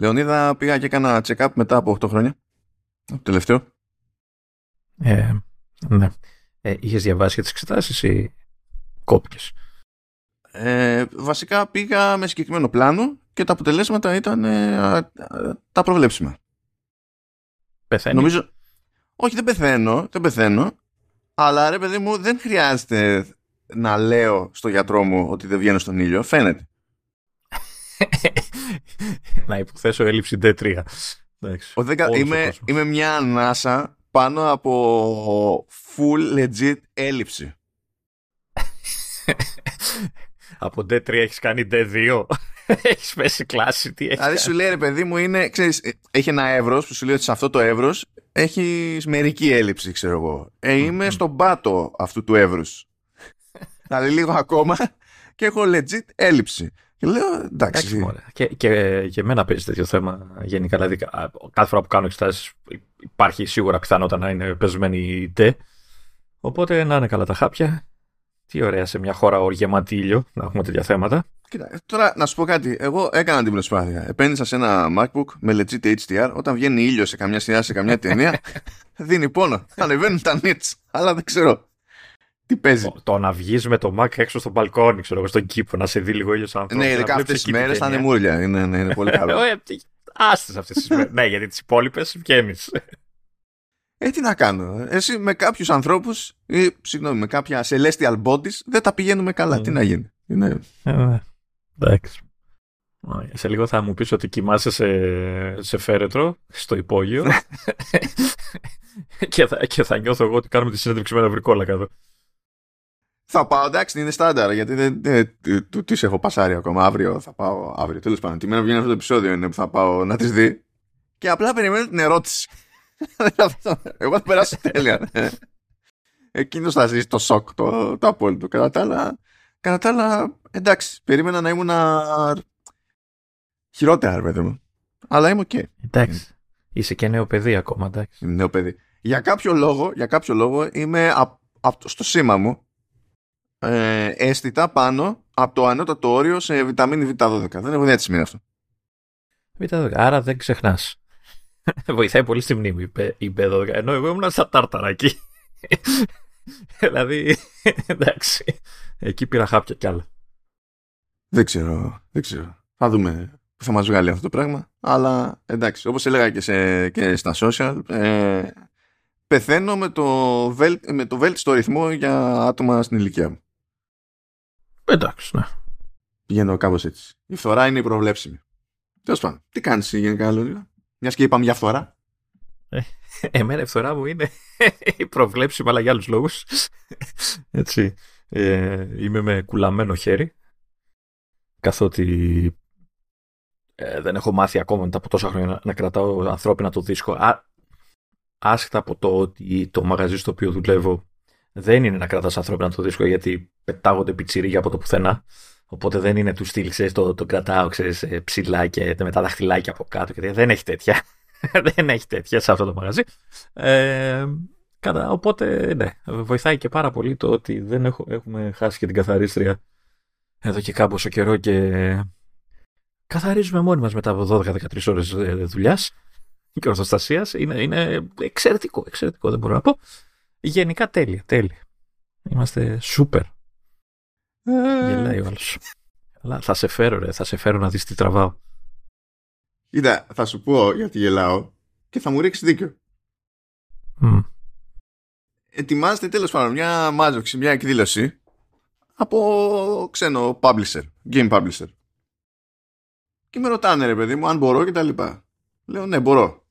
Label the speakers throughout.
Speaker 1: Λεωνίδα, πήγα και έκανα check-up μετά από 8 χρόνια. Το τελευταίο.
Speaker 2: Ε, ναι. Ε, είχες διαβάσει για τις εξετάσεις ή κόπηκες;
Speaker 1: Ε, βασικά πήγα με συγκεκριμένο πλάνο και τα αποτελέσματα ήταν ε, τα προβλέψιμα.
Speaker 2: Πεθαίνει;
Speaker 1: Νομίζω... Όχι, δεν πεθαίνω, δεν πεθαίνω. Αλλά ρε παιδί μου, δεν χρειάζεται να λέω στο γιατρό μου ότι δεν βγαίνω στον ήλιο. Φαίνεται.
Speaker 2: Να υποθέσω έλλειψη D3.
Speaker 1: Ο είμαι, είμαι μια ανάσα πάνω από full legit έλλειψη.
Speaker 2: από D3 έχεις κάνει D2. έχεις πέσει κλάση, τι έχεις.
Speaker 1: Δηλαδή σου λέει ρε παιδί μου, είναι, ξέρεις, έχει ένα εύρος που σου λέει ότι σε αυτό το εύρος έχεις μερική έλλειψη, ξέρω εγώ. Ε, είμαι στον πάτο αυτού του εύρους. δηλαδή λίγο ακόμα και έχω legit έλλειψη. Και λέω εντάξει. εντάξει
Speaker 2: και, και, και εμένα παίζει τέτοιο θέμα γενικά. Δηλαδή, κάθε φορά που κάνω εξετάσεις υπάρχει σίγουρα πιθανότητα να είναι πεσμένη η τε. Οπότε να είναι καλά τα χάπια. Τι ωραία σε μια χώρα γεμάτη ήλιο να έχουμε τέτοια θέματα.
Speaker 1: Κοίτα, τώρα να σου πω κάτι. Εγώ έκανα την προσπάθεια. Επένδυσα σε ένα MacBook με legit HDR. Όταν βγαίνει ήλιο σε καμιά σειρά, σε καμιά ταινία, δίνει πόνο. Ανεβαίνουν τα nits. Αλλά δεν ξέρω. Τι παίζει;
Speaker 2: Το, να βγεις με το Mac έξω στο μπαλκόνι, ξέρω εγώ, στον κήπο, να σε δει λίγο ήλιος σαν
Speaker 1: Ναι, ειδικά αυτές τις μέρες θα είναι μούρλια. Είναι, ναι, είναι πολύ καλό.
Speaker 2: Ε, Άστες αυτές τις μέρες. ναι, γιατί τις υπόλοιπες βγαίνεις.
Speaker 1: Ε, τι να κάνω. Εσύ με κάποιους ανθρώπους ή συγγνώμη, με κάποια celestial bodies δεν τα πηγαίνουμε καλά. Mm. Τι να γίνει; Είναι...
Speaker 2: Ε, ναι. εντάξει. Σε λίγο θα μου πεις ότι κοιμάσαι σε, σε φέρετρο στο υπόγειο και, θα, και θα νιώθω εγώ ότι κάνουμε τη συνέντευξη με ένα βρικόλα κάτω.
Speaker 1: Θα πάω, εντάξει, είναι στάνταρ, γιατί δεν, δεν, τι έχω πασάρει ακόμα. Αύριο θα πάω, αύριο, τέλος πάντων. Τι μέρα βγαίνει αυτό το επεισόδιο είναι που θα πάω να τι δει. Και απλά περιμένω την ερώτηση. Εγώ θα περάσω τέλεια. Ναι. Εκείνος θα ζήσει το σοκ, το, το απόλυτο. Κατά τα άλλα, κατά τα άλλα, εντάξει, περίμενα να ήμουν χειρότερα, παιδί μου. Αλλά είμαι OK. Okay.
Speaker 2: Εντάξει. Είσαι και νέο παιδί ακόμα, εντάξει.
Speaker 1: Είμαι νέο παιδί. Για κάποιο λόγο, για κάποιο λόγο είμαι στο αίμα μου ε, αισθητά πάνω από το ανώτατο όριο σε βιταμίνη Β12. Δεν έχω ιδέα τι σημαίνει αυτό.
Speaker 2: Β12. Άρα δεν ξεχνάς. Βοηθάει πολύ στη μνήμη η B12. Ενώ εγώ ήμουν στα τάρταρα εκεί. δηλαδή, εντάξει. Εκεί πήρα χάπια κι άλλα.
Speaker 1: Δεν ξέρω. Δεν ξέρω. Θα δούμε που θα μας βγάλει αυτό το πράγμα. Αλλά εντάξει, όπως έλεγα και, σε, και στα social, ε, πεθαίνω με το, βέλ, με το βέλτιστο ρυθμό για άτομα στην ηλικία μου.
Speaker 2: Εντάξει, ναι.
Speaker 1: Πηγαίνω κάπως έτσι. Η φθορά είναι η προβλέψιμη. Τέλος πάντων, τι κάνεις γενικά, άλλο, Μιας και είπαμε για φθορά.
Speaker 2: Ε, εμένα η φθορά μου είναι η προβλέψιμη, αλλά για άλλους λόγους. Έτσι. Ε, είμαι με κουλαμένο χέρι. Καθότι ε, δεν έχω μάθει ακόμα μετά από τόσα χρόνια να, κρατάω ανθρώπινα το δίσκο. Α, άσχετα από το ότι το μαγαζί στο οποίο δουλεύω δεν είναι να κρατάς ανθρώπινα το δίσκο γιατί πετάγονται πιτσιρίγια από το πουθενά. Οπότε δεν είναι του στυλ, ξέρεις, το, το κρατάω, ξέρεις, ε, ψηλά και με τα δαχτυλάκια από κάτω. Και δεν έχει τέτοια. δεν έχει τέτοια σε αυτό το μαγαζί. Ε, κατά, οπότε, ναι, βοηθάει και πάρα πολύ το ότι δεν έχω, έχουμε χάσει και την καθαρίστρια εδώ και κάμποσο καιρό και καθαρίζουμε μόνοι μας μετά από 12-13 ώρες ε, δουλειάς και ορθοστασίας. Είναι, είναι εξαιρετικό, εξαιρετικό δεν μπορώ να πω. Γενικά τέλεια, τέλεια. Είμαστε σούπερ. Ε... Γελάει ο άλλος. Αλλά θα σε φέρω ρε, θα σε φέρω να δεις τι τραβάω.
Speaker 1: Κοίτα, θα σου πω γιατί γελάω και θα μου ρίξεις δίκιο. Mm. Ετοιμάζεται τέλος πάντων μια μάζοξη, μια εκδήλωση από ξένο publisher, game publisher. Και με ρωτάνε ρε παιδί μου αν μπορώ και τα λοιπά. Λέω ναι μπορώ.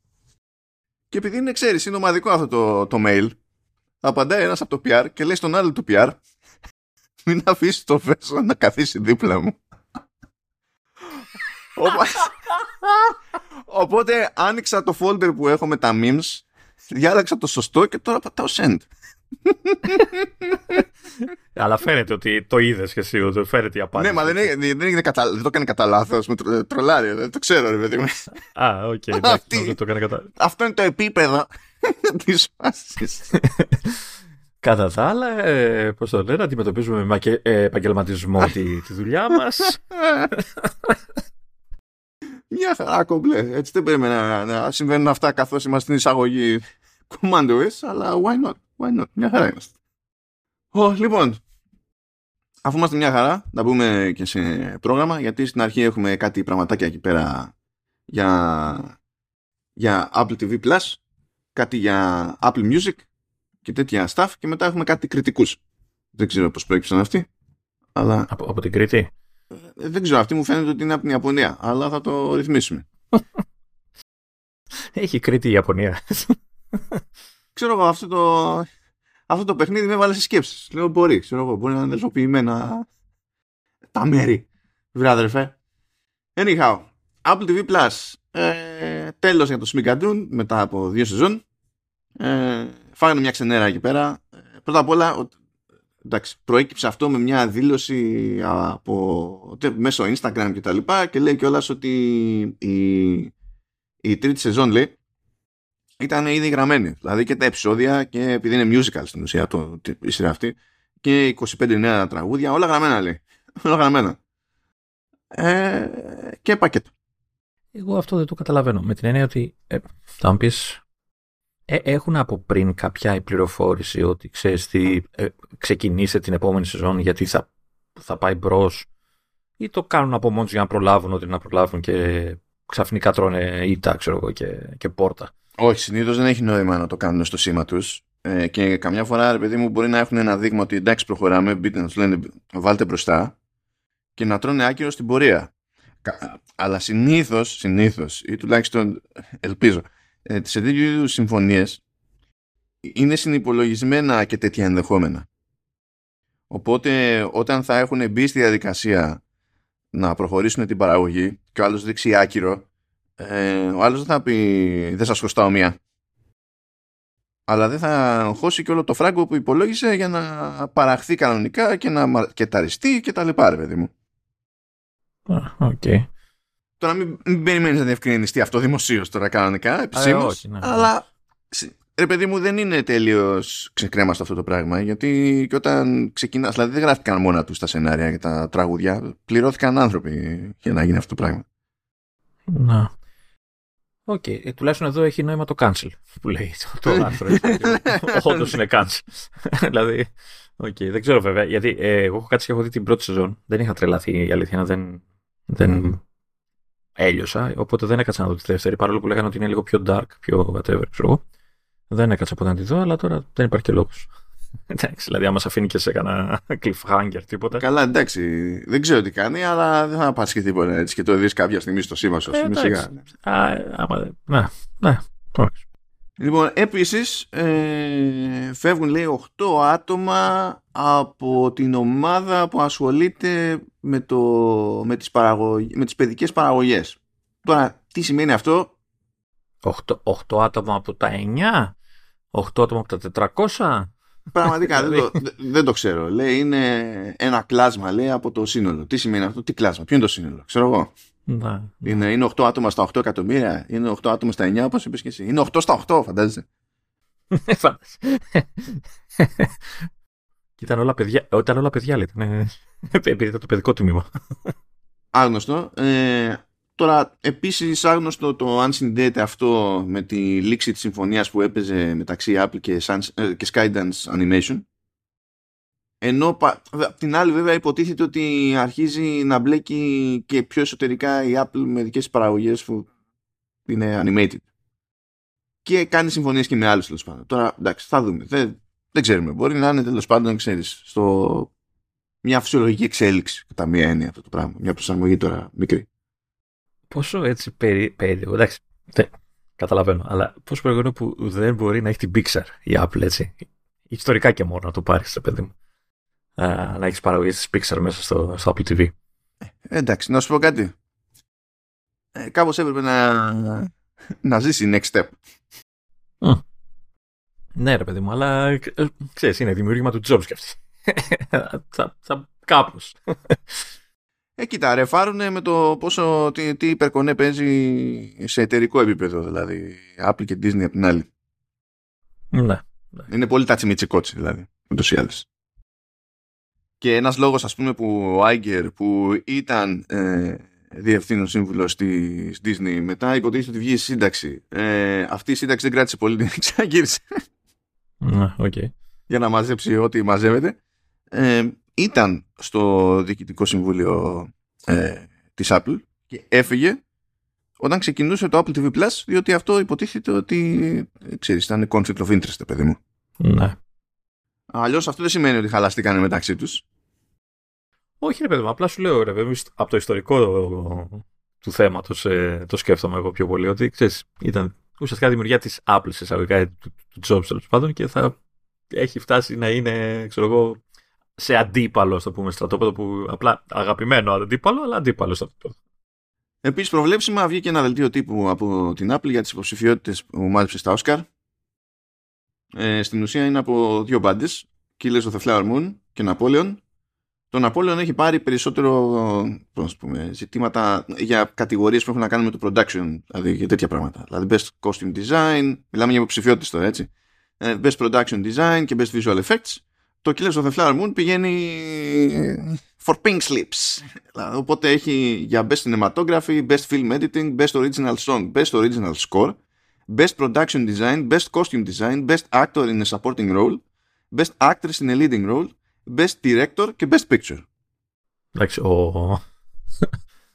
Speaker 1: Και επειδή είναι ξέρεις είναι ομαδικό αυτό το, το mail απαντάει ένας από το PR και λέει στον άλλο του PR μην αφήσεις το Βέσο να καθίσει δίπλα μου. Οπότε άνοιξα το folder που έχω με τα memes, διάλεξα το σωστό και τώρα πατάω send.
Speaker 2: Αλλά φαίνεται ότι το είδες και εσύ, ότι φαίνεται η απάντηση.
Speaker 1: Ναι, μα δεν, δεν, δεν, κατα... δεν το έκανε κατά λάθος. Με τρο... τρολάρι, δεν το ξέρω, ρε παιδί μου.
Speaker 2: Α, OK, okay, εντάξει, το έκανε κατά...
Speaker 1: Αυτό είναι το επίπεδο της φάσης.
Speaker 2: Κατά τα άλλα, ε, πώς το λένε, αντιμετωπίζουμε με ε, επαγγελματισμό τη, τη δουλειά μας.
Speaker 1: Μια χαρά κομπλέ. Έτσι δεν περίμενα να, να συμβαίνουν αυτά καθώς είμαστε στην εισαγωγή Commando S, αλλά why not, why not; Μια χαρά είμαστε. Oh, λοιπόν, αφού είμαστε μια χαρά, να μπούμε και σε πρόγραμμα, γιατί στην αρχή έχουμε κάτι πραγματάκια εκεί πέρα για, για Apple TV Plus, κάτι για Apple Music και τέτοια stuff και μετά έχουμε κάτι κριτικούς. Δεν ξέρω πώς προέκυψαν αυτοί. Αλλά...
Speaker 2: Από, από την Κρήτη;
Speaker 1: Ε, δεν ξέρω, αυτή μου φαίνεται ότι είναι από την Ιαπωνία, αλλά θα το ρυθμίσουμε.
Speaker 2: Έχει Κρήτη η Ιαπωνία.
Speaker 1: ξέρω εγώ, αυτό το, αυτό το παιχνίδι με έβαλε σε σκέψεις. Λέω μπορεί, ξέρω εγώ, μπορεί να είναι δεσμοποιημένα τα μέρη. Βράδερφε. Anyhow, Apple TV Plus. Ε, τέλος για το Smigadoon μετά από δύο σεζόν. Ε, φάγανε μια ξενέρα εκεί πέρα. Ε, πρώτα απ' όλα, εντάξει, προέκυψε αυτό με μια δήλωση από, μέσω Instagram και τα λοιπά και λέει κιόλας ότι η, η τρίτη σεζόν λέει ήταν ήδη γραμμένη. Δηλαδή και τα επεισόδια και επειδή είναι musical στην ουσία το, η σειρά αυτή και 25 νέα τραγούδια, όλα γραμμένα λέει. Όλα γραμμένα. Ε, και πακέτο.
Speaker 2: Εγώ αυτό δεν το καταλαβαίνω. Με την έννοια ότι ε, θα μου πεις ε, έχουν από πριν κάποια πληροφόρηση ότι ξέρεις τι, ε, ξεκινήσε την επόμενη σεζόν γιατί θα, θα πάει μπρος ή το κάνουν από μόνοι για να προλάβουν ότι να προλάβουν και ξαφνικά τρώνε ήττα ξέρω εγώ και, και πόρτα.
Speaker 1: Όχι, συνήθως δεν έχει νόημα να το κάνουν στο σήμα τους. Ε, και καμιά φορά, ρε παιδί μου, μπορεί να έχουν ένα δείγμα ότι εντάξει, προχωράμε, μπείτε να τους λένε βάλτε μπροστά και να τρώνε άκυρο στην πορεία. Αλλά συνήθως, συνήθως, ή τουλάχιστον ελπίζω, ε, σε τέτοιου είδους συμφωνίες είναι συνυπολογισμένα και τέτοια ενδεχόμενα. Οπότε όταν θα έχουν μπει στη διαδικασία να προχωρήσουν την παραγωγή και ο άλλος δείξει άκυρο ε, ο άλλος δεν θα πει δεν σας χρωστάω μία αλλά δεν θα χώσει και όλο το φράγκο που υπολόγισε για να παραχθεί κανονικά και να μαρκεταριστεί και τα λοιπά ρε παιδί μου.
Speaker 2: Okay.
Speaker 1: Τώρα μην, μην περιμένεις να διευκρινιστεί αυτό δημοσίως τώρα κανονικά, επισήμως, ναι, ναι. αλλά ρε παιδί μου δεν είναι τελείως ξεκρέμαστο αυτό το πράγμα γιατί και όταν ξεκινάς, δηλαδή δεν γράφτηκαν μόνα τους τα σενάρια και τα τραγούδια, πληρώθηκαν άνθρωποι για να γίνει αυτό το πράγμα.
Speaker 2: Να. OK, okay. ε, τουλάχιστον εδώ έχει νόημα το cancel που λέει το άρθρο. Όντως είναι cancel. δηλαδή, okay, δεν ξέρω βέβαια, γιατί ε, εγώ έχω κάτσει και έχω δει την πρώτη σεζόν. Δεν είχα τρελαθεί η αλήθεια, δεν, δεν έλειωσα, οπότε δεν έκατσα να δω τη δεύτερη, παρόλο που λέγανε ότι είναι λίγο πιο dark, πιο whatever, ξέρω Δεν έκατσα ποτέ να τη δω, αλλά τώρα δεν υπάρχει και λόγος. Εντάξει, δηλαδή άμα σε αφήνει και σε κανένα cliffhanger τίποτα.
Speaker 1: Καλά, εντάξει. Δεν ξέρω τι κάνει, αλλά δεν θα πας και τίποτα έτσι και το δεις κάποια στιγμή στο σήμα σου. Ε, σιγά.
Speaker 2: Α, άμα, ναι, ναι.
Speaker 1: Λοιπόν, επίσης ε, φεύγουν λέει 8 άτομα από την ομάδα που ασχολείται με, το, με, τις, παραγωγ... με τις παιδικές παραγωγές. Τώρα, τι σημαίνει αυτό;
Speaker 2: 8, 8 άτομα από τα 9? 8 άτομα από τα 400?
Speaker 1: Πραγματικά δεν, το, δεν το ξέρω. Λέει είναι ένα κλάσμα λέει, από το σύνολο. Τι σημαίνει αυτό, τι κλάσμα, ποιο είναι το σύνολο, ξέρω εγώ.
Speaker 2: Να,
Speaker 1: είναι, είναι 8 άτομα στα 8 εκατομμύρια, είναι 8 άτομα στα 9, όπως είπες και εσύ. Είναι 8 στα 8, φαντάζεσαι.
Speaker 2: ήταν όλα παιδιά, ήταν όλα παιδιά λέει. Επειδή ήταν το παιδικό τμήμα.
Speaker 1: Άγνωστο. Ε, Τώρα, επίσης άγνωστο το αν συνδέεται αυτό με τη λήξη της συμφωνίας που έπαιζε μεταξύ Apple και, ε, και Skydance Animation. Ενώ απ' την άλλη βέβαια υποτίθεται ότι αρχίζει να μπλέκει και πιο εσωτερικά η Apple με δικές παραγωγές που είναι animated. Και κάνει συμφωνίες και με άλλους τέλος πάντων. Τώρα εντάξει θα δούμε. Δεν, δεν ξέρουμε. Μπορεί να είναι τέλος πάντων ξέρεις στο μια φυσιολογική εξέλιξη κατά μία έννοια αυτό το πράγμα. Μια προσαρμογή τώρα μικρή
Speaker 2: πόσο έτσι περί, περίεργο. Εντάξει, δεν, καταλαβαίνω. Αλλά πόσο περίεργο που δεν μπορεί να έχει την Pixar η Apple έτσι. Ιστορικά και μόνο να το πάρεις, σε παιδί μου. Α, να έχεις παραγωγή τη Pixar μέσα στο, στο Apple TV.
Speaker 1: Ε, εντάξει, να σου πω κάτι. Ε, κάπως έπρεπε να, να ζήσει next step.
Speaker 2: Mm. Ναι, ρε παιδί μου, αλλά ε, ξέρεις, είναι δημιούργημα του Jobs και αυτή. θα, θα, κάπως.
Speaker 1: Ε, κοίτα, ρεφάρουνε με το πόσο, τι, τι υπερκονέ παίζει σε εταιρικό επίπεδο, δηλαδή Apple και Disney από την άλλη.
Speaker 2: Ναι.
Speaker 1: Είναι πολύ τατσιμιτσικότσι, δηλαδή, ούτως ή άλλως. Και ένας λόγος, ας πούμε, που ο Άιγκερ, που ήταν ε, διευθύνων σύμβουλος τη Disney. Μετά υποτίθεται ότι βγήκε σύνταξη. Ε, αυτή η σύνταξη δεν κράτησε πολύ, την ξαναγύρισε.
Speaker 2: Ναι, okay.
Speaker 1: Για να μαζέψει ό,τι μαζεύεται. Ε, ήταν στο διοικητικό συμβούλιο ε, της Apple και έφυγε όταν ξεκινούσε το Apple TV Plus διότι αυτό υποτίθεται ότι ξέρεις ήταν conflict of interest παιδί μου.
Speaker 2: Ναι.
Speaker 1: Αλλιώς αυτό δεν σημαίνει ότι χαλαστήκανε μεταξύ τους.
Speaker 2: Όχι ρε παιδί μου, απλά σου λέω ρε παιδί από το ιστορικό του θέματος ε, το σκέφτομαι εγώ πιο πολύ ότι ξέρεις ήταν ουσιαστικά δημιουργία της Apple σε εισαγωγικά του, του Jobs τέλος πάντων και θα έχει φτάσει να είναι ξέρω εγώ σε αντίπαλο, στο πούμε, στρατόπεδο που απλά αγαπημένο αντίπαλο, αλλά αντίπαλο στο αυτό.
Speaker 1: Επίσης, προβλέψιμα βγήκε ένα δελτίο τύπου από την Apple για τις υποψηφιότητες που μάλιστα στα Oscar. Ε, στην ουσία είναι από δύο μπάντε, Killers of the Flower Moon και Napoleon. Το Napoleon έχει πάρει περισσότερο πώς πούμε, ζητήματα για κατηγορίες που έχουν να κάνουν με το production, δηλαδή για τέτοια πράγματα. Δηλαδή best costume design, μιλάμε για υποψηφιότητες τώρα έτσι. Ε, best production design και best visual effects το Killers of the Flower Moon πηγαίνει for pink slips. Οπότε έχει για best cinematography, best film editing, best original song, best original score, best production design, best costume design, best actor in a supporting role, best actress in a leading role, best director και best picture.
Speaker 2: Εντάξει, ο,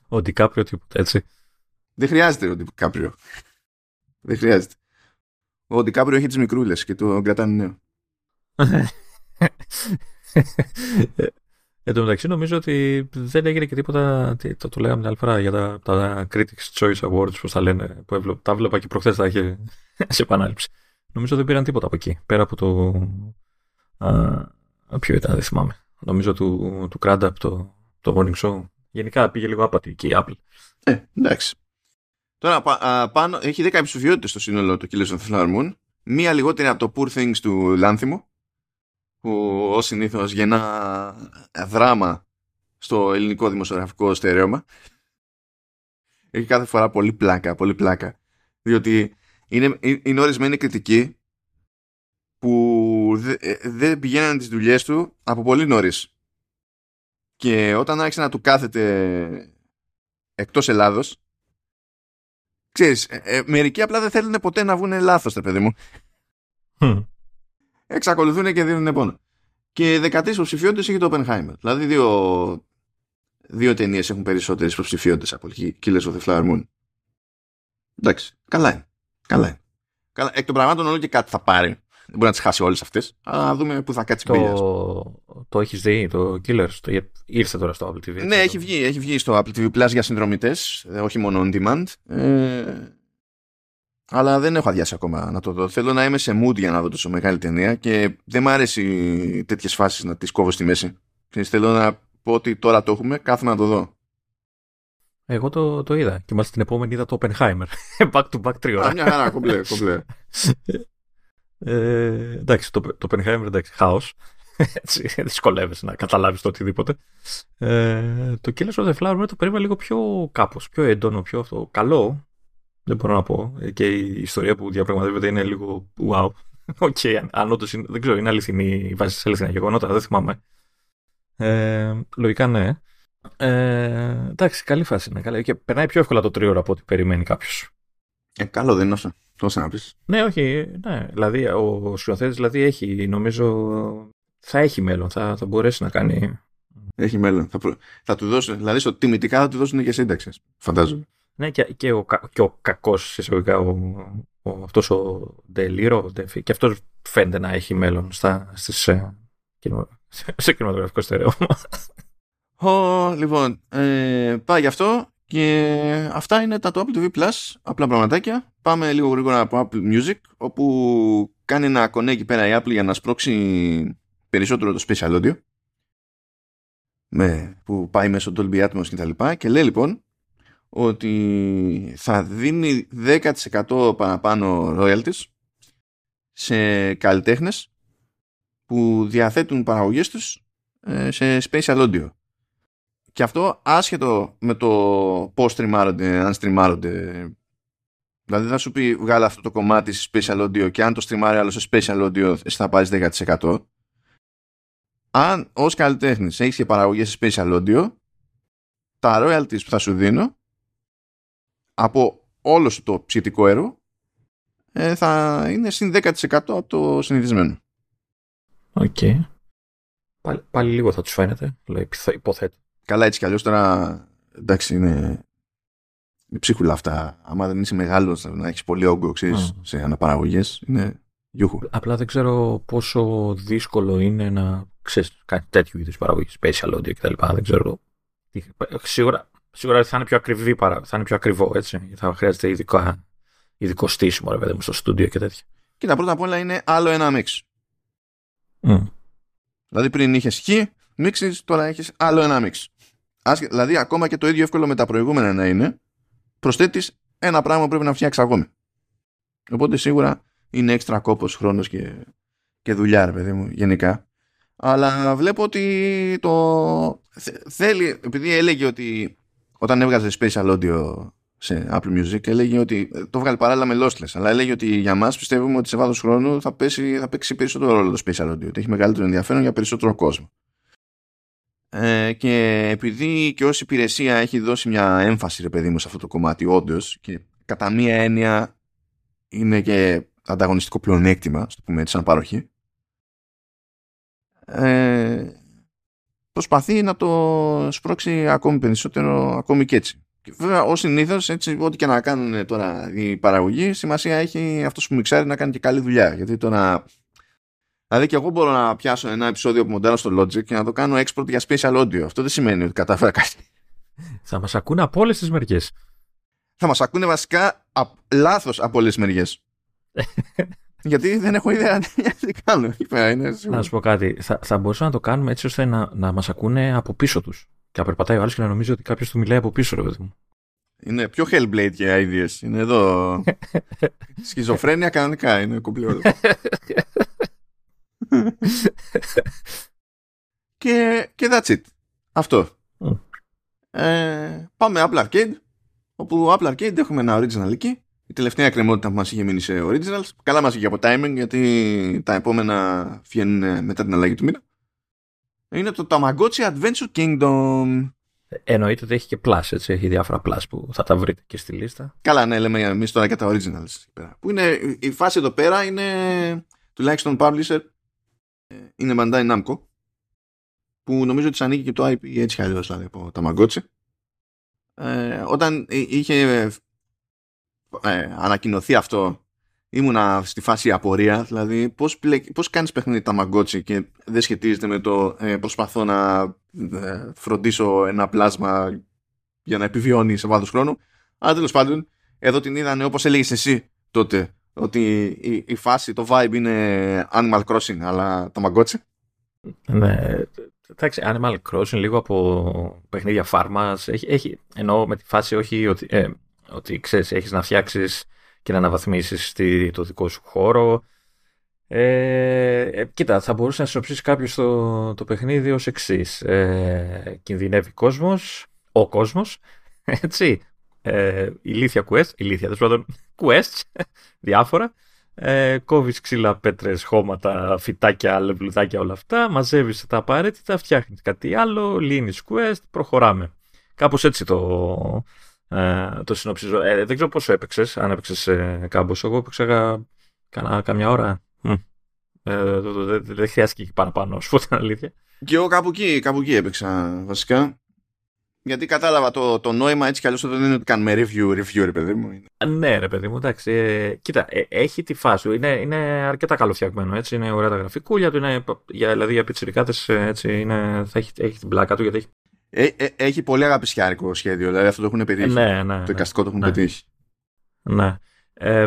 Speaker 2: ο Ντικάπριο τίποτα έτσι.
Speaker 1: Δεν χρειάζεται ο Ντικάπριο. Δεν χρειάζεται. Ο Ντικάπριο έχει τις μικρούλες και το κρατάνε νέο.
Speaker 2: Εν τω μεταξύ νομίζω ότι δεν έγινε και τίποτα, το, το λέγαμε την άλλη φορά για τα, τα Critics Choice Awards, πώς τα λένε, που έβλεπα, τα βλέπα και προχθές τα είχε σε επανάληψη. Νομίζω δεν πήραν τίποτα από εκεί, πέρα από το... Α, ποιο ήταν, δεν θυμάμαι. Νομίζω του, του Crandup, το, το Morning Show. Γενικά πήγε λίγο άπατη και η Apple.
Speaker 1: Ε, εντάξει. Τώρα πα, πάνω, έχει 10 επισοφιότητες στο σύνολο του Killers of the Flower Moon. Μία λιγότερη από το Poor Things του Λάνθιμο που ως συνήθως γεννά δράμα στο ελληνικό δημοσιογραφικό στερέωμα. Έχει κάθε φορά πολύ πλάκα, πολύ πλάκα. Διότι είναι, είναι ορισμένη κριτική που δεν δε πηγαίνουν τις δουλειές του από πολύ νωρίς. Και όταν άρχισε να του κάθεται εκτός Ελλάδος, ξέρεις, ε, ε, μερικοί απλά δεν θέλουν ποτέ να βγουν λάθος, τα παιδί μου εξακολουθούν και δίνουν πόνο. Και 13 υποψηφιότητες έχει το Oppenheimer. Δηλαδή δύο, δύο ταινίες έχουν περισσότερες υποψηφιότητες από Killers of the Flower Moon. Εντάξει, καλά είναι. Καλά είναι. Καλά. Εκ των πραγμάτων όλο και κάτι θα πάρει. Δεν μπορεί να τις χάσει όλες αυτές. Αλλά να δούμε πού θα κάτσει
Speaker 2: το... Το έχεις δει, το Killers; Το... Ήρθε τώρα στο Apple TV.
Speaker 1: Ναι, έχει βγει, έχει βγει στο Apple TV Plus για συνδρομητές, ε, όχι μόνο on demand. Ε, αλλά δεν έχω αδειάσει ακόμα να το δω. Θέλω να είμαι σε mood για να δω τόσο μεγάλη ταινία και δεν μου αρέσει τέτοιες φάσεις να τις κόβω στη μέση. θέλω να πω ότι τώρα το έχουμε, κάθομαι να το δω.
Speaker 2: Εγώ το, το είδα και μάλιστα την επόμενη είδα το Oppenheimer. back to back τρίωρα.
Speaker 1: μια χαρά, κομπλέ, κομπλέ.
Speaker 2: ε, εντάξει, το, το Oppenheimer εντάξει, χάος. Έτσι, δυσκολεύεσαι να καταλάβεις το οτιδήποτε. Ε, το Killers of the Flower το περίμενα λίγο πιο κάπως, πιο έντονο, πιο αυτό. Καλό, δεν μπορώ να πω. Ε, και η ιστορία που διαπραγματεύεται είναι λίγο wow. OK, okay, αν όντως είναι, δεν ξέρω, είναι αληθινή, βάση σε αληθινά γεγονότα, δεν θυμάμαι. Ε, λογικά ναι. Ε, εντάξει, καλή φάση είναι. Καλή. Και περνάει πιο εύκολα το τρίωρο από ό,τι περιμένει κάποιος.
Speaker 1: Ε, καλό δεν είναι αυτό. Τόσο να πεις.
Speaker 2: Ναι, όχι. Ναι. Δηλαδή, ο σκηνοθέτης δηλαδή, έχει, νομίζω, θα έχει μέλλον. Θα, θα μπορέσει να κάνει.
Speaker 1: Έχει μέλλον. Θα, προ... θα του δώσουν, δηλαδή, στο τιμητικά θα του δώσουν και σύνταξη. Φαντάζομαι.
Speaker 2: Ναι, και, και, ο, και ο κακός εισαγωγικά, ο, ο, αυτός ο Ντελίρο, και αυτός φαίνεται να έχει μέλλον στα, στις, ε, σε κινηματογραφικό στερεό.
Speaker 1: Oh, λοιπόν, ε, πάει γι' αυτό και αυτά είναι τα το Apple TV Plus, απλά πραγματάκια. Πάμε λίγο γρήγορα από Apple Music, όπου κάνει ένα κονέκι πέρα η Apple για να σπρώξει περισσότερο το Special Audio, με, που πάει μέσω Dolby Atmos και τα λοιπά, και λέει λοιπόν ότι θα δίνει 10% παραπάνω royalties σε καλλιτέχνες που διαθέτουν παραγωγές τους ε, σε spatial audio. Και αυτό άσχετο με το πώς στριμάρονται, αν στριμάρονται. Δηλαδή θα σου πει βγάλε αυτό το κομμάτι σε spatial audio και αν το στριμάρει άλλο σε spatial audio εσύ θα πάρεις 10%. Αν ως καλλιτέχνης έχεις και παραγωγές σε spatial audio τα royalties που θα σου δίνω από όλο σου το ψητικό έργο ε, θα είναι συν 10% από το συνηθισμένο.
Speaker 2: Οκ. Πάλι, πάλι λίγο θα τους φαίνεται, λέει, υποθέτω.
Speaker 1: Καλά έτσι κι αλλιώς τώρα, εντάξει, είναι, είναι ψίχουλα αυτά. Άμα δεν είσαι μεγάλος να έχεις πολύ όγκο, ξέρεις, σε αναπαραγωγές, είναι γιούχου.
Speaker 2: Απλά δεν ξέρω πόσο δύσκολο είναι να ξέρεις, κάτι τέτοιου είδους παραγωγή, spatial audio κτλ. Δεν ξέρω. Σίγουρα, σίγουρα θα είναι πιο ακριβή, θα είναι πιο ακριβό, έτσι. Θα χρειάζεται ειδικά, ειδικό στήσιμο, ρε παιδί μου, στο στούντιο και τέτοια.
Speaker 1: Κοίτα, πρώτα απ' όλα είναι άλλο ένα mix.
Speaker 2: Mm.
Speaker 1: Δηλαδή πριν είχες χ, μίξεις, τώρα έχεις άλλο ένα μίξ. Δηλαδή ακόμα και το ίδιο εύκολο με τα προηγούμενα να είναι, προσθέτεις ένα πράγμα που πρέπει να φτιάξεις ακόμη. Οπότε σίγουρα είναι έξτρα κόπος, χρόνος και, και δουλειά, ρε παιδί μου, γενικά. Αλλά βλέπω ότι το θέλει, επειδή έλεγε ότι όταν έβγαζε special audio σε Apple Music έλεγε ότι το βγάλει παράλληλα με lossless αλλά έλεγε ότι για μας πιστεύουμε ότι σε βάθος χρόνου θα, πέσει, θα παίξει περισσότερο ρόλο το special audio ότι έχει μεγαλύτερο ενδιαφέρον για περισσότερο κόσμο. Ε, και επειδή και ως υπηρεσία έχει δώσει μια έμφαση ρε παιδί μου σε αυτό το κομμάτι όντως και κατά μία έννοια είναι και ανταγωνιστικό πλεονέκτημα στο πούμε έτσι σαν παροχή ε, προσπαθεί να το σπρώξει ακόμη περισσότερο ακόμη και έτσι βέβαια, ως συνήθως, ό,τι και να κάνουν τώρα οι παραγωγοί, σημασία έχει αυτός που μιξάρει να κάνει και καλή δουλειά. Γιατί τώρα. Δηλαδή, και εγώ μπορώ να πιάσω ένα επεισόδιο από μοντέλο στο Logic και να το κάνω export για special audio. Αυτό δεν σημαίνει ότι κατάφερα κάτι.
Speaker 2: Θα μας ακούνε από όλες τις μεριές.
Speaker 1: Θα μας ακούνε βασικά λάθος από όλες τις μεριές. Γιατί δεν έχω ιδέα τι κάνω.
Speaker 2: Να σου πω κάτι. Θα, θα μπορούσαμε να το κάνουμε έτσι ώστε να, να μας ακούνε από πίσω τους. Και να περπατάει ο άλλος και να νομίζει ότι κάποιος του μιλάει από πίσω, ρε παιδί μου.
Speaker 1: Είναι πιο Hellblade και ideas. Είναι εδώ. Σχιζοφρένεια κανονικά είναι κουμπλό. και, και that's it. Αυτό. Ε, πάμε Apple Arcade. Όπου Apple Arcade έχουμε ένα original εκεί. Η τελευταία κρεμότητα που μας είχε μείνει σε originals. Καλά μας είχε από timing γιατί τα επόμενα βγαίνουν μετά την αλλαγή του μήνα είναι το Tamagotchi Adventure Kingdom.
Speaker 2: Εννοείται ότι έχει και plus, έτσι. Έχει διάφορα plus που θα τα βρείτε και στη λίστα.
Speaker 1: Καλά, ναι, λέμε εμείς τώρα και τα originals. Που είναι, η φάση εδώ πέρα είναι τουλάχιστον publisher είναι Bandai Namco που νομίζω ότι ανήκει και το IP έτσι κι δηλαδή από Tamagotchi. Ε, όταν είχε ε, ανακοινωθεί αυτό ήμουνα στη φάση απορία, δηλαδή πώς, πώς κάνεις παιχνίδι Tamagotchi και δεν σχετίζεται με το ε, προσπαθώ να ε, φροντίσω ένα πλάσμα για να επιβιώνει σε βάθος χρόνου. Αλλά τέλος πάντων, εδώ την είδανε όπως έλεγες εσύ τότε, ότι η, η φάση, το vibe είναι Animal Crossing, αλλά Tamagotchi.
Speaker 2: Ναι, εντάξει, Animal Crossing λίγο από παιχνίδια φάρμας, έχει, έχει, εννοώ με τη φάση όχι ότι, ε, ότι ξέρεις, έχεις να φτιάξεις και να αναβαθμίσεις το δικό σου χώρο. Ε, ε, κοίτα, θα μπορούσε να συνοψίσει κάποιος το, το παιχνίδι ως εξής. Ε, κινδυνεύει κόσμος, ο κόσμος, έτσι, ε, ηλίθια quest, ηλίθια τέλος πάντων, quests, διάφορα, ε, κόβεις ξύλα, πέτρες, χώματα, φυτάκια, λευλουδάκια, όλα αυτά, μαζεύεις τα απαραίτητα, φτιάχνεις κάτι άλλο, λύνεις quest, προχωράμε. Κάπως έτσι το, ε, το συνοψίζω. Ε, δεν ξέρω πόσο έπαιξες, αν έπαιξες ε, κάμπος. Εγώ έπαιξα κανά, καμιά ώρα. Ε, δεν χρειάστηκε παραπάνω, σου πω την αλήθεια.
Speaker 1: Και εγώ κάπου εκεί, κάπου εκεί έπαιξα βασικά. Γιατί κατάλαβα το, το νόημα έτσι κι αλλιώς δεν είναι ότι κάνουμε review, review, ρε παιδί μου.
Speaker 2: Ναι, ρε παιδί μου, εντάξει. Ε, κοίτα, ε, έχει τη φάση. Είναι, είναι αρκετά καλοφτιαγμένο. Έτσι, είναι ωραία τα γραφικούλια του. Είναι, για, δηλαδή για πιτσιρικάτες θα έχει, έχει την πλάκα του γιατί έχει
Speaker 1: ε, ε, έχει πολύ αγαπησιάρικο σχέδιο, δηλαδή αυτό το έχουν πετύχει.
Speaker 2: Ναι, ναι,
Speaker 1: το εικαστικό το έχουν ναι. πετύχει.
Speaker 2: Ναι. Ε,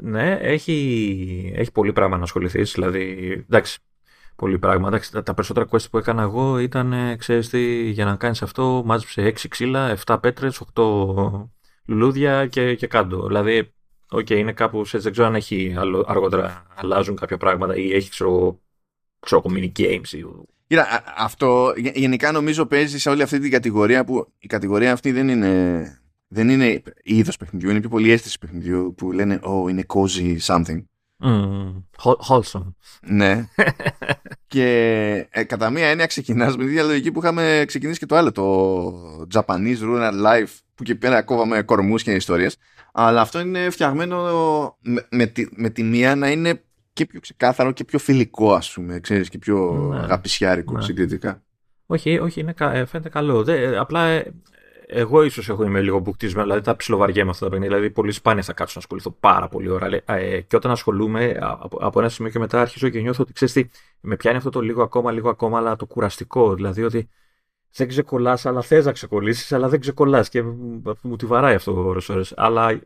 Speaker 2: ναι, έχει, έχει πολύ πράγμα να ασχοληθείς. Δηλαδή, εντάξει, πολύ πράγμα. Εντάξει, τα, τα, περισσότερα quest που έκανα εγώ ήταν, ξέρεις τι, για να κάνεις αυτό, μάζεψε 6 ξύλα, 7 πέτρες, 8 λουλούδια και, και κάτω. Δηλαδή, OK, okay, είναι κάπου, έτσι, δεν ξέρω αν έχει αργότερα αλλάζουν κάποια πράγματα ή έχει, ξέρω, ξέρω mini games ή
Speaker 1: Κοίτα, αυτό γενικά νομίζω παίζει σε όλη αυτή την κατηγορία που η κατηγορία αυτή δεν είναι, δεν είναι είδος παιχνιδιού, είναι πιο πολύ αίσθηση παιχνιδιού που λένε Oh, είναι cozy something.
Speaker 2: Mm, wholesome.
Speaker 1: Ναι. και ε, κατά μία έννοια ξεκινάς με τη διαλογική που είχαμε ξεκινήσει και το άλλο, το Japanese Rural Life, που και πέρα κόβαμε κορμούς και ιστορίες. Αλλά αυτό είναι φτιαγμένο με, με, τη, με τη μία να είναι και πιο ξεκάθαρο και πιο φιλικό, ας πούμε, ξέρεις, και πιο ναι. αγαπησιάρικο ναι. συγκριτικά.
Speaker 2: Όχι, όχι, είναι, ε, φαίνεται καλό. Δε, απλά ε, εγώ ίσως έχω είμαι λίγο μπουκτισμένο, δηλαδή τα ψιλοβαριέμαι αυτά τα παιχνίδια. Δηλαδή, πολύ σπάνια θα κάτσω να ασχοληθώ πάρα πολύ ώρα. Ε, και όταν ασχολούμαι, από, από ένα σημείο και μετά αρχίζω και νιώθω ότι ξέρεις τι, με πιάνει αυτό το λίγο ακόμα, λίγο ακόμα, αλλά το κουραστικό. Δηλαδή ότι δεν ξεκολλάς, αλλά θες να ξεκολλήσεις, αλλά δεν ξεκολλάς. Και μου τη βαράει αυτό ώρε-ώρε. Αλλά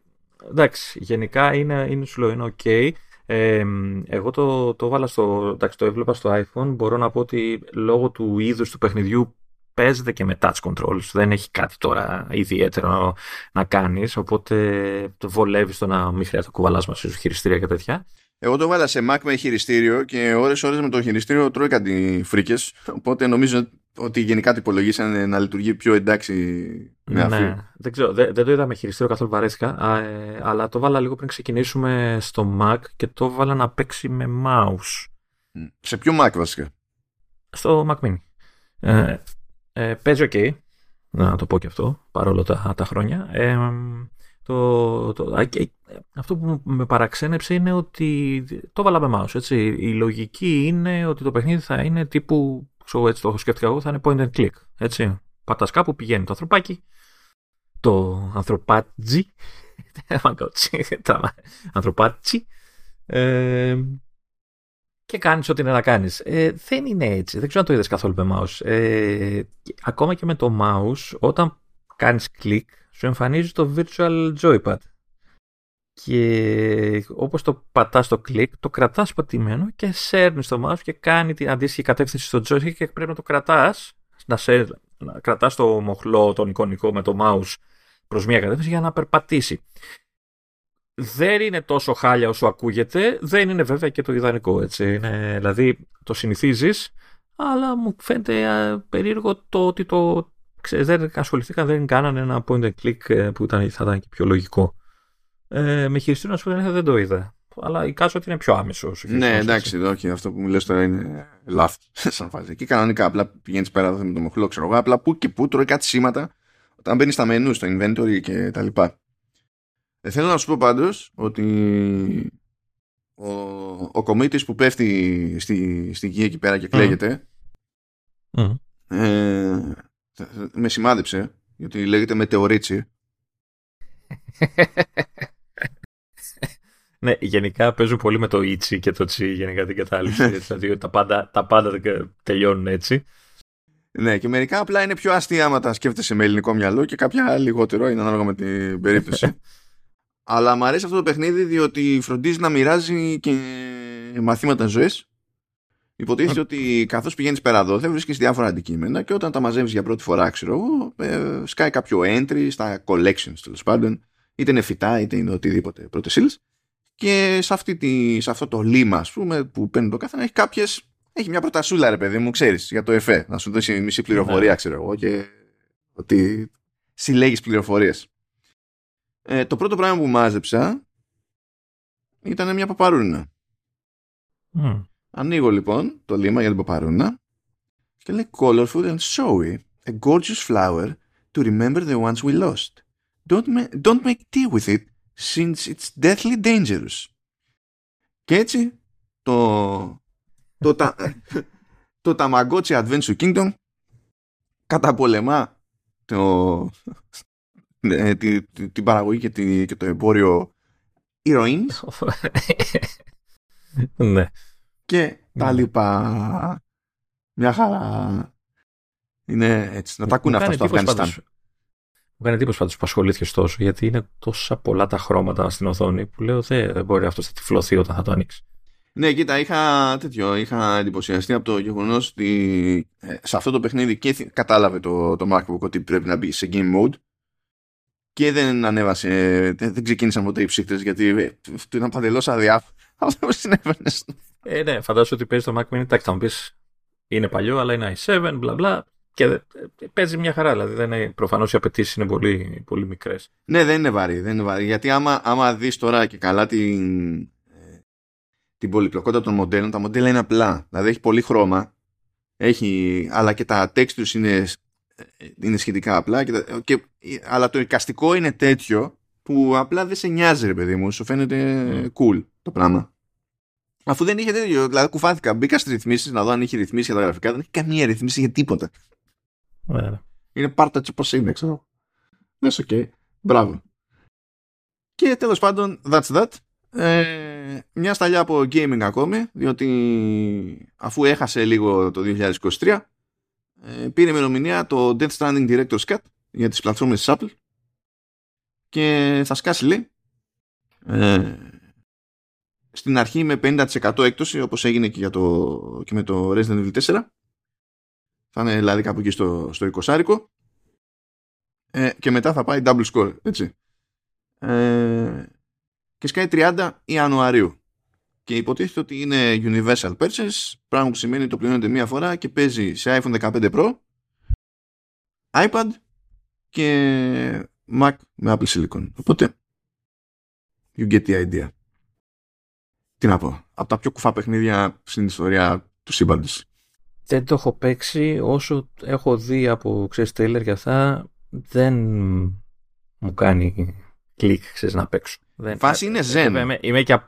Speaker 2: εντάξει, γενικά είναι, είναι σου λέω, είναι OK. Ε, εγώ το, το βάλα στο, εντάξει, το έβλεπα στο iPhone. Μπορώ να πω ότι λόγω του είδους του παιχνιδιού παίζεται και με touch controls. Δεν έχει κάτι τώρα ιδιαίτερο να κάνεις. Οπότε το βολεύεις το να μην χρειάζεται να κουβαλάς μαζί σου χειριστήρια και τέτοια.
Speaker 1: Εγώ το βάλα σε Mac με χειριστήριο και ώρες ώρες με το χειριστήριο τρώει κάτι φρίκες οπότε νομίζω ότι γενικά το υπολογίσανε να λειτουργεί πιο εντάξει με αυτή. Ναι,
Speaker 2: δεν ξέρω, δεν, δεν το είδα με χειριστήριο καθόλου βαρέθηκα ε, αλλά το βάλα λίγο πριν ξεκινήσουμε στο Mac και το βάλα να παίξει με mouse.
Speaker 1: Σε ποιο Mac βασικά;
Speaker 2: Στο Mac Mini. Ε, ε, παίζει ok, να το πω και αυτό, παρόλο τα, τα χρόνια. Ε, το, το, αυτό που με παραξένεψε είναι ότι το βάλαμε mouse, έτσι. Η λογική είναι ότι το παιχνίδι θα είναι τύπου, ξέρω, έτσι το σκέφτηκα εγώ, θα είναι point and click, έτσι. Πατάς κάπου, πηγαίνει το ανθρωπάκι, το ανθρωπάτζι, ανθρωπάτσι, ε, και κάνεις ό,τι είναι να κάνεις. Ε, δεν είναι έτσι. Δεν ξέρω αν το είδες καθόλου με mouse. Ε, ακόμα και με το mouse, όταν κάνεις κλικ, σου εμφανίζει το virtual joypad. Και όπως το πατάς το κλικ, το κρατάς πατημένο και σέρνεις το mouse και κάνει την αντίστοιχη κατεύθυνση στο joystick και πρέπει να το κρατάς, να, σε, να κρατάς το μοχλό, τον εικονικό με το mouse προς μια κατεύθυνση για να περπατήσει δεν είναι τόσο χάλια όσο ακούγεται, δεν είναι βέβαια και το ιδανικό, έτσι. Είναι, δηλαδή το συνηθίζεις, αλλά μου φαίνεται περίεργο το ότι το ξέρεις, δεν ασχοληθήκαν, δεν κάνανε ένα point and click ε, που ήταν, θα ήταν και πιο λογικό. Ε, με χειριστήριο, να σου πω δεν το είδα. Αλλά εικάζω ότι είναι πιο άμεσο.
Speaker 1: Ναι, εντάξει, όχι, αυτό που μου λες τώρα είναι λάθος. Σαν φάση. Και κανονικά απλά πηγαίνεις πέρα με το μοχλό, ξέρω εγώ. Απλά που και που τρώει κάτι σήματα όταν μπαίνεις στα μενού, στο inventory και τα λοιπά. Ε, θέλω να σου πω πάντως ότι ο, ο κομίτης που πέφτει στη, στη γη εκεί πέρα και κλαίγεται Ε, με σημάδεψε γιατί λέγεται μετεωρίτσι
Speaker 2: ναι, γενικά παίζουν πολύ με το Ιτσι και το Τσι γενικά την κατάληξη. δηλαδή τα πάντα, τα πάντα τελειώνουν έτσι.
Speaker 1: Ναι, και μερικά απλά είναι πιο αστεία άμα τα σκέφτεσαι με ελληνικό μυαλό και κάποια λιγότερο είναι ανάλογα με την περίπτωση. Αλλά μου αρέσει αυτό το παιχνίδι διότι φροντίζει να μοιράζει και μαθήματα ζωής. Υποτίθεται ότι καθώς πηγαίνεις πέρα εδώ, θα βρίσκεις διάφορα αντικείμενα και όταν τα μαζεύεις για πρώτη φορά, ξέρω εγώ, ε, σκάει κάποιο entry στα collections τέλος πάντων, είτε είναι φυτά, είτε είναι οτιδήποτε πρώτες ύλε. Και σε, αυτή τη, σε αυτό το λίμα, ας πούμε, που παίρνει το καθένα, έχει κάποιες. Έχει μια πρωτασούλα, ρε παιδί μου, ξέρεις, για το ΕΦΕ. Να σου δώσει μισή πληροφορία, ναι. ξέρω εγώ, και ότι συλλέγεις πληροφορίες. Ε, το πρώτο πράγμα που μάζεψα ήταν μια παπαρούνα. Mm. Ανοίγω λοιπόν το λίμα για την παπαρούνα και λέει colorful and showy, a gorgeous flower to remember the ones we lost. Don't, ma- don't make tea with it since it's deathly dangerous. Και έτσι το το, τα, το Tamagotchi Adventure Kingdom καταπολεμά το, ναι, την παραγωγή και, τη, και το εμπόριο ηρωίνης
Speaker 2: ναι.
Speaker 1: Και τα ναι. λοιπά. Μια χαρά. Είναι έτσι. Να τα ακούνε αυτά στο Αφγανιστάν.
Speaker 2: Μου κάνει εντύπωση πάντως που ασχολήθηκε τόσο, γιατί είναι τόσα πολλά τα χρώματα στην οθόνη που λέω δεν μπορεί αυτός να τυφλωθεί όταν θα το ανοίξει.
Speaker 1: Ναι, κοίτα, είχα, τέτοιο, είχα εντυπωσιαστεί από το γεγονός ότι ε, σε αυτό το παιχνίδι και κατάλαβε το, το MacBook ότι πρέπει να μπει σε game mode και δεν ανέβασε, δεν, δεν ξεκίνησαν ποτέ οι ψύχτες γιατί ε, του ήταν παντελώς αδιάφορο αυτό που συνέβαινε.
Speaker 2: Ε, ναι, φαντάζομαι ότι παίζει το Mac Mini. Εντάξει, θα μου πεις είναι παλιό, αλλά είναι i7, μπλα μπλα. Και ε, παίζει μια χαρά. Δηλαδή, προφανώς οι απαιτήσεις είναι πολύ, πολύ μικρές.
Speaker 1: Ναι, δεν είναι βαρύ. Δεν είναι βαρύ γιατί άμα, άμα δεις τώρα και καλά την, την πολυπλοκότητα των μοντέλων. Τα μοντέλα είναι απλά. Δηλαδή έχει πολύ χρώμα. Έχει, αλλά και τα textures είναι, είναι σχετικά απλά. Και, και, αλλά το εικαστικό είναι τέτοιο που απλά δεν σε νοιάζει, ρε παιδί μου. Σου φαίνεται mm. cool το πράγμα. Αφού δεν είχε τέτοιο, δηλαδή κουφάθηκα. Μπήκα στις ρυθμίσεις να δω αν είχε ρυθμίσει για τα γραφικά. Δεν έχει καμία ρυθμίση για τίποτα.
Speaker 2: Yeah.
Speaker 1: Είναι πάρτα έτσι όπως είναι, ξέρω. Ναι, OK. Okay. Μπράβο. Και τέλος πάντων, that's that. Ε, μια σταλιά από gaming ακόμη, διότι αφού έχασε λίγο το 2023, ε, πήρε ημερομηνία το Death Stranding Director's Cut για τις πλατφόρμες της Apple και θα σκάσει λέει ε, στην αρχή με 50% έκπτωση όπως έγινε και, για το, και με το Resident Evil 4 θα είναι δηλαδή κάπου εκεί στο, στο 20 ε, και μετά θα πάει double score έτσι. Ε, και σκάει 30 Ιανουαρίου. Και υποτίθεται ότι είναι universal purchase πράγμα που σημαίνει το πληρώνεται μία φορά και παίζει σε iPhone 15 Pro iPad και Mac με Apple Silicon. Οπότε you get the idea τι να πω, από τα πιο κουφά παιχνίδια στην ιστορία του σύμπαντος.
Speaker 2: Δεν το έχω παίξει όσο έχω δει από ξέρεις τρέλερ για αυτά δεν μου κάνει κλικ ξέρεις να παίξω. Δεν,
Speaker 1: Φάση είναι ζεν.
Speaker 2: Είμαι, είμαι και,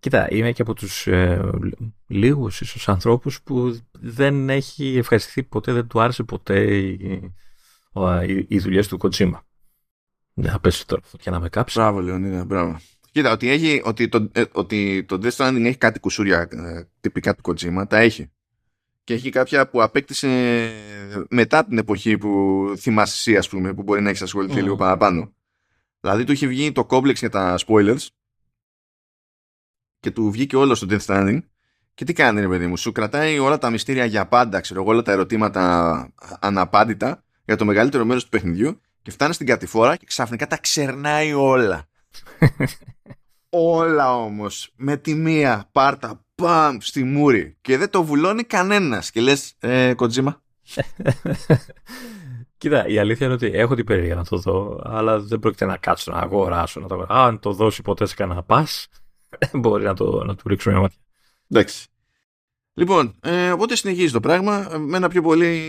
Speaker 2: κοίτα, είμαι και από τους ε, λίγους ίσως ανθρώπους που δεν έχει ευχαριστηθεί ποτέ, δεν του άρεσε ποτέ οι, οι, οι δουλειές του Κοτσίμα. Δεν θα πέσει τώρα και να με κάψει.
Speaker 1: Μπράβο Λεωνίδα, μπράβο. Κοίτα, ότι, έχει, ότι, το, ε, ότι το Death Stranding έχει κάτι κουσούρια ε, τυπικά του Kojima, τα έχει. Και έχει κάποια που απέκτησε μετά την εποχή που θυμάσαι εσύ, ας πούμε, που μπορεί να έχεις ασχοληθεί mm. λίγο παραπάνω. Δηλαδή του είχε βγει το complex για τα spoilers και του βγήκε όλο στο Death Stranding και τι κάνει ρε παιδί μου, σου κρατάει όλα τα μυστήρια για πάντα, ξέρω εγώ, όλα τα ερωτήματα αναπάντητα για το μεγαλύτερο μέρος του παιχνιδιού και φτάνει στην κατηφόρα και ξαφνικά τα ξερνάει όλα. Όλα όμως με τη μία πάρτα παμ στη μούρη και δεν το βουλώνει κανένας και λες ε, Κοτζίμα
Speaker 2: Κοίτα, η αλήθεια είναι ότι έχω την περίεργα να το δω, αλλά δεν πρόκειται να κάτσω να αγοράσω. Να το... Αν το δώσει ποτέ σε κανένα πα, μπορεί να, το, να του ρίξω μια μάτια.
Speaker 1: Εντάξει. Λοιπόν, ε, οπότε συνεχίζει το πράγμα. Με ένα πιο πολύ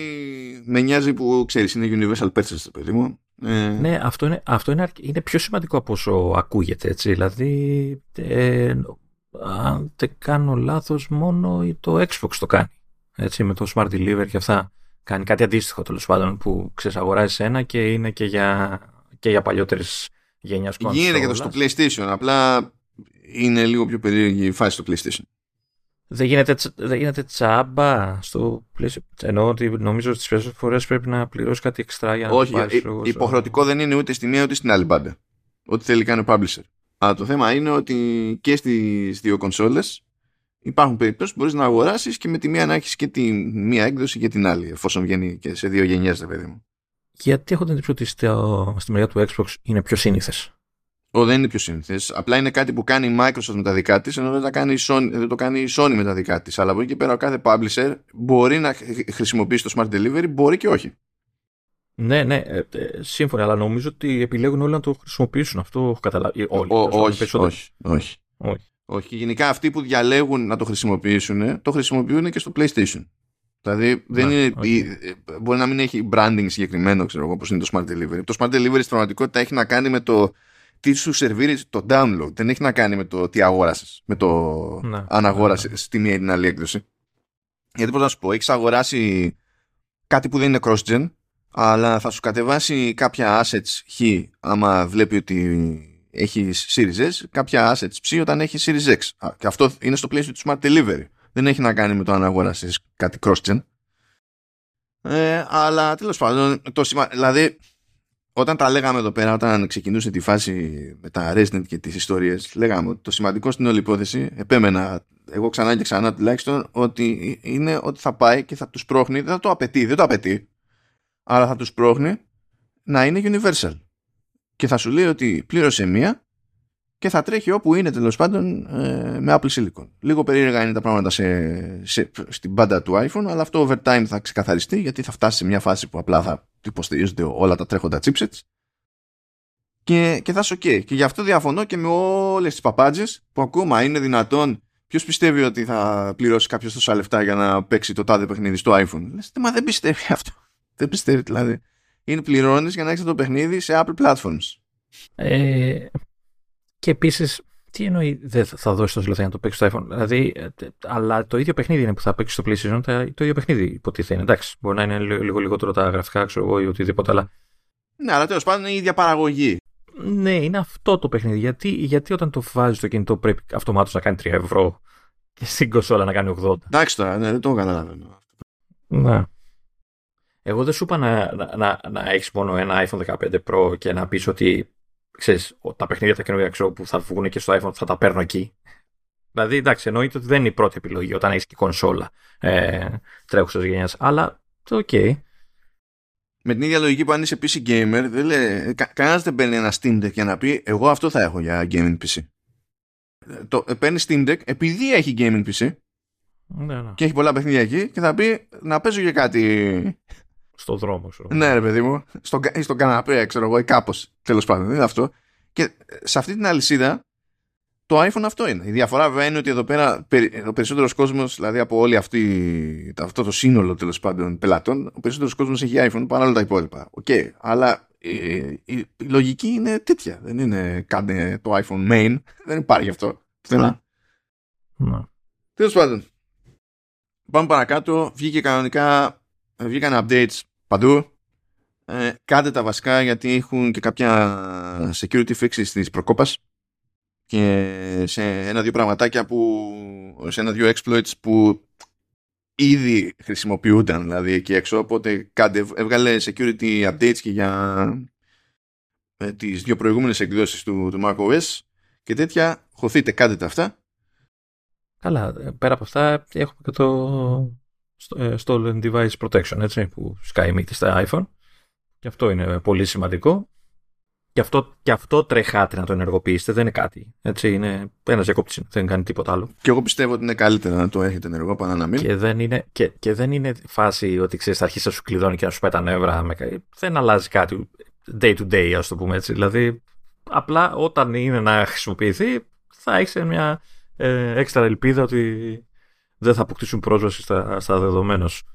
Speaker 1: με νοιάζει που ξέρεις, είναι universal purchase, παιδί μου.
Speaker 2: Ε... Ναι, αυτό, είναι, αυτό είναι, είναι πιο σημαντικό από όσο ακούγεται. Έτσι. Δηλαδή, ε, αν δεν κάνω λάθος, μόνο το Xbox το κάνει. Έτσι, με το Smart Deliver και αυτά. Κάνει κάτι αντίστοιχο τέλος πάντων που ξεσαγοράζει ένα και είναι και για, και για παλιότερε γενιάς
Speaker 1: Γίνεται και το στο PlayStation. Απλά είναι λίγο πιο περίεργη η φάση στο PlayStation.
Speaker 2: Δεν γίνεται, δεν γίνεται τσάμπα στο πλαίσιο. Ενώ ότι νομίζω ότι τις περισσότερε φορές πρέπει να πληρώσει κάτι εξτρά για να
Speaker 1: Όχι, το πάρεις, υποχρεωτικό δεν είναι ούτε στη μία ούτε στην άλλη μπάντα. Ό,τι θέλει κάνει ο publisher. Αλλά το θέμα είναι ότι και στις δύο κονσόλες υπάρχουν περιπτώσεις που μπορείς να αγοράσεις και με τη μία να έχεις και τη μία έκδοση και την άλλη, εφόσον βγαίνει και σε δύο γενιές, δε παιδί μου.
Speaker 2: Γιατί έχω την εντύπωση ότι στη μεριά του Xbox είναι πιο σύνηθες.
Speaker 1: Ο, δεν είναι πιο σύνηθε. Απλά είναι κάτι που κάνει η Microsoft με τα δικά της, ενώ δεν, τα κάνει η Sony, δεν το κάνει η Sony με τα δικά της. Αλλά από εκεί και πέρα ο κάθε publisher μπορεί να χρησιμοποιήσει το Smart Delivery, μπορεί και όχι.
Speaker 2: Ναι, ναι, ε, ε, σύμφωνα, αλλά νομίζω ότι επιλέγουν όλοι να το χρησιμοποιήσουν. Αυτό έχω καταλάβει. Όλοι,
Speaker 1: ο, όχι, όχι, όχι, όχι. Όχι. Και γενικά αυτοί που διαλέγουν να το χρησιμοποιήσουν, το χρησιμοποιούν και στο PlayStation. Δηλαδή δεν ναι, είναι, okay. μπορεί να μην έχει branding συγκεκριμένο, ξέρω εγώ, όπως είναι το Smart Delivery. Το Smart Delivery στην πραγματικότητα έχει να κάνει με το τι σου σερβίρει το download. Δεν έχει να κάνει με το τι αγόρασες. Με το ναι, αν αγόρασες ναι, στη μία ή την άλλη έκδοση. Γιατί πώς να σου πω, έχεις αγοράσει κάτι που δεν είναι cross-gen, αλλά θα σου κατεβάσει κάποια assets χ άμα βλέπει ότι έχεις Series S, κάποια assets ψ όταν έχεις Series X. Και αυτό είναι στο πλαίσιο του Smart Delivery. Δεν έχει να κάνει με το αν αγόρασες κάτι cross-gen. Ε, αλλά τέλος πάντων, το σημα... δηλαδή όταν τα λέγαμε εδώ πέρα, όταν ξεκινούσε τη φάση με τα Resident και τις ιστορίες, λέγαμε ότι το σημαντικό στην όλη υπόθεση, επέμενα εγώ ξανά και ξανά τουλάχιστον, ότι είναι ότι θα πάει και θα τους πρόχνει, δεν θα το απαιτεί, δεν το απαιτεί, αλλά θα τους πρόχνει να είναι universal. Και θα σου λέει ότι πλήρωσε μία και θα τρέχει όπου είναι τέλος πάντων ε, με Apple Silicon. Λίγο περίεργα είναι τα πράγματα σε, σε, στην πάντα του iPhone, αλλά αυτό over time θα ξεκαθαριστεί γιατί θα φτάσει σε μια φάση που απλά θα υποστηρίζονται όλα τα τρέχοντα chipsets και, και θα είσαι ok. Και γι' αυτό διαφωνώ και με όλες τις παπάντζες που ακόμα είναι δυνατόν Ποιος πιστεύει ότι θα πληρώσει κάποιος τόσα λεφτά για να παίξει το τάδε παιχνίδι στο iPhone; Λες, μα δεν πιστεύει αυτό. Δεν πιστεύει δηλαδή. Είναι πληρώνεις για να έχεις το παιχνίδι σε Apple platforms.
Speaker 2: Ε, και επίσης, τι εννοεί δεν θα δώσει τόσο λεφτά για να το παίξει στο iPhone. Δηλαδή, ε, αλλά το ίδιο παιχνίδι είναι που θα παίξει στο PlayStation. Το ίδιο παιχνίδι υποτίθεται είναι. Εντάξει, μπορεί να είναι λίγο λιγότερο τα γραφικά, ξέρω εγώ, ή οτιδήποτε, αλλά.
Speaker 1: Ναι, αλλά τέλος πάντων είναι η ίδια παραγωγή.
Speaker 2: Ναι, είναι αυτό το παιχνίδι. Γιατί, γιατί όταν το βάζεις στο κινητό πρέπει αυτομάτως να κάνει 3 ευρώ και στην κονσόλα να κάνει 80.
Speaker 1: Εντάξει τώρα, ναι, δεν το καταλαβαίνω.
Speaker 2: Ναι. Εγώ δεν σου είπα να, να, να, να έχεις μόνο ένα iPhone 15 Pro και να πεις ότι ξέρεις, τα παιχνίδια τα καινούργια ξέρω, που θα βγουν και στο iPhone θα τα παίρνω εκεί. Δηλαδή, εντάξει, εννοείται ότι δεν είναι η πρώτη επιλογή όταν έχεις και κονσόλα ε, τρέχουσας γενιάς. Αλλά το OK
Speaker 1: με την ίδια λογική που αν είσαι PC gamer, δεν λέει, κα, κανένας δεν παίρνει ένα Steam Deck για να πει εγώ αυτό θα έχω για gaming PC. Το, ε, παίρνεις Steam Deck επειδή έχει gaming PC
Speaker 2: ναι, ναι.
Speaker 1: και έχει πολλά παιχνίδια εκεί και θα πει να παίζω για κάτι
Speaker 2: στο δρόμο σου.
Speaker 1: Ναι ρε παιδί μου, στον, στο καναπέ ξέρω εγώ ή κάπως τέλος πάντων, δεν είναι αυτό. Και σε αυτή την αλυσίδα το iPhone αυτό είναι. Η διαφορά βέβαια είναι ότι εδώ πέρα ο περισσότερος κόσμος, δηλαδή από όλη αυτή, αυτό το σύνολο τέλος πάντων πελατών, ο περισσότερος κόσμος έχει iPhone παρά όλα τα υπόλοιπα. OK, okay. αλλά η, η, η, λογική είναι τέτοια. Δεν είναι κάνε το iPhone main. Δεν υπάρχει αυτό. Πουθενά.
Speaker 2: Ναι.
Speaker 1: Τέλος πάντων. Πάμε παρακάτω. Βγήκε κανονικά. Βγήκαν updates παντού. Ε, κάντε τα βασικά γιατί έχουν και κάποια security fixes της προκόπας. Και σε ένα-δύο πραγματάκια που σε ένα-δύο exploits που ήδη χρησιμοποιούνταν δηλαδή εκεί έξω. Οπότε κάντε, έβγαλε security updates και για ε, τις δύο προηγούμενες εκδόσεις του, του macOS και τέτοια. Χωθείτε κάντε τα αυτά.
Speaker 2: Καλά, πέρα από αυτά έχουμε και το Stolen Device Protection έτσι, που σκάει στα iPhone και αυτό είναι πολύ σημαντικό και αυτό, και αυτό τρεχάτε να το ενεργοποιήσετε, δεν είναι κάτι. Έτσι, είναι ένας διακόπτης, δεν κάνει τίποτα άλλο.
Speaker 1: Και εγώ πιστεύω ότι είναι καλύτερα να το έχετε ενεργό παρά να μην.
Speaker 2: Και δεν είναι, και, και δεν είναι φάση ότι ξέρεις, θα αρχίσει να σου κλειδώνει και να σου πάει τα νεύρα. Με, δεν αλλάζει κάτι day to day, ας το πούμε έτσι. Δηλαδή, απλά όταν είναι να χρησιμοποιηθεί, θα έχεις μια ε, έξτρα ελπίδα ότι δεν θα αποκτήσουν πρόσβαση στα, στα δεδομένα σου.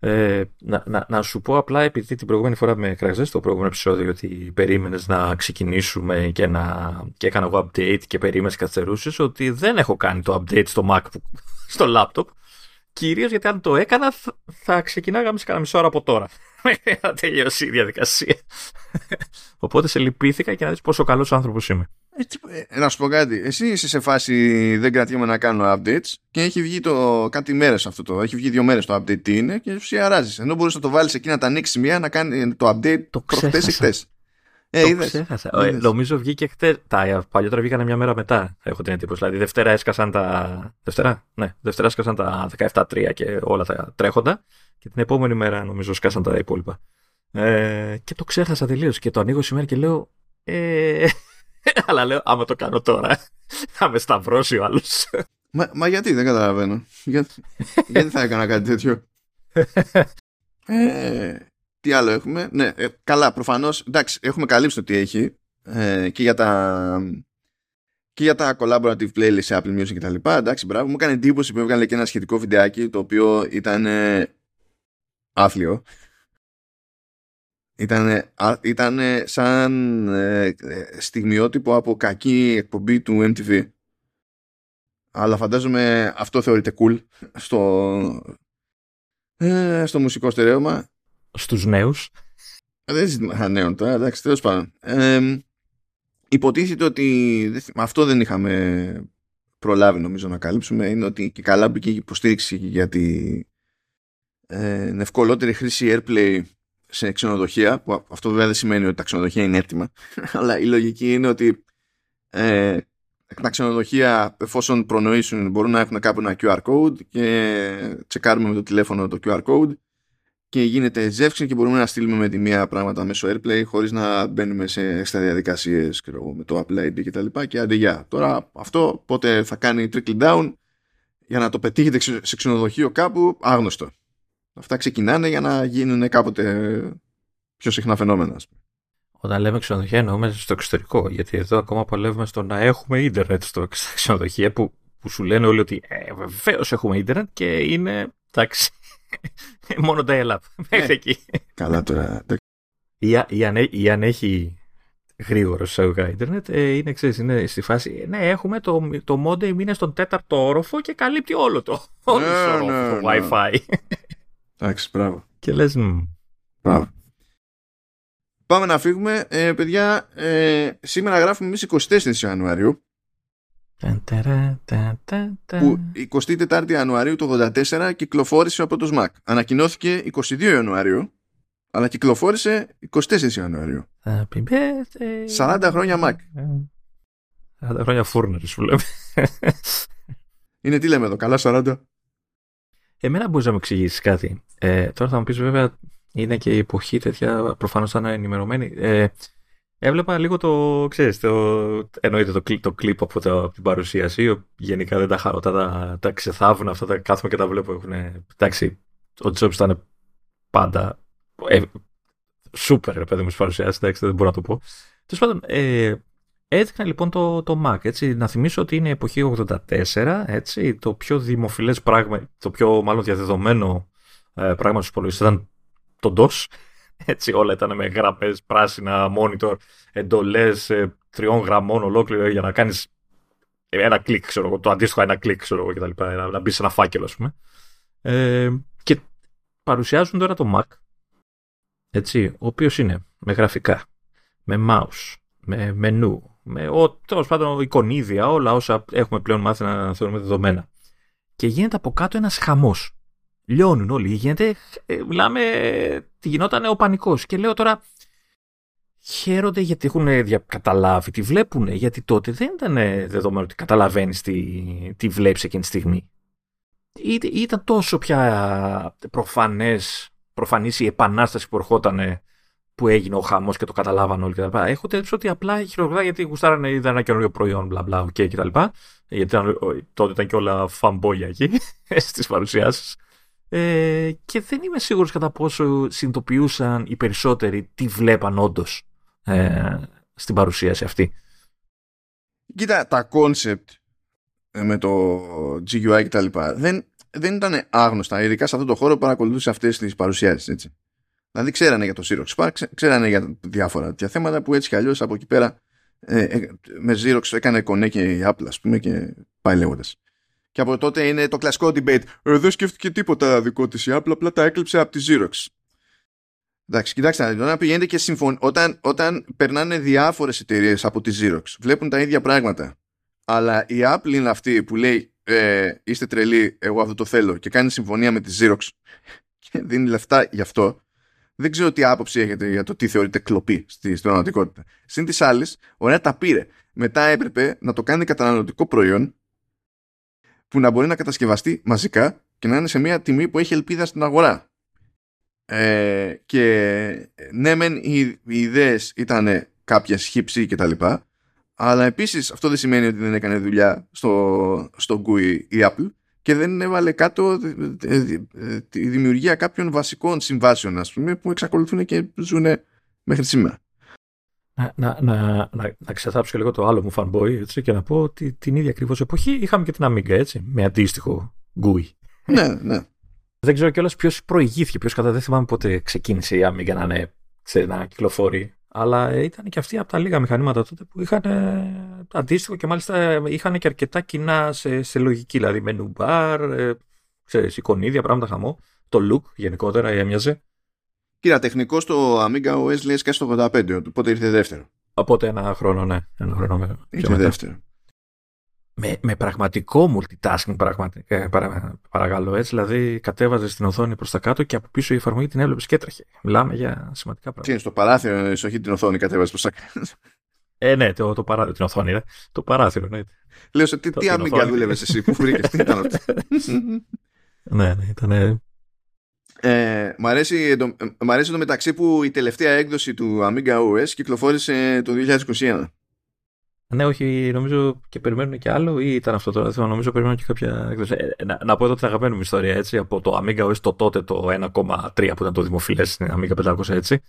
Speaker 2: Ε, να, να, να, σου πω απλά επειδή την προηγούμενη φορά με κράζες το προηγούμενο επεισόδιο ότι περίμενες να ξεκινήσουμε και, να, και έκανα εγώ update και περίμενες καθυστερούσες ότι δεν έχω κάνει το update στο MacBook, στο laptop. Κυρίως γιατί αν το έκανα θα, θα ξεκινάγαμε σε κανένα μισό ώρα από τώρα. Να τελειώσει η διαδικασία. Οπότε σε λυπήθηκα και να δεις πόσο καλός άνθρωπος είμαι
Speaker 1: ε, ε, να σου πω κάτι. Εσύ είσαι σε φάση δεν κρατιέμαι να κάνω updates και έχει βγει το κάτι μέρες αυτό το. Έχει βγει δύο μέρες το update τι είναι και σου αράζεις. Ενώ μπορείς να το βάλεις εκεί να τα ανοίξεις μία να κάνει το update
Speaker 2: το προχτές ή χτες. Ε, το είδες. ξέχασα. Ε, είδες. νομίζω βγήκε χτες. Τα παλιότερα βγήκαν μια μέρα μετά. Έχω την εντύπωση. Δηλαδή Δευτέρα έσκασαν τα. Δευτέρα, ναι. Δευτέρα έσκασαν τα 17-3 και όλα τα τρέχοντα. Και την επόμενη μέρα νομίζω σκάσαν τα υπόλοιπα. Ε, και το ξέχασα τελείως. Και το ανοίγω σήμερα και λέω. Ε, Αλλά λέω, άμα το κάνω τώρα, θα με σταυρώσει ο άλλος.
Speaker 1: Μα, μα γιατί δεν καταλαβαίνω. γιατί, γιατί θα έκανα κάτι τέτοιο; ε, τι άλλο έχουμε; Ναι, ε, καλά, προφανώς. Εντάξει, έχουμε καλύψει το τι έχει ε, και για τα. Και για τα collaborative playlist σε Apple Music και τα λοιπά. Εντάξει, μπράβο. Μου έκανε εντύπωση που έβγαλε και ένα σχετικό βιντεάκι το οποίο ήταν άθλιο. Ήταν σαν ε, στιγμιότυπο από κακή εκπομπή του MTV. Αλλά φαντάζομαι αυτό θεωρείται cool στο, ε, στο μουσικό στερέωμα.
Speaker 2: Στους νέους.
Speaker 1: Δεν ζητήμα νέων τώρα, εντάξει, τέλος πάντων. Ε, υποτίθεται ότι αυτό δεν είχαμε προλάβει νομίζω να καλύψουμε είναι ότι και καλά μπήκε η υποστήριξη για την ε, ευκολότερη χρήση AirPlay σε ξενοδοχεία, που αυτό βέβαια δεν σημαίνει ότι τα ξενοδοχεία είναι έτοιμα, αλλά η λογική είναι ότι ε, τα ξενοδοχεία εφόσον προνοήσουν μπορούν να έχουν κάπου ένα QR code και τσεκάρουμε με το τηλέφωνο το QR code και γίνεται ζεύξη και μπορούμε να στείλουμε με τη μία πράγματα μέσω AirPlay χωρίς να μπαίνουμε σε έξτρα διαδικασίες με το Apple ID και τα λοιπά και αντί Τώρα αυτό πότε θα κάνει trickle down για να το πετύχετε σε ξενοδοχείο κάπου άγνωστο. Αυτά ξεκινάνε για να γίνουν κάποτε πιο συχνά φαινόμενα.
Speaker 2: Όταν λέμε ξενοδοχεία εννοούμε στο εξωτερικό, γιατί εδώ ακόμα παλεύουμε στο να έχουμε ίντερνετ στο ξενοδοχεία που που σου λένε όλοι ότι ε, βεβαίως έχουμε ίντερνετ και είναι εντάξει. Μόνο τα up Μέχρι εκεί.
Speaker 1: Καλά τώρα.
Speaker 2: Ή, ή, αν, ή αν έχει γρήγορο εισαγωγικά ίντερνετ, ε, είναι, ξέρεις, είναι στη φάση. Ναι, έχουμε το, το modem είναι στον τέταρτο όροφο και καλύπτει όλο το, όλο ναι, ναι, το ναι. WiFi.
Speaker 1: Εντάξει, μπράβο.
Speaker 2: Και λες.
Speaker 1: Μπράβο. Πάμε να φύγουμε. Ε, παιδιά, ε, σήμερα γράφουμε εμείς 24 Ιανουαρίου. Που 24 Ιανουαρίου του 1984 κυκλοφόρησε ο πρώτος Mac. Ανακοινώθηκε 22 Ιανουαρίου, αλλά κυκλοφόρησε 24 Ιανουαρίου. 40 χρόνια Mac.
Speaker 2: 40 χρόνια φούρνερ, σου λέμε.
Speaker 1: Είναι τι λέμε εδώ, καλά 40.
Speaker 2: Εμένα μπορείς να μου εξηγήσεις κάτι. Ε, τώρα θα μου πεις βέβαια είναι και η εποχή τέτοια, προφανώς θα είναι ενημερωμένη. Ε, έβλεπα λίγο το, ξέρεις, το, εννοείται το, το κλιπ από, το, από την παρουσίαση, γενικά δεν τα χαρώ, τα, τα, τα ξεθάβουν αυτά, τα κάθομαι και τα βλέπω, έχουν, εντάξει, ο Jobs ήταν πάντα ε, σούπερ, παιδί μου, στις παρουσιάσεις, εντάξει, δεν μπορώ να το πω. Τέλος πάντων, ε, έδειχνα λοιπόν το, το Mac, έτσι, να θυμίσω ότι είναι εποχή 84, έτσι, το πιο δημοφιλές πράγμα, το πιο μάλλον διαδεδομένο ε, πράγμα στους υπολογιστές ήταν το DOS. Έτσι όλα ήταν με γραμμέ, πράσινα, monitor, εντολές ε, τριών γραμμών ολόκληρο για να κάνεις ένα κλικ, ξέρω εγώ, το αντίστοιχο ένα κλικ, ξέρω εγώ κτλ. Να, να μπεις σε ένα φάκελο, ας πούμε. Ε, και παρουσιάζουν τώρα το Mac, έτσι, ο οποίος είναι με γραφικά, με mouse, με μενού, με τέλος πάντων εικονίδια, όλα όσα έχουμε πλέον μάθει να θεωρούμε δεδομένα. Και γίνεται από κάτω ένας χαμός λιώνουν όλοι. Γίνεται, ε, μιλάμε, τι γινόταν ο πανικός. Και λέω τώρα, χαίρονται γιατί έχουν καταλάβει, τι βλέπουν, γιατί τότε δεν ήταν δεδομένο ότι καταλαβαίνεις τι, τι βλέπεις εκείνη τη στιγμή. Ήταν τόσο πια προφανές, προφανής η επανάσταση που ερχόταν που έγινε ο χαμός και το καταλάβαν όλοι κτλ. Όχι τέτοιο ότι απλά χειροκροτά γιατί γουστάρανε, είδαν ένα καινούριο προϊόν, μπλα μπλα, οκ κτλ. Γιατί τότε ήταν και όλα φαμπόγια εκεί στις παρουσιάσεις. Ε, και δεν είμαι σίγουρος κατά πόσο συνειδητοποιούσαν οι περισσότεροι τι βλέπαν όντως ε, στην παρουσίαση αυτή.
Speaker 1: Κοίτα, τα concept ε, με το GUI και τα λοιπά δεν, δεν ήταν άγνωστα, ειδικά σε αυτό το χώρο που παρακολουθούσε αυτές τις παρουσιάσεις, έτσι. Δηλαδή ξέρανε για το Xerox Park, ξέρανε για διάφορα τέτοια θέματα που έτσι κι αλλιώς από εκεί πέρα ε, ε, με Xerox έκανε κονέ και η Apple, ας πούμε, και πάει λέγοντας. Και από τότε είναι το κλασικό debate. Ε, δεν σκέφτηκε τίποτα δικό της η Apple, απλά τα έκλειψε από τη Xerox. Εντάξει, κοιτάξτε, όταν πηγαίνετε και συμφων... όταν, όταν περνάνε διάφορες εταιρείες από τη Xerox, βλέπουν τα ίδια πράγματα. Αλλά η Apple είναι αυτή που λέει ε, είστε τρελοί, εγώ αυτό το θέλω και κάνει συμφωνία με τη Xerox και δίνει λεφτά γι' αυτό. Δεν ξέρω τι άποψη έχετε για το τι θεωρείται κλοπή στη, στην πραγματικότητα. Συν της άλλης, ωραία τα πήρε. Μετά έπρεπε να το κάνει καταναλωτικό προϊόν που να μπορεί να κατασκευαστεί μαζικά και να είναι σε μια τιμή που έχει ελπίδα στην αγορά. Ε, και ναι μεν οι, οι ιδέες ήταν κάποιες χύψη και τα λοιπά αλλά επίσης αυτό δεν σημαίνει ότι δεν έκανε δουλειά στο, στο GUI η Apple και δεν έβαλε κάτω τη δημιουργία κάποιων βασικών συμβάσεων ας πούμε που εξακολουθούν και ζουν μέχρι σήμερα.
Speaker 2: Να, να, να, να, να ξεθάψω και λίγο το άλλο μου fanboy έτσι, και να πω ότι την ίδια ακριβώς εποχή είχαμε και την Amiga έτσι, με αντίστοιχο GUI.
Speaker 1: ναι, ναι.
Speaker 2: Δεν ξέρω κιόλας ποιος προηγήθηκε, ποιος κατά δεν θυμάμαι πότε ξεκίνησε η Amiga να, είναι, ξέρεις, να κυκλοφορεί. Αλλά ήταν και αυτή από τα λίγα μηχανήματα τότε που είχαν ε, αντίστοιχο και μάλιστα είχαν και αρκετά κοινά σε, σε λογική. Δηλαδή με νουμπάρ, ε, ξέρεις, εικονίδια, πράγματα χαμό. Το look γενικότερα έμοιαζε.
Speaker 1: Κοίτα, τεχνικός στο Amiga OS λέει και στο 85, οπότε ήρθε δεύτερο.
Speaker 2: Οπότε ένα χρόνο, ναι. Ένα χρόνο με,
Speaker 1: ήρθε δεύτερο.
Speaker 2: Με, με πραγματικό multitasking, πραγματι, ε, παρα, παρακαλώ έτσι. Δηλαδή, κατέβαζε την οθόνη προ τα κάτω και από πίσω η εφαρμογή την έβλεπε και έτρεχε. Μιλάμε για σημαντικά πράγματα.
Speaker 1: Τι είναι, στο παράθυρο, όχι την οθόνη, κατέβαζε προ τα κάτω.
Speaker 2: Ε, ναι, το, το παράθυρο, την οθόνη, ναι. Το παράθυρο, ναι.
Speaker 1: Λέω, σε τι, τι Amiga δούλευε εσύ, πού βρήκε, τι ήταν αυτό.
Speaker 2: ναι, ναι, ήταν
Speaker 1: ε, μ, αρέσει, το, μ' αρέσει το μεταξύ που η τελευταία έκδοση του Amiga OS κυκλοφόρησε το 2021.
Speaker 2: Ναι, όχι, νομίζω και περιμένουν και άλλο ή ήταν αυτό τώρα. Νομίζω περιμένουν και κάποια έκδοση. Ε, να, να πω εδώ την αγαπημένη μου ιστορία έτσι. Από το Amiga OS το τότε το 1,3 που ήταν το δημοφιλές στην Amiga 500 έτσι.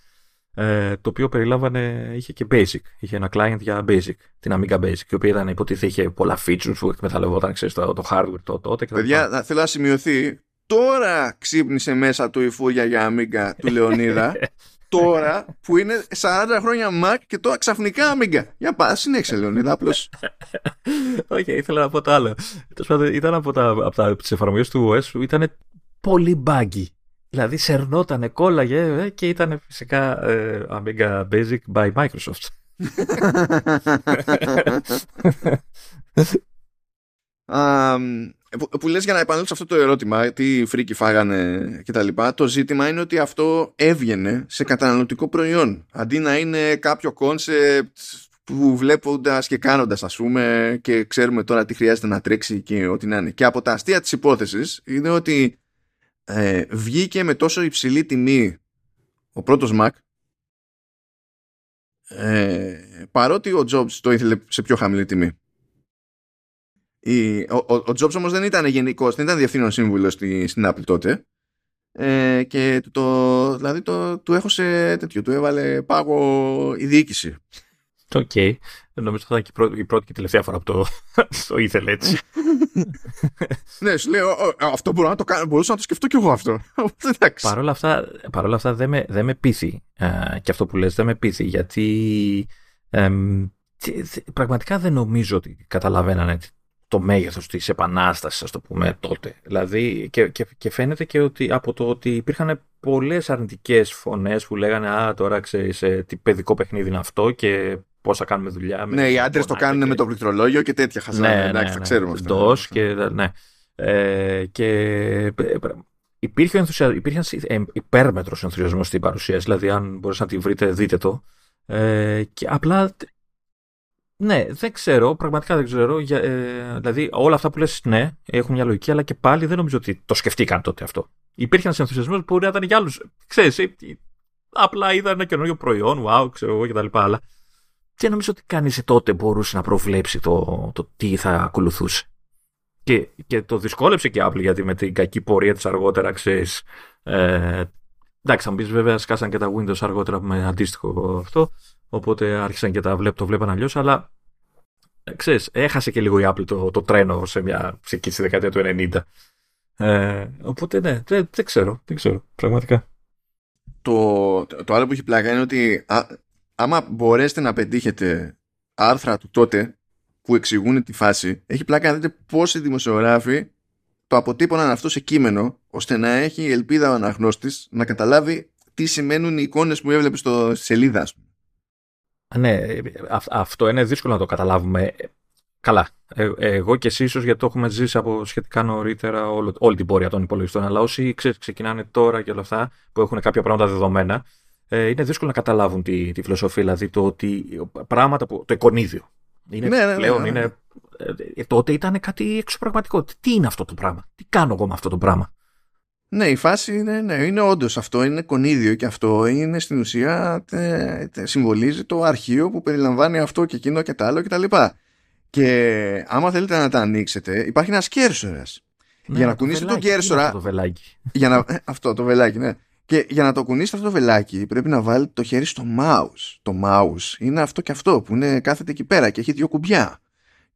Speaker 2: ε, το οποίο περιλάμβανε, είχε και Basic. Είχε ένα client για Basic, την Amiga Basic, η οποία ήταν υποτίθεται είχε πολλά features που εκμεταλλευόταν, ξέρεις, το, το hardware το, τότε. Και
Speaker 1: Παιδιά, θέλω να σημειωθεί, τώρα ξύπνησε μέσα το υφούρια για Amiga του Λεωνίδα, τώρα που είναι 40 χρόνια Mac και τώρα ξαφνικά Amiga. Για πά, συνέχισε Λεωνίδα, απλώς.
Speaker 2: Όχι, okay, ήθελα να πω το άλλο. Ήταν από, τα, από τα, τις εφαρμογές του OS που ήταν πολύ buggy. Δηλαδή σερνότανε, κόλλαγε ε, και ήταν φυσικά ε, Amiga Basic by Microsoft.
Speaker 1: um, που, λες για να επανέλθω σε αυτό το ερώτημα τι φρίκι φάγανε και τα λοιπά το ζήτημα είναι ότι αυτό έβγαινε σε καταναλωτικό προϊόν αντί να είναι κάποιο concept που βλέποντας και κάνοντας ας πούμε και ξέρουμε τώρα τι χρειάζεται να τρέξει και ό,τι να είναι και από τα αστεία της υπόθεσης είναι ότι ε, βγήκε με τόσο υψηλή τιμή ο πρώτος Mac ε, παρότι ο Jobs το ήθελε σε πιο χαμηλή τιμή. Η, ο, ο, ο Jobs όμως δεν ήταν γενικός, δεν ήταν διευθύνων σύμβουλος στη, στην Apple τότε ε, και το, δηλαδή το, του έχωσε τέτοιο, του έβαλε πάγο η διοίκηση.
Speaker 2: OK. Okay. Νομίζω ότι θα ήταν και η πρώτη, και τελευταία φορά που το, το ήθελε έτσι.
Speaker 1: ναι, σου λέω, αυτό μπορώ να το κάνω, μπορούσα να το σκεφτώ κι εγώ αυτό.
Speaker 2: Παρ' όλα αυτά, παρόλα αυτά δεν με, δεν με πείθει ε, και αυτό που λες δεν με πείθει γιατί ε, πραγματικά δεν νομίζω ότι καταλαβαίνανε το μέγεθος της επανάστασης, ας το πούμε, τότε. Δηλαδή, και, και, και φαίνεται και ότι από το ότι υπήρχαν πολλές αρνητικές φωνές που λέγανε «Α, τώρα ξέρεις, ε, τι παιδικό παιχνίδι είναι αυτό και πώς θα κάνουμε δουλειά.
Speaker 1: Ναι, οι άντρες το κάνουν και... με το πληκτρολόγιο και τέτοια χαζά. Ναι, εντάξει, ναι, ναι. ξέρουμε
Speaker 2: αυτό. και, ναι. Ε, και υπήρχε, ενθουσια... υπήρχε υπέρμετρος ενθουσιασμός στην παρουσίαση. Δηλαδή, αν μπορείτε να τη βρείτε, δείτε το. Ε, και απλά. Ναι, δεν ξέρω, πραγματικά δεν ξέρω. Για, ε, δηλαδή, όλα αυτά που λες, ναι, έχουν μια λογική, αλλά και πάλι δεν νομίζω ότι το σκεφτήκαν τότε αυτό. Υπήρχε ένας ενθουσιασμός που μπορεί να ήταν για άλλους. Ξέρεις, ε, απλά είδαν ένα καινούριο προϊόν, wow, ξέρω εγώ κτλ. Αλλά δεν νομίζω ότι κανείς τότε μπορούσε να προβλέψει το, το τι θα ακολουθούσε. Και, και το δυσκόλεψε και η Apple γιατί με την κακή πορεία της αργότερα, ξέρεις. Ε, εντάξει, θα μου πεις βέβαια, σκάσαν και τα Windows αργότερα με αντίστοιχο αυτό. Οπότε άρχισαν και τα βλέπ, το βλέπαν αλλιώς, αλλά ε, ξέρεις, έχασε και λίγο η Apple το, το τρένο σε μια, σε εκεί στη δεκαετία του 90. Ε, οπότε ναι, δεν, δεν, ξέρω, δεν ξέρω, πραγματικά.
Speaker 1: Το, το άλλο που έχει πλάκα είναι ότι άμα μπορέσετε να πετύχετε άρθρα του τότε που εξηγούν τη φάση, έχει πλάκα να δείτε πόσοι δημοσιογράφοι το αποτύπωναν αυτό σε κείμενο, ώστε να έχει ελπίδα ο αναγνώστης να καταλάβει τι σημαίνουν οι εικόνες που έβλεπε στο σελίδα,
Speaker 2: Ναι, αυτό είναι δύσκολο να το καταλάβουμε. Καλά. Ε, εγώ και εσύ ίσως γιατί το έχουμε ζήσει από σχετικά νωρίτερα όλη, όλη την πορεία των υπολογιστών. Αλλά όσοι ξεκινάνε τώρα και όλα αυτά που έχουν κάποια πράγματα δεδομένα, ε, είναι δύσκολο να καταλάβουν τη, τη φιλοσοφία. Δηλαδή το ότι πράγματα που. το εικονίδιο. Είναι, ναι, ναι, ναι πλέον ναι, είναι. Ε, τότε ήταν κάτι εξωπραγματικό. Τι είναι αυτό το πράγμα, Τι κάνω εγώ με αυτό το πράγμα;
Speaker 1: Ναι, η φάση είναι, ναι, είναι όντως αυτό, είναι κονίδιο και αυτό είναι στην ουσία συμβολίζει το αρχείο που περιλαμβάνει αυτό και εκείνο και τα άλλο και τα λοιπά. Και άμα θέλετε να τα ανοίξετε, υπάρχει ένας κέρσορας.
Speaker 2: Ναι, για να κουνήσετε τον κέρσορα. Το βελάκι.
Speaker 1: Για να, ε, αυτό το βελάκι, ναι. Και για να το κουνήσετε αυτό το βελάκι πρέπει να βάλετε το χέρι στο mouse. Το mouse είναι αυτό και αυτό που είναι κάθεται εκεί πέρα και έχει δύο κουμπιά.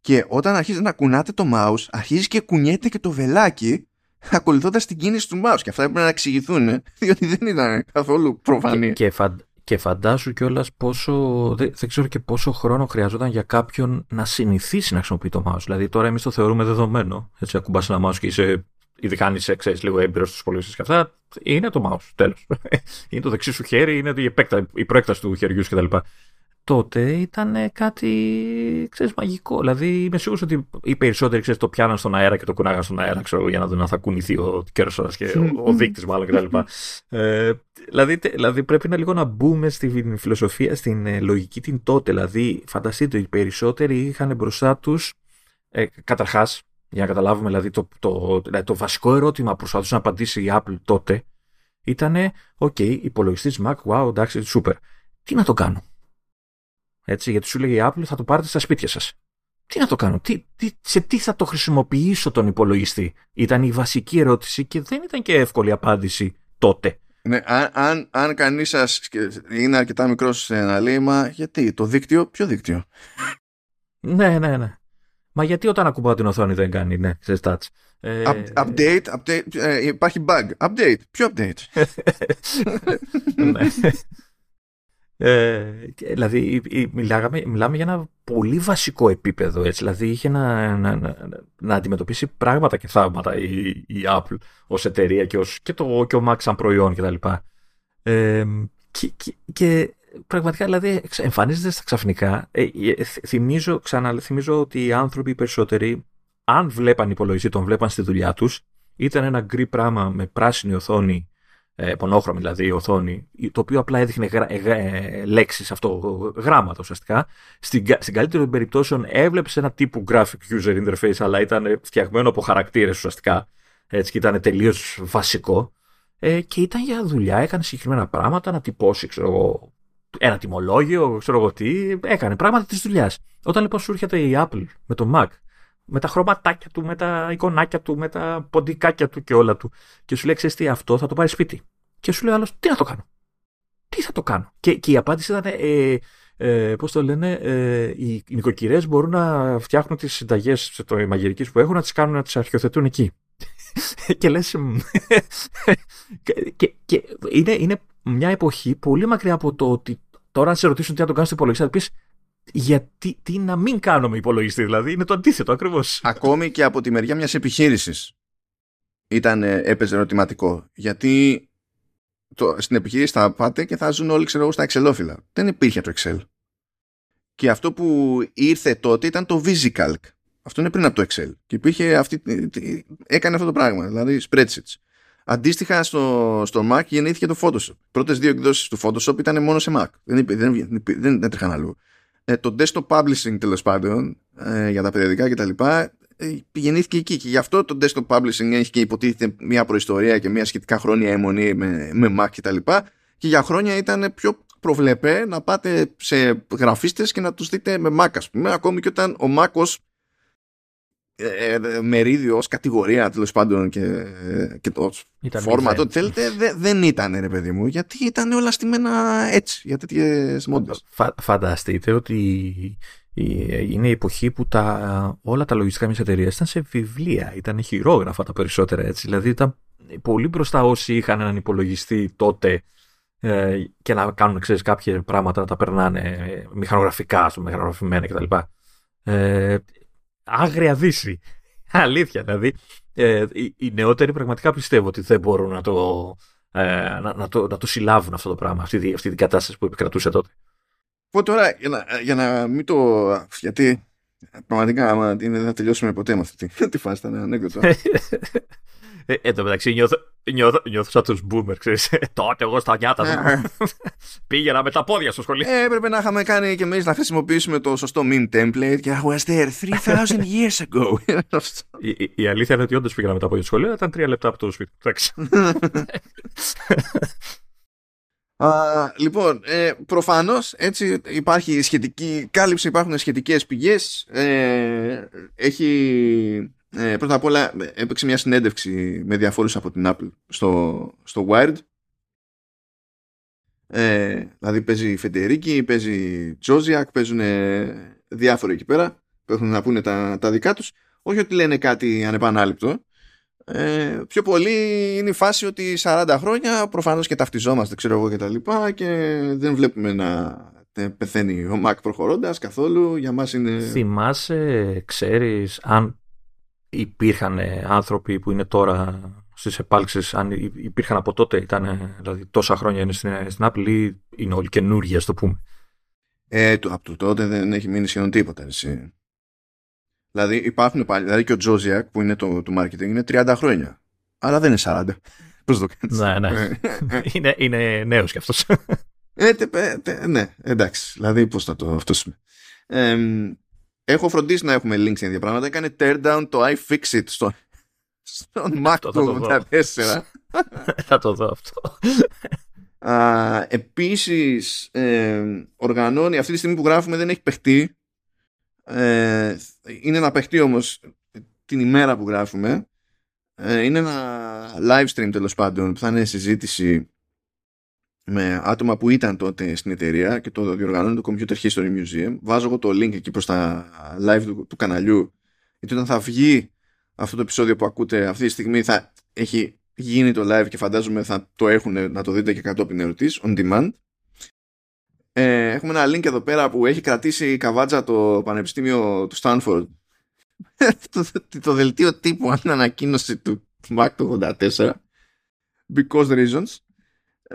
Speaker 1: Και όταν αρχίζει να κουνάτε το mouse αρχίζει και κουνιέται και το βελάκι ακολουθώντας την κίνηση του mouse. Και αυτά πρέπει να εξηγηθούν διότι δεν ήταν καθόλου προφανή.
Speaker 2: Και, και, και φαντάσου κιόλας πόσο. Δεν, δεν ξέρω και πόσο χρόνο χρειαζόταν για κάποιον να συνηθίσει να χρησιμοποιεί το mouse. Δηλαδή τώρα εμείς το θεωρούμε δεδομένο. Έτσι, ακουμπάς ένα mouse και είσαι ειδικά αν είσαι ξέρεις, λίγο έμπειρος στους πολίτε και αυτά, είναι το mouse. Τέλος. είναι το δεξί σου χέρι, είναι η, επέκτα, η προέκταση του χεριού κτλ. Τότε ήταν κάτι ξέρεις, μαγικό. Δηλαδή είμαι σίγουρος ότι οι περισσότεροι ξέρεις, το πιάναν στον αέρα και το κουνάγαν στον αέρα ξέρω, για να δουν αν θα κουνηθεί ο κέρσορας και ο, ο δείκτη μάλλον κτλ. ε, δηλαδή, δηλαδή πρέπει να λίγο να μπούμε στη φιλοσοφία, στην ε, λογική την τότε. Δηλαδή φανταστείτε ότι οι περισσότεροι είχαν μπροστά τους ε, καταρχάς για να καταλάβουμε δηλαδή το, το, δηλαδή το βασικό ερώτημα που προσπαθούσε να απαντήσει η Apple τότε ήταν «ΟΚ, okay, υπολογιστής Mac, wow, εντάξει, super. Τι να το κάνω» Έτσι, γιατί σου λέει η Apple θα το πάρετε στα σπίτια σας. Τι να το κάνω, τι, τι, σε τι θα το χρησιμοποιήσω τον υπολογιστή; Ήταν η βασική ερώτηση και δεν ήταν και εύκολη απάντηση τότε.
Speaker 1: Ναι, αν, αν, αν κανείς σας είναι αρκετά μικρός να λέει, μα γιατί, το δίκτυο, ποιο δίκτυο;
Speaker 2: Ναι, ναι, ναι. Μα γιατί όταν ακουμπάω την οθόνη δεν κάνει, ναι, σε stats.
Speaker 1: Ε... update, update ε, υπάρχει bug. Update, ποιο update;
Speaker 2: ναι. Ε, δηλαδή, μιλάγαμε, μιλάμε για ένα πολύ βασικό επίπεδο. Έτσι. Δηλαδή, είχε να, να, να, να αντιμετωπίσει πράγματα και θαύματα η, η Apple ως εταιρεία και, ως, και, το, και ο Mac σαν προϊόν κτλ. Ε, και, και, και, πραγματικά, δηλαδή, εμφανίζεται στα ξαφνικά. Ε, ε θυμίζω, ξαναθυμίζω ότι οι άνθρωποι περισσότεροι, αν βλέπαν υπολογιστή, τον βλέπαν στη δουλειά τους, ήταν ένα γκρι πράγμα με πράσινη οθόνη ε, πονόχρωμη δηλαδή η οθόνη, το οποίο απλά έδειχνε γρα, ε, ε, λέξεις αυτό, γράμματα ουσιαστικά. Στην, στην καλύτερη των περιπτώσεων έβλεψε ένα τύπου graphic user interface, αλλά ήταν φτιαγμένο από χαρακτήρες ουσιαστικά. Έτσι και ήταν τελείως βασικό. Ε, και ήταν για δουλειά, έκανε συγκεκριμένα πράγματα, να τυπώσει, ξέρω εγώ, ένα τιμολόγιο, ξέρω εγώ τι, έκανε πράγματα της δουλειάς. Όταν λοιπόν σου έρχεται η Apple με το Mac, με τα χρωματάκια του, με τα εικονάκια του, με τα ποντικάκια του και όλα του, και σου λέει, ξέρεις τι, αυτό θα το πάρεις σπίτι. Και σου λέει άλλος, τι να το κάνω. Τι θα το κάνω. Και, και η απάντηση ήταν, ε, ε, πώς το λένε, ε, οι νοικοκυρές μπορούν να φτιάχνουν τις συνταγές μαγειρική που έχουν, να τις κάνουν να τις αρχιοθετούν εκεί. και λες. και, και είναι, είναι μια εποχή πολύ μακριά από το ότι τώρα, αν σε ρωτήσουν τι να το κάνεις στο υπολογιστή, θα πεις γιατί τι να μην κάνουμε υπολογιστή, δηλαδή είναι το αντίθετο ακριβώς.
Speaker 1: Ακόμη και από τη μεριά μιας επιχείρησης ήταν έπαιζε ερωτηματικό. Γιατί το, στην επιχείρηση θα πάτε και θα ζουν όλοι ξέρω, στα εξελόφυλλα. Δεν υπήρχε το Excel. Και αυτό που ήρθε τότε ήταν το VisiCalc. Αυτό είναι πριν από το Excel. Και υπήρχε αυτή, έκανε αυτό το πράγμα, δηλαδή spreadsheets. Αντίστοιχα στο, στο Mac γεννήθηκε το Photoshop. Πρώτες δύο εκδόσεις του Photoshop ήταν μόνο σε Mac. Δεν, δεν, δεν, δεν έτρεχαν αλλού. Ε, το desktop publishing τέλος πάντων ε, για τα περιοδικά κτλ ε, γεννήθηκε εκεί και γι' αυτό το desktop publishing έχει και υποτίθεται μια προϊστορία και μια σχετικά χρόνια αιμονή με, με Mac και τα λοιπά. Και για χρόνια ήταν πιο προβλεπέ να πάτε σε γραφίστες και να τους δείτε με Mac ας πούμε ακόμη και όταν ο Mac ως ε, ε, μερίδιο ως κατηγορία τέλος πάντων και, και το φόρμα το θέλετε δεν ήταν ρε παιδί μου γιατί ήταν όλα στημένα έτσι για τέτοιες μόντες
Speaker 2: Φανταστείτε ότι είναι η εποχή που τα, όλα τα λογιστικά μιας εταιρείας ήταν σε βιβλία, ήταν χειρόγραφα τα περισσότερα έτσι. Δηλαδή ήταν πολύ μπροστά όσοι είχαν έναν υπολογιστή τότε ε, και να κάνουν ξέρεις, κάποια πράγματα να τα περνάνε μηχανογραφικά, στο μηχανογραφημένα κτλ. Ε, άγρια δύση. Αλήθεια, δηλαδή. Ε, οι, οι νεότεροι πραγματικά πιστεύω ότι δεν μπορούν να το, ε, να, να, το, να το συλλάβουν αυτό το πράγμα, αυτή, αυτή την κατάσταση που επικρατούσε τότε.
Speaker 1: Πω τώρα, για να, για να μην το. Γιατί πραγματικά, άμα είναι, δεν θα τελειώσουμε ποτέ με αυτή τη φάση, ήταν ανέκδοτο.
Speaker 2: Ε, εν τω μεταξύ νιώθω, νιώθω, νιώθω σαν τους boomer, ξέρεις. Ε, τότε εγώ στα νιάτα μου ναι. πήγαινα με τα πόδια στο σχολείο.
Speaker 1: Ε, έπρεπε να είχαμε κάνει και εμείς να χρησιμοποιήσουμε το σωστό meme template και I was there 3000 years ago.
Speaker 2: η, η, αλήθεια είναι ότι όντως πήγαινα με τα πόδια στο σχολείο, ήταν τρία λεπτά από το σπίτι.
Speaker 1: Uh, λοιπόν, ε, προφανώς έτσι υπάρχει σχετική κάλυψη, υπάρχουν σχετικές πηγές. Ε, έχει ε, πρώτα απ' όλα έπαιξε μια συνέντευξη με διαφόρους από την Apple στο, στο Wired. Ε, δηλαδή παίζει Φεντερίκη, παίζει Τζόζιακ, παίζουν διάφοροι εκεί πέρα που έχουν να πούνε τα, τα δικά τους. Όχι ότι λένε κάτι ανεπανάληπτο, ε, πιο πολύ είναι η φάση ότι 40 χρόνια προφανώς και ταυτιζόμαστε ξέρω εγώ και τα λοιπά και δεν βλέπουμε να πεθαίνει ο Μακ προχωρώντας καθόλου για μας είναι...
Speaker 2: Θυμάσαι, ξέρεις αν υπήρχαν άνθρωποι που είναι τώρα στις επάλξεις αν υπήρχαν από τότε ήταν δηλαδή τόσα χρόνια είναι στην, στην Apple ή είναι όλοι καινούργια ας το πούμε;
Speaker 1: Ε, το, από το τότε δεν έχει μείνει σχεδόν τίποτα εσύ. Δηλαδή υπάρχουν πάλι, δηλαδή και ο Τζόζιακ που είναι το, το marketing είναι 30 χρόνια. Αλλά δεν είναι 40. Πώς το κάνεις;
Speaker 2: Ναι, ναι. Ε, ε, ε. είναι, είναι νέος κι αυτός.
Speaker 1: Ε, ναι, εντάξει. Δηλαδή πώς θα το αυτός ε, έχω φροντίσει να έχουμε links για δύο πράγματα. Έκανε tear down το iFixit στο, στον Mac του 84.
Speaker 2: θα το δω αυτό.
Speaker 1: Α, επίσης ε, οργανώνει αυτή τη στιγμή που γράφουμε δεν έχει παιχτεί ε, είναι να παιχτεί όμως την ημέρα που γράφουμε. Ε, είναι ένα live stream τέλος πάντων που θα είναι συζήτηση με άτομα που ήταν τότε στην εταιρεία και το διοργανώνει το Computer History Museum. Βάζω εγώ το link εκεί προς τα live του, του καναλιού γιατί όταν θα βγει αυτό το επεισόδιο που ακούτε αυτή τη στιγμή θα έχει γίνει το live και φαντάζομαι θα το έχουν να το δείτε και κατόπιν ερωτής on demand. Ε, έχουμε ένα link εδώ πέρα που έχει κρατήσει η καβάτζα το Πανεπιστήμιο του Στάνφορντ το, το, δελτίο τύπου αν ανακοίνωση του Mac του 84 because reasons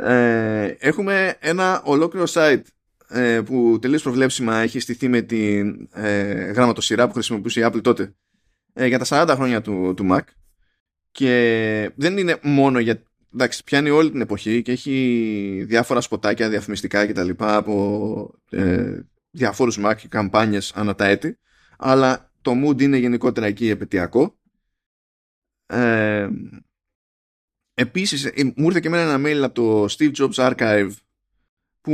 Speaker 1: ε, έχουμε ένα ολόκληρο site ε, που τελείως προβλέψιμα έχει στηθεί με τη ε, γραμματοσυρά που χρησιμοποιούσε η Apple τότε. Ε, για τα 40 χρόνια του, του Mac. Και δεν είναι μόνο για εντάξει πιάνει όλη την εποχή και έχει διάφορα σποτάκια διαφημιστικά και τα λοιπά από ε, διαφόρους Mac και καμπάνιες ανά τα έτη. Αλλά το mood είναι γενικότερα εκεί επαιτειακό. Ε, Επίσης, ε, μου ήρθε και εμένα ένα mail από το Steve Jobs Archive που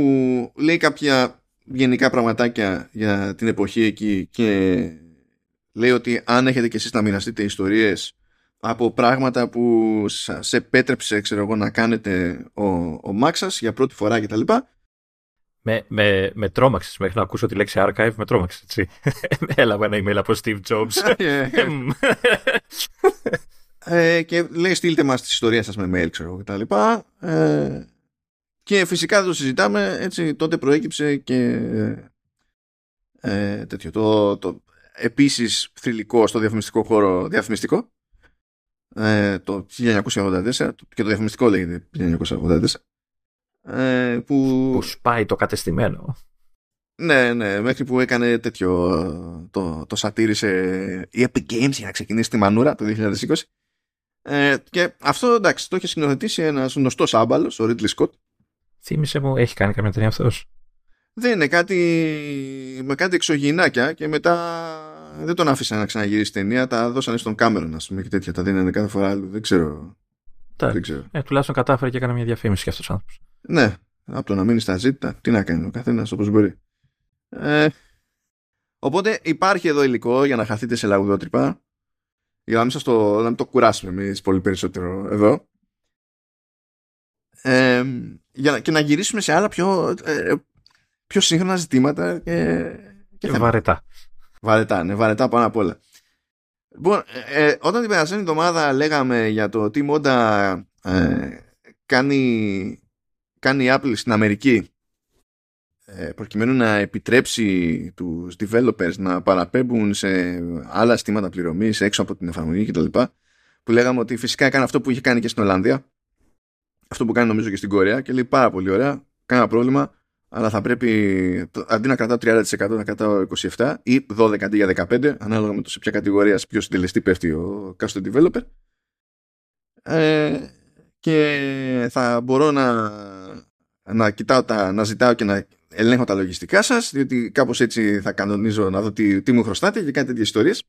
Speaker 1: λέει κάποια γενικά πραγματάκια για την εποχή εκεί και λέει ότι αν έχετε και εσείς να μοιραστείτε ιστορίες από πράγματα που σε επέτρεψε ξέρω εγώ, να κάνετε ο, ο Max σας για πρώτη φορά κτλ.
Speaker 2: Με, με, με τρόμαξες μέχρι να ακούσω τη λέξη archive, με τρόμαξες έτσι. Έλαβα ένα email από Steve Jobs.
Speaker 1: Ε, και λέει στείλτε μας τις ιστορίες σας με mail ξέρω και τα λοιπά. Ε, και φυσικά το συζητάμε έτσι τότε προέκυψε και ε, τέτοιο. Το, το επίσης θρηλυκό στο διαφημιστικό χώρο διαφημιστικό. Ε, το 1984 και το διαφημιστικό λέγεται 1984 ε, που...
Speaker 2: που σπάει το κατεστημένο.
Speaker 1: Ναι, ναι, μέχρι που έκανε τέτοιο το, το σατήρισε η Epic Games για να ξεκινήσει τη μανούρα το 2020 ε, και αυτό εντάξει, το έχει σκηνοθετήσει ένας γνωστός άμπαλος, ο Ρίτλι Σκοτ.
Speaker 2: Θύμησε μου, έχει κάνει καμία ταινία αυτός;
Speaker 1: Δεν είναι κάτι με κάτι εξωγυνάκια και μετά δεν τον άφησαν να ξαναγυρίσει ταινία. Τα δώσανε στον Κάμερον, ας πούμε και τέτοια. Τα δίνανε κάθε φορά άλλο. Δεν ξέρω.
Speaker 2: δεν ξέρω. Ε, τουλάχιστον κατάφερε και έκανε μια διαφήμιση για αυτός ο άνθρωπος.
Speaker 1: Ναι, από το να μείνει στα ζήτητα, τι να κάνει ο καθένας όπως μπορεί. Ε, οπότε υπάρχει εδώ υλικό για να χαθείτε σε λαγουδότρυπα για να μην, σας το, να μην το κουράσουμε εμείς πολύ περισσότερο εδώ. Ε, για να, και να γυρίσουμε σε άλλα πιο, ε, πιο σύγχρονα ζητήματα και,
Speaker 2: και βαρετά.
Speaker 1: Βαρετά, ναι, βαρετά πάνω απ' όλα. Λοιπόν, ε, ε, όταν την περασμένη εβδομάδα λέγαμε για το τι μόντα ε, κάνει, κάνει η Apple στην Αμερική ε, προκειμένου να επιτρέψει τους developers να παραπέμπουν σε άλλα στήματα πληρωμής έξω από την εφαρμογή κτλ. Που λέγαμε ότι φυσικά έκανε αυτό που είχε κάνει και στην Ολλανδία. Αυτό που κάνει νομίζω και στην Κορέα και λέει πάρα πολύ ωραία, κανένα πρόβλημα, αλλά θα πρέπει αντί να κρατάω 30% να κρατάω 27% ή 12% αντί για 15%, ανάλογα με το σε ποια κατηγορία, σε ποιο συντελεστή πέφτει ο custom developer. Ε, και θα μπορώ να, να κοιτάω τα, να ζητάω και να ελέγχω τα λογιστικά σας, διότι κάπως έτσι θα κανονίζω να δω τι, τι μου χρωστάτε και κάτι τέτοιες ιστορίες.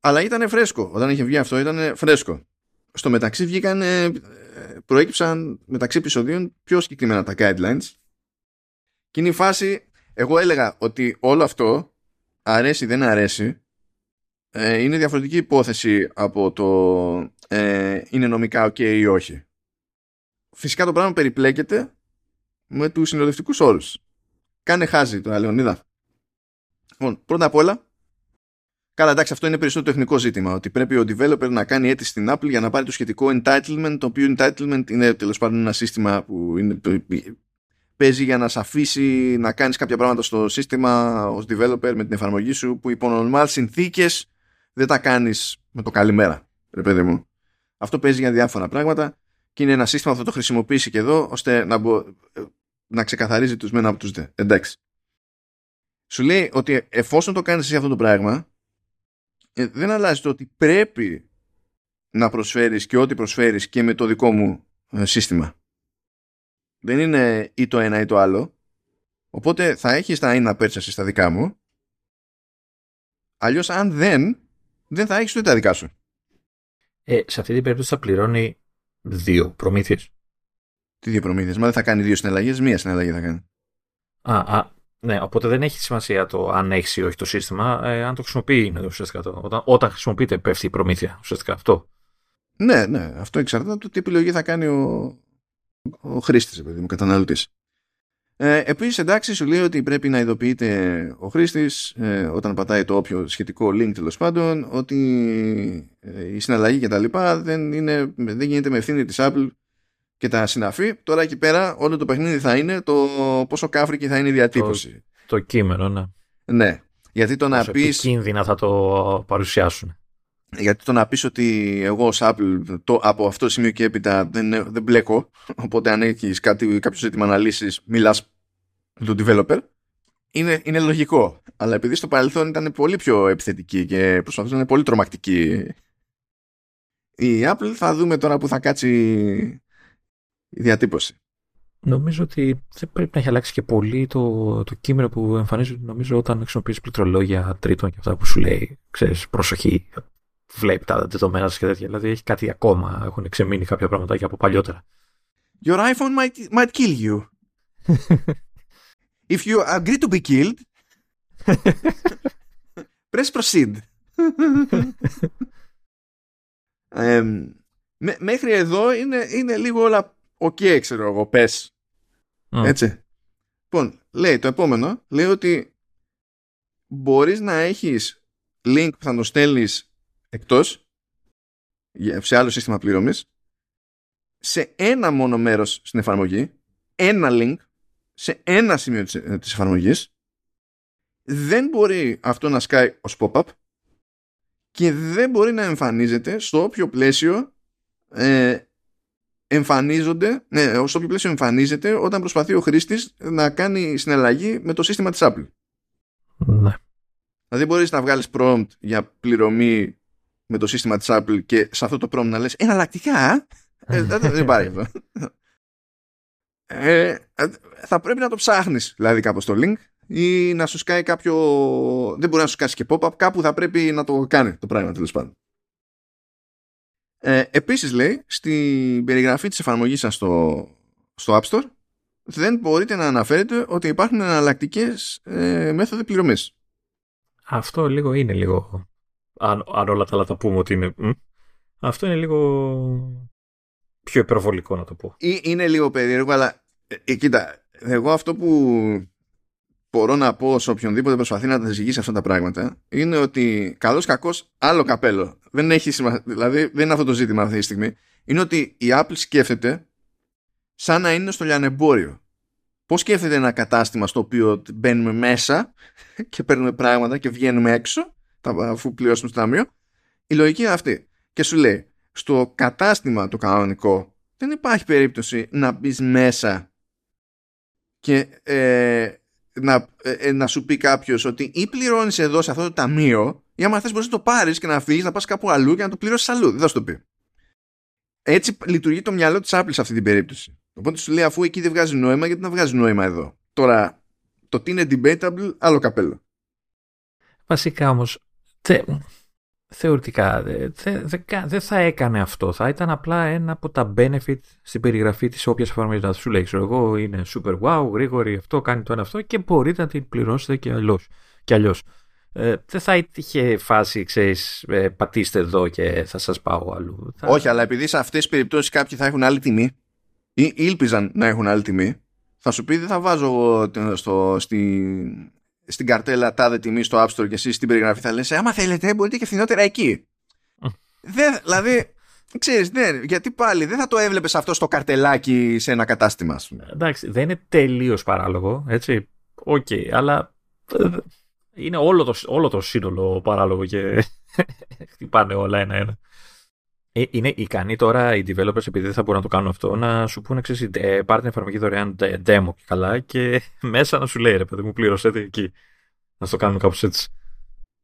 Speaker 1: Αλλά ήταν φρέσκο. Όταν είχε βγει αυτό ήταν φρέσκο. Στο μεταξύ βγήκαν, προέκυψαν μεταξύ επεισοδίων πιο συγκεκριμένα τα guidelines. Και είναι η φάση, εγώ έλεγα ότι όλο αυτό αρέσει δεν αρέσει. Ε, είναι διαφορετική υπόθεση από το ε, είναι νομικά ok ή όχι. Φυσικά το πράγμα περιπλέκεται με τους συνοδευτικούς όρους. Κάνε χάζι το Λεωνίδα. Λοιπόν, πρώτα απ' όλα, Καλά, εντάξει, αυτό είναι περισσότερο τεχνικό ζήτημα. Ότι πρέπει ο developer να κάνει αίτηση στην Apple για να πάρει το σχετικό entitlement, το οποίο entitlement είναι τέλος πάντων ένα σύστημα που είναι, παίζει για να σε αφήσει να κάνεις κάποια πράγματα στο σύστημα ως developer με την εφαρμογή σου που υπό normal συνθήκες δεν τα κάνεις με το καλημέρα. Ρε παιδί μου. Αυτό παίζει για διάφορα πράγματα και είναι ένα σύστημα που θα το χρησιμοποιήσει και εδώ ώστε να, μπο να ξεκαθαρίζει τους μένα από τους δε. Εντάξει. Σου λέει ότι εφόσον το κάνεις εσύ αυτό το πράγμα, ε, δεν αλλάζει το ότι πρέπει να προσφέρεις και ό,τι προσφέρεις και με το δικό μου ε, σύστημα. Δεν είναι ή το ένα ή το άλλο. Οπότε θα έχεις τα ένα πέρτσαση στα δικά μου. Αλλιώς αν δεν, δεν θα έχεις ούτε τα δικά σου.
Speaker 2: Ε, σε αυτή την περίπτωση θα πληρώνει δύο προμήθειες.
Speaker 1: Τι δύο προμήθειες. Μα δεν θα κάνει δύο συναλλαγές, μία συναλλαγή θα κάνει.
Speaker 2: Α, α, ναι, οπότε δεν έχει σημασία το αν έχεις ή όχι το σύστημα, ε, αν το χρησιμοποιεί είναι ουσιαστικά το. Όταν, όταν χρησιμοποιείται, πέφτει η προμήθεια. Ουσιαστικά αυτό.
Speaker 1: Ναι, ναι. Αυτό εξαρτάται από το τι επιλογή θα κάνει ο, ο χρήστης, παιδί μου, καταναλωτής. Ε, Επίσης, εντάξει, σου λέει ότι πρέπει να ειδοποιείται ο χρήστης ε, όταν πατάει το όποιο σχετικό link τέλος πάντων ότι ε, η συναλλαγή κτλ. Δεν, είναι, δεν γίνεται με ευθύνη της Apple και τα συναφή. Τώρα εκεί πέρα όλο το παιχνίδι θα είναι το πόσο κάφρικη θα είναι η διατύπωση.
Speaker 2: Το, το κείμενο, ναι.
Speaker 1: Ναι. Γιατί το να πει.
Speaker 2: κίνδυνα θα το παρουσιάσουν.
Speaker 1: Γιατί το να πεις ότι εγώ ως Apple το, από αυτό το σημείο και έπειτα δεν, δεν μπλέκω, οπότε αν έχεις κάποιο ζήτημα να λύσει, μιλάς του developer, είναι, είναι λογικό. Αλλά επειδή στο παρελθόν ήταν πολύ πιο επιθετική και προσπαθούσε να είναι πολύ τρομακτική η Apple, θα δούμε τώρα που θα κάτσει η διατύπωση.
Speaker 2: Νομίζω ότι δεν πρέπει να έχει αλλάξει και πολύ το, το κείμενο που εμφανίζει νομίζω όταν χρησιμοποιείς πληκτρολόγια τρίτων και αυτά που σου λέει, ξέρεις, προσοχή, βλέπει τα δεδομένα και τέτοια. Δηλαδή έχει κάτι ακόμα, έχουν ξεμείνει κάποια πραγματάκια από παλιότερα.
Speaker 1: Your iPhone might, might kill you. If you agree to be killed, press proceed. μέχρι εδώ είναι, είναι λίγο όλα οκ, ξέρω εγώ, πες. Έτσι. Λοιπόν, λέει το επόμενο, λέει ότι μπορείς να έχεις link που θα το στέλνεις εκτός σε άλλο σύστημα πληρωμής σε ένα μόνο μέρος στην εφαρμογή ένα link σε ένα σημείο της, ε, της εφαρμογής δεν μπορεί αυτό να σκάει ως pop-up και δεν μπορεί να εμφανίζεται στο όποιο πλαίσιο ε, εμφανίζονται, ναι, στο όποιο πλαίσιο εμφανίζεται όταν προσπαθεί ο χρήστης να κάνει συναλλαγή με το σύστημα της Apple.
Speaker 2: Ναι.
Speaker 1: Δηλαδή μπορείς να βγάλεις prompt για πληρωμή με το σύστημα της Apple και σε αυτό το prompt να λες εναλλακτικά ε, δεν πάρει αυτό. Ε, θα πρέπει να το ψάχνεις δηλαδή κάπως το link ή να σου σκάει κάποιο δεν μπορεί να σου σκάσει και pop-up κάπου θα πρέπει να το κάνει το πράγμα τέλος πάντων ε, επίσης λέει στην περιγραφή της εφαρμογής σας στο, στο App Store δεν μπορείτε να αναφέρετε ότι υπάρχουν εναλλακτικές ε, μέθοδοι πληρωμής
Speaker 2: αυτό λίγο είναι λίγο αν, αν όλα τα άλλα τα πούμε ότι είναι αυτό είναι λίγο πιο υπερβολικό να το πω.
Speaker 1: Είναι λίγο περίεργο, αλλά ε, ε, κοίτα, εγώ αυτό που μπορώ να πω σε οποιονδήποτε προσπαθεί να τα ζυγίσει αυτά τα πράγματα είναι ότι καλός κακός άλλο καπέλο. Δεν έχει δηλαδή δεν είναι αυτό το ζήτημα αυτή τη στιγμή. Είναι ότι η Apple σκέφτεται σαν να είναι στο λιανεμπόριο. Πώς σκέφτεται ένα κατάστημα στο οποίο μπαίνουμε μέσα και παίρνουμε πράγματα και βγαίνουμε έξω αφού πληρώσουμε στο ταμείο; Η λογική είναι αυτή. Και σου λέει, στο κατάστημα το κανονικό δεν υπάρχει περίπτωση να μπεις μέσα και ε, να, ε, ε, να σου πει κάποιος ότι ή πληρώνεις εδώ σε αυτό το ταμείο ή άμα θες μπορείς να το πάρεις και να φύγεις να πας κάπου αλλού και να το πληρώσεις αλλού. Δεν θα σου το πει. Έτσι λειτουργεί το μυαλό της Apple σε αυτή την περίπτωση. Οπότε σου λέει αφού εκεί δεν βγάζει νόημα γιατί να βγάζει νόημα εδώ. Τώρα το τι είναι debatable άλλο καπέλο.
Speaker 2: Βασικά όμως θεωρητικά δεν δε, θα έκανε αυτό. Θα ήταν απλά ένα από τα benefit στην περιγραφή της όποιας εφαρμογής να σου λέει. Ξέρω εγώ είναι super wow, γρήγορη αυτό, κάνει το ένα αυτό και μπορείτε να την πληρώσετε και αλλιώς. Και αλλιώς. Ε, δεν θα είχε φάση, ξέρεις, ε, πατήστε εδώ και θα σας πάω αλλού.
Speaker 1: Όχι, αλλά επειδή σε αυτές τις περιπτώσεις κάποιοι θα έχουν άλλη τιμή ή ήλπιζαν να έχουν άλλη τιμή, θα σου πει δεν θα βάζω εγώ στο, στη, στην καρτέλα τάδε τιμή στο App Store και εσύ στην περιγραφή θα λες άμα θέλετε μπορείτε και φθηνότερα εκεί. δεν, δηλαδή, ξέρεις, ναι, γιατί πάλι δεν θα το έβλεπες αυτό στο καρτελάκι σε ένα κατάστημα.
Speaker 2: Εντάξει, δεν είναι τελείως παράλογο, έτσι. OK, okay, αλλά ε, είναι όλο το, όλο το σύνολο παράλογο και χτυπάνε όλα ένα-ένα. Ε, είναι ικανοί τώρα οι developers, επειδή δεν θα μπορούν να το κάνουν αυτό, να σου πούνε, ξέρεις, ε, πάρτε την εφαρμογή δωρεάν demo και καλά και μέσα να σου λέει, ρε παιδί μου, πλήρωσέ εκεί. Να το κάνουν κάπως έτσι.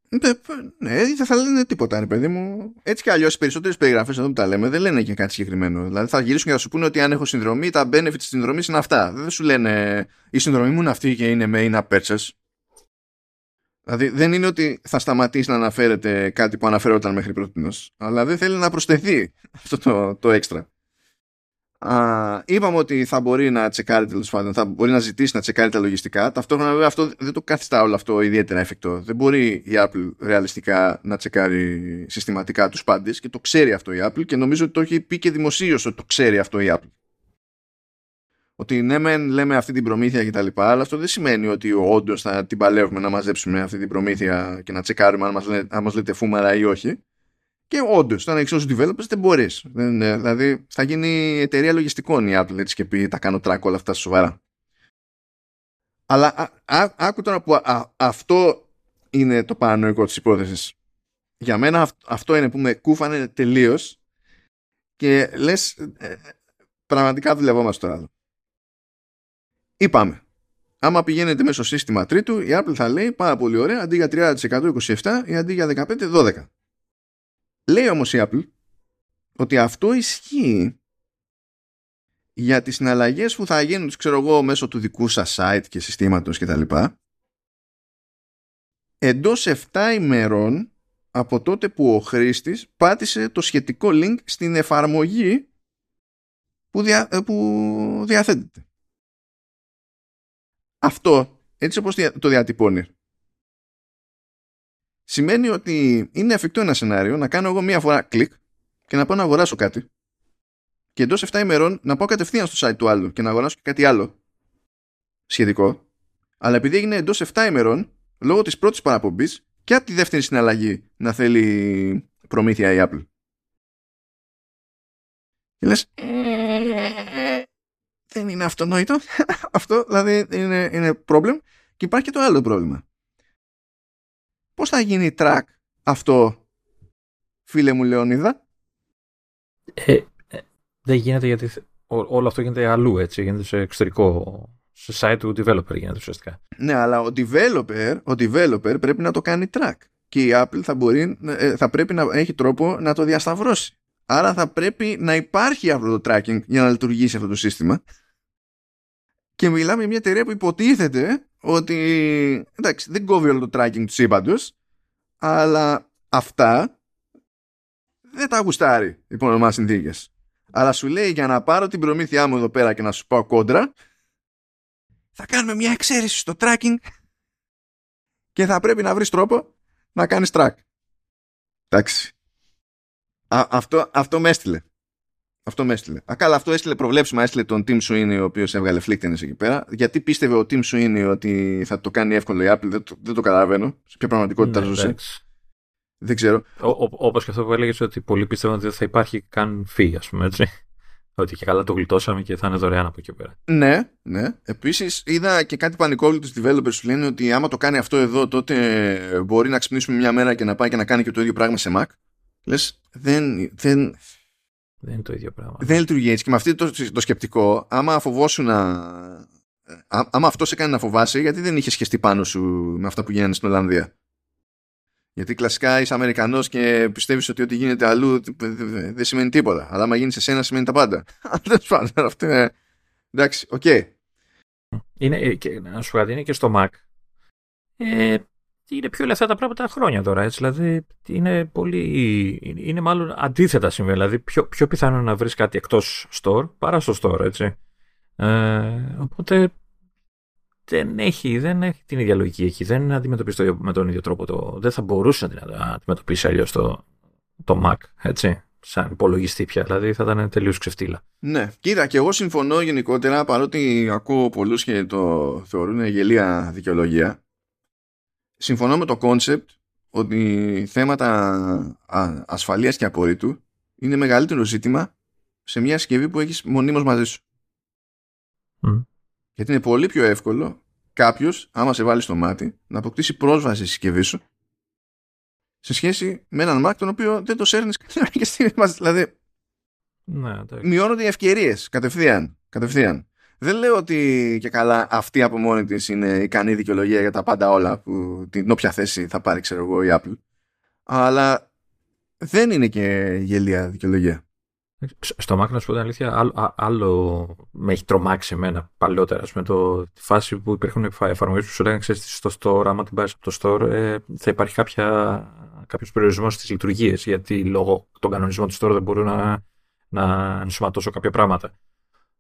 Speaker 1: Ναι, ναι, δεν θα λένε τίποτα, ρε παιδί μου. Έτσι κι αλλιώς οι περισσότερες περιγραφές εδώ που τα λέμε δεν λένε και κάτι συγκεκριμένο. Δηλαδή θα γυρίσουν και θα σου πούνε ότι αν έχω συνδρομή, τα benefits της συνδρομής είναι αυτά. Δεν σου λένε η συνδρομή μου είναι αυτή και είναι main app purchase. Δηλαδή δεν είναι ότι θα σταματήσει να αναφέρεται κάτι που αναφέρονταν μέχρι πρώτη, αλλά δεν θέλει να προσθεθεί αυτό το, το έξτρα. Α, είπαμε ότι θα μπορεί να τσεκάρει τέλος πάντων, θα μπορεί να ζητήσει να τσεκάρει τα λογιστικά. Ταυτόχρονα βέβαια αυτό δεν το καθιστά όλο αυτό ιδιαίτερα εφικτό. Δεν μπορεί η Apple ρεαλιστικά να τσεκάρει συστηματικά τους πάντες και το ξέρει αυτό η Apple και νομίζω ότι το έχει πει και δημοσίως ότι το ξέρει αυτό η Apple. Ότι ναι μεν λέμε αυτή την προμήθεια και τα λοιπά, αλλά αυτό δεν σημαίνει ότι όντως θα την παλεύουμε να μαζέψουμε αυτή την προμήθεια και να τσεκάρουμε αν μας, λέ, αν μας λέτε φούμαρα ή όχι. Και όντως, όταν έχεις όσου developers δεν μπορείς. Δηλαδή, θα γίνει εταιρεία λογιστικών η Apple έτσι και πει τα κάνω track όλα αυτά σοβαρά. Αλλά α, α, άκου τώρα που α, αυτό είναι το παρανοϊκό της υπόθεσης. Για μένα αυτό είναι που με κούφανε τελείως και λες ε, πραγματικά δουλευόμαστε τώρα. Είπαμε. Άμα πηγαίνετε μέσω σύστημα τρίτου, η Apple θα λέει πάρα πολύ ωραία αντί για 30% 27 ή αντί για 15 12. Λέει όμως η Apple ότι αυτό ισχύει για τις συναλλαγές που θα γίνουν, ξέρω εγώ, μέσω του δικού σας site και συστήματος κτλ. Εντός 7 ημερών από τότε που ο χρήστης πάτησε το σχετικό link στην εφαρμογή που, δια, που διαθέτεται. Αυτό, έτσι όπως το διατυπώνει, σημαίνει ότι είναι εφικτό ένα σενάριο να κάνω εγώ μία φορά κλικ και να πάω να αγοράσω κάτι και εντός 7 ημερών να πάω κατευθείαν στο site του άλλου και να αγοράσω και κάτι άλλο σχετικό αλλά επειδή έγινε εντός 7 ημερών λόγω της πρώτης παραπομπής και από τη δεύτερη συναλλαγή να θέλει προμήθεια η Apple. Και λες, δεν είναι αυτονόητο. Αυτό δηλαδή είναι, είναι problem. Και υπάρχει και το άλλο πρόβλημα. Πώς θα γίνει track αυτό, φίλε μου Λεωνίδα;
Speaker 2: Ε, ε, δεν γίνεται γιατί όλο αυτό γίνεται αλλού έτσι, γίνεται σε εξωτερικό σε site του developer γίνεται ουσιαστικά.
Speaker 1: Ναι, αλλά ο developer, ο developer πρέπει να το κάνει track. Και η Apple θα, μπορεί, ε, θα πρέπει να έχει τρόπο να το διασταυρώσει. Άρα θα πρέπει να υπάρχει αυτό το tracking για να λειτουργήσει αυτό το σύστημα. Και μιλάμε για μια εταιρεία που υποτίθεται ότι εντάξει δεν κόβει όλο το tracking του σύμπαντος, αλλά αυτά δεν τα γουστάρει υπό ονομά συνθήκες. Αλλά σου λέει για να πάρω την προμήθειά μου εδώ πέρα και να σου πάω κόντρα, θα κάνουμε μια εξαίρεση στο tracking και θα πρέπει να βρεις τρόπο να κάνεις track. Εντάξει. αυτό, αυτό με έστειλε. Αυτό με έστειλε. Α, καλά, αυτό έστειλε προβλέψιμα. Έστειλε τον Tim Sweeney, ο οποίος έβγαλε φλίκτενε εκεί πέρα. Γιατί πίστευε ο Tim Sweeney ότι θα το κάνει εύκολο η Apple. Δεν το, δεν το καταλαβαίνω. Σε ποια πραγματικότητα ναι, ζούσε. Δεν ξέρω.
Speaker 2: Όπως και αυτό που έλεγες ότι πολλοί πίστευαν ότι δεν θα υπάρχει καν φύ, ας πούμε έτσι. Ότι και καλά το γλιτώσαμε και θα είναι δωρεάν από εκεί πέρα.
Speaker 1: Ναι, ναι. Επίσης είδα και κάτι πανικόβλητο του developers που λένε ότι άμα το κάνει αυτό εδώ, τότε μπορεί να ξυπνήσουμε μια μέρα και να πάει και να κάνει και το ίδιο πράγμα σε Mac. Λες, δεν, δεν,
Speaker 2: δεν είναι το ίδιο πράγμα.
Speaker 1: Δεν λειτουργεί έτσι. Και με αυτό το, το σκεπτικό, άμα φοβόσουν να. Άμα αυτός σε κάνει να φοβάσαι, γιατί δεν είχες χεστεί πάνω σου με αυτά που γίνανε στην Ολλανδία; Γιατί κλασικά είσαι Αμερικανός και πιστεύεις ότι ό,τι γίνεται αλλού δεν σημαίνει τίποτα. Αλλά άμα γίνει σε σένα σημαίνει τα πάντα. Τέλος πάντων, αυτό είναι. Εντάξει, οκ.
Speaker 2: Είναι, ε, να σου πω είναι και στο Mac. Ε, είναι πιο ελεύθερα τα πράγματα χρόνια τώρα. Έτσι, δηλαδή είναι πολύ. Είναι μάλλον αντίθετα συμβαίνει. Δηλαδή πιο, πιο πιθανό να βρεις κάτι εκτός store παρά στο store, έτσι. Ε, οπότε δεν έχει, δεν έχει την ίδια λογική εκεί. Δεν αντιμετωπίζεις με τον ίδιο τρόπο. Το, δεν θα μπορούσες να αντιμετωπίσεις αλλιώς το, το Mac, έτσι. Σαν υπολογιστή πια. Δηλαδή θα ήταν τελείως ξεφτύλα.
Speaker 1: Ναι. Κοίτα, και εγώ συμφωνώ γενικότερα παρότι ακούω πολλούς και το θεωρούν γελία δικαιολογία. Συμφωνώ με το concept ότι θέματα ασφαλείας και απορρίτου είναι μεγαλύτερο ζήτημα σε μια συσκευή που έχεις μονίμως μαζί σου. Γιατί είναι πολύ πιο εύκολο κάποιος, άμα σε βάλει στο μάτι, να αποκτήσει πρόσβαση στη συσκευή σου σε σχέση με έναν Mac τον οποίο δεν το σέρνεις κάθε στιγμή. Δηλαδή.
Speaker 2: Ναι,
Speaker 1: μειώνονται οι ευκαιρίες κατευθείαν. κατευθείαν. Δεν λέω ότι και καλά αυτή από μόνη της είναι ικανή δικαιολογία για τα πάντα όλα που την όποια θέση θα πάρει, ξέρω εγώ, η Apple. Αλλά δεν είναι και γελία δικαιολογία.
Speaker 2: Στο Mac να σου πω την αλήθεια, άλλο, άλλο με έχει τρομάξει εμένα παλιότερα. Με το, τη φάση που υπήρχαν εφαρμογές που σου λέγανε ξέρεις στο store, άμα την πάρεις από το store, ε, θα υπάρχει κάποιος περιορισμός στις λειτουργίες. Γιατί λόγω των κανονισμών του store δεν μπορούν να, να ενσωματώσω κάποια πράγματα.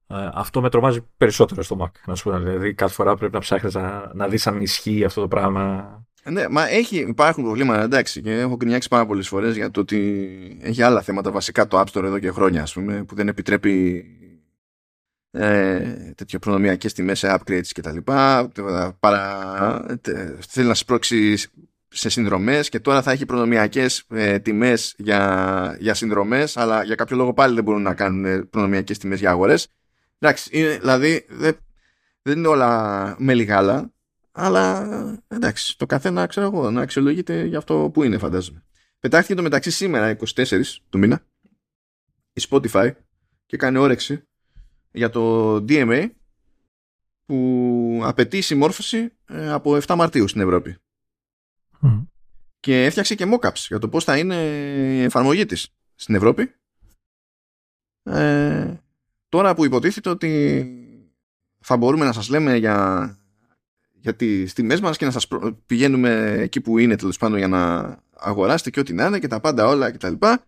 Speaker 2: Ε, αυτό με τρομάζει περισσότερο στο Mac. Να σου πω, δηλαδή, κάθε φορά πρέπει να ψάχνεις να, να δεις αν ισχύει αυτό το πράγμα.
Speaker 1: Ναι, μα έχει, υπάρχουν προβλήματα, εντάξει, και έχω κρινιάξει πάρα πολλές φορές για το ότι έχει άλλα θέματα βασικά το App Store εδώ και χρόνια, ας πούμε, που δεν επιτρέπει ε, τέτοιο προνομιακές τιμές σε upgrades και τα λοιπά παρά, θέλει να σπρώξει σε συνδρομές και τώρα θα έχει προνομιακές ε, τιμές για, για συνδρομές αλλά για κάποιο λόγο πάλι δεν μπορούν να κάνουν προνομιακές τιμές για αγορές εντάξει, είναι, δηλαδή δεν, δεν είναι όλα με λιγάλα αλλά εντάξει, το καθένα ξέρω εγώ να αξιολογείται για αυτό που είναι φαντάζομαι πετάχθηκε το μεταξύ σήμερα 24 του μήνα η Spotify και κάνει όρεξη για το DMA που απαιτεί συμμόρφωση ε, από 7 Μαρτίου στην Ευρώπη. Και έφτιαξε και mockups για το πώς θα είναι η εφαρμογή της στην Ευρώπη. Ε, τώρα που υποτίθεται ότι θα μπορούμε να σας λέμε για, για τις τιμές μας και να σας πηγαίνουμε εκεί που είναι τέλος πάντων για να αγοράσετε και ό,τι να είναι και τα πάντα όλα και τα λοιπά.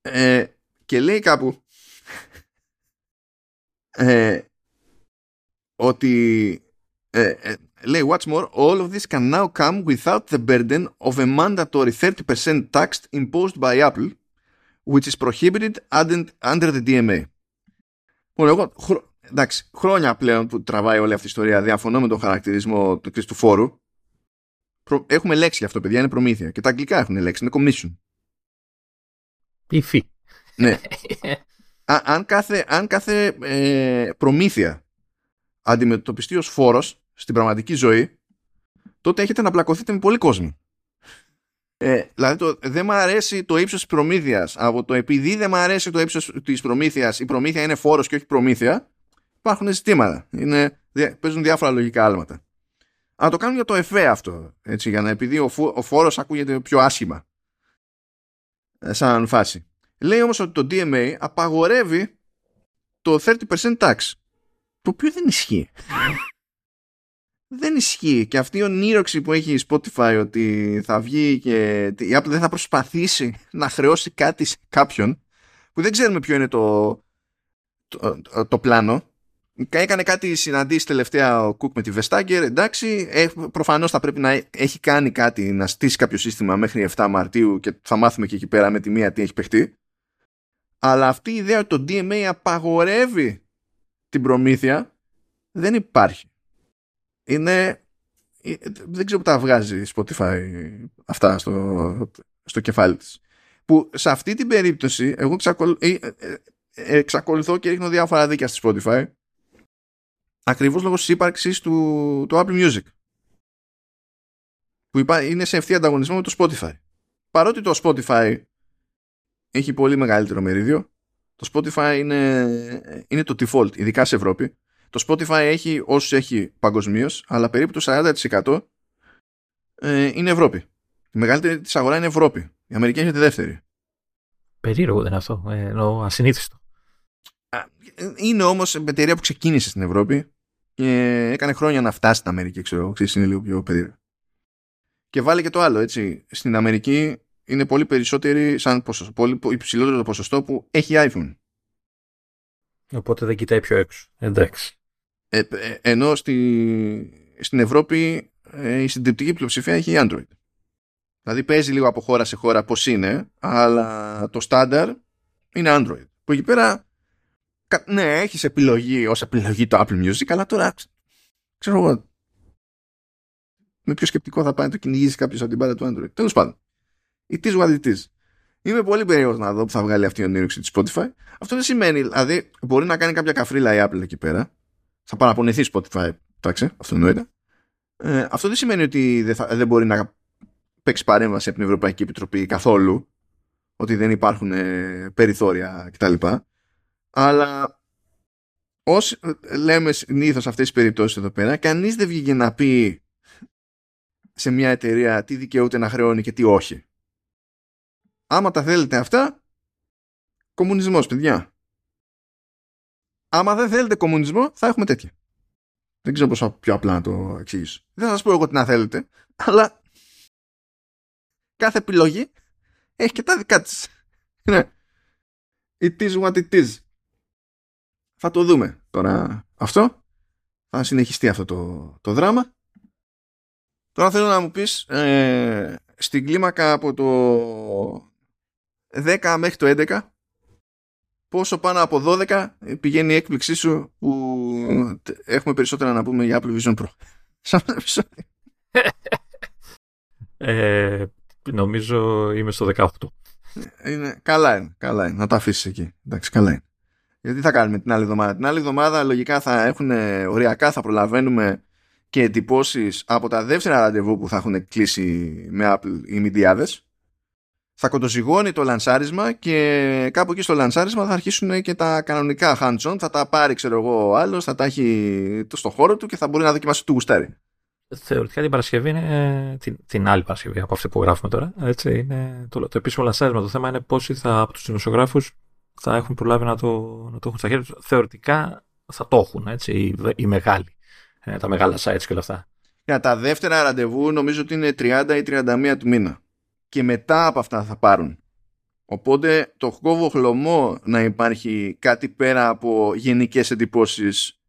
Speaker 1: Ε, και λέει κάπου ε, ότι ε, ε, λέει what's more all of this can now come without the burden of a mandatory 30% tax imposed by Apple which is prohibited under the DMA. Λοιπόν, εγώ, εντάξει, χρόνια πλέον που τραβάει όλη αυτή η ιστορία, διαφωνώ με τον χαρακτηρισμό του, του φόρου. έχουμε λέξη για αυτό, παιδιά, είναι προμήθεια. Και τα αγγλικά έχουν λέξη, είναι commission.
Speaker 2: Υφή.
Speaker 1: Ναι. αν κάθε, αν κάθε ε, προμήθεια αντιμετωπιστεί ως φόρος στην πραγματική ζωή, τότε έχετε να πλακωθείτε με πολύ κόσμο. Ε, δηλαδή το, δεν μου αρέσει το ύψος της προμήθειας. Από το επειδή δεν μου αρέσει το ύψος της προμήθειας η προμήθεια είναι φόρος και όχι προμήθεια υπάρχουν ζητήματα. Είναι, παίζουν διάφορα λογικά άλματα. Αλλά το κάνουν για το εφέ αυτό έτσι, για να επειδή ο, ο φόρος ακούγεται πιο άσχημα. Ε, σαν φάση. Λέει όμως ότι το DMA απαγορεύει το 30% tax. Το οποίο δεν ισχύει. Δεν ισχύει. Και αυτή η ονείροξη που έχει η Spotify ότι θα βγει και η Apple δεν θα προσπαθήσει να χρεώσει κάτι σε κάποιον που δεν ξέρουμε ποιο είναι το, το, το, πλάνο. Έκανε κάτι συναντήσεις τελευταία ο Κουκ με τη Vestager, εντάξει, ε, προφανώς θα πρέπει να έχει κάνει κάτι, να στήσει κάποιο σύστημα μέχρι 7 Μαρτίου και θα μάθουμε και εκεί πέρα με τη μία τι έχει παιχτεί. Αλλά αυτή η ιδέα ότι το DMA απαγορεύει την προμήθεια δεν υπάρχει. Είναι... Ε, δεν ξέρω που τα βγάζει η Spotify αυτά στο, στο κεφάλι της. Που σε αυτή την περίπτωση εγώ ε, ε, εξακολουθώ και ρίχνω διάφορα δίκια στη Spotify ακριβώς λόγω της ύπαρξης του, του Apple Music που είναι σε ευθύ ανταγωνισμό με το Spotify. Παρότι το Spotify έχει πολύ μεγαλύτερο μερίδιο. Το Spotify είναι, είναι το default, ειδικά σε Ευρώπη. Το Spotify έχει όσους έχει παγκοσμίως, αλλά περίπου το 40% ε, είναι Ευρώπη. Η μεγαλύτερη της αγορά είναι Ευρώπη. Η Αμερική είναι τη δεύτερη.
Speaker 2: Περίεργο δεν είναι αυτό, ε, ενώ ασυνήθιστο.
Speaker 1: Είναι όμως εταιρεία που ξεκίνησε στην Ευρώπη και έκανε χρόνια να φτάσει στην Αμερική, ξέρω, ξέρεις, είναι λίγο πιο περίεργο. Και βάλει και το άλλο, έτσι. Στην Αμερική είναι πολύ περισσότεροι, σαν ποσοστό, πολύ υψηλότερο το ποσοστό που έχει iPhone.
Speaker 2: Οπότε δεν κοιτάει πιο έξω. Εντάξει.
Speaker 1: Ε, ε, ενώ στη, στην Ευρώπη ε, η συντριπτική πλειοψηφία έχει Android. Δηλαδή παίζει λίγο από χώρα σε χώρα πώς είναι, αλλά το στάνταρ είναι Android. Που εκεί πέρα, ναι, έχεις επιλογή ως επιλογή το Apple Music, αλλά τώρα, ξέρω εγώ, με πιο σκεπτικό θα πάει να το κυνηγήσει κάποιος από την πάρα του Android. Τέλος πάντων. It is what it is. Είμαι πολύ περίεργος να δω που θα βγάλει αυτή η ονείροξη της Spotify. Αυτό δεν σημαίνει, δηλαδή, μπορεί να κάνει κάποια καφρίλα η Apple εκεί πέρα. Θα παραπονεθεί Spotify, εντάξει, αυτό εννοείται. Ε, αυτό δεν σημαίνει ότι δεν, θα, δεν μπορεί να παίξει παρέμβαση από την Ευρωπαϊκή Επιτροπή καθόλου. Ότι δεν υπάρχουν ε, περιθώρια κτλ. Αλλά όσοι λέμε συνήθως αυτές τις περιπτώσεις εδώ πέρα, κανείς δεν βγήκε να πει σε μια εταιρεία τι δικαιούται να χρεώνει και τι όχι άμα τα θέλετε αυτά, κομμουνισμός, παιδιά. Άμα δεν θέλετε κομμουνισμό, θα έχουμε τέτοια. Δεν ξέρω πώς πιο απλά να το εξηγήσω. Δεν θα σας πω εγώ τι να θέλετε, αλλά κάθε επιλογή έχει και τα δικά της. Ναι. It is what it is. Θα το δούμε τώρα αυτό. Θα συνεχιστεί αυτό το, το δράμα. Τώρα θέλω να μου πεις ε, στην κλίμακα από το 10 μέχρι το 11 πόσο πάνω από 12 πηγαίνει η έκπληξή σου που έχουμε περισσότερα να πούμε για Apple Vision Pro. Σαν επεισόδιο.
Speaker 2: ε, νομίζω είμαι στο 18.
Speaker 1: Είναι, καλά είναι, καλά είναι. Να τα αφήσεις εκεί. Εντάξει, καλά είναι. Γιατί θα κάνουμε την άλλη εβδομάδα. Την άλλη εβδομάδα λογικά θα έχουν οριακά, θα προλαβαίνουμε και εντυπώσεις από τα δεύτερα ραντεβού που θα έχουν κλείσει με Apple οι μηδιάδες θα κοντοζυγώνει το λανσάρισμα και κάπου εκεί στο λανσάρισμα θα αρχίσουν και τα κανονικά hands-on. Θα τα πάρει, ξέρω εγώ, ο άλλος, θα τα έχει στο χώρο του και θα μπορεί να δοκιμάσει του γουστάρι.
Speaker 2: Θεωρητικά την Παρασκευή είναι την, την άλλη Παρασκευή από αυτή που γράφουμε τώρα. Έτσι, είναι το, το επίσημο λανσάρισμα. Το θέμα είναι πόσοι θα, από τους δημοσιογράφους θα έχουν προλάβει να το, να το έχουν στα χέρια τους. Θεωρητικά θα το έχουν, έτσι, οι, οι μεγάλοι. Ε, τα μεγάλα sites και όλα αυτά.
Speaker 1: Για τα δεύτερα ραντεβού νομίζω ότι είναι 30 ή 31 του μήνα και μετά από αυτά θα πάρουν. Οπότε το κόβω χλωμό να υπάρχει κάτι πέρα από γενικές εντυπώσεις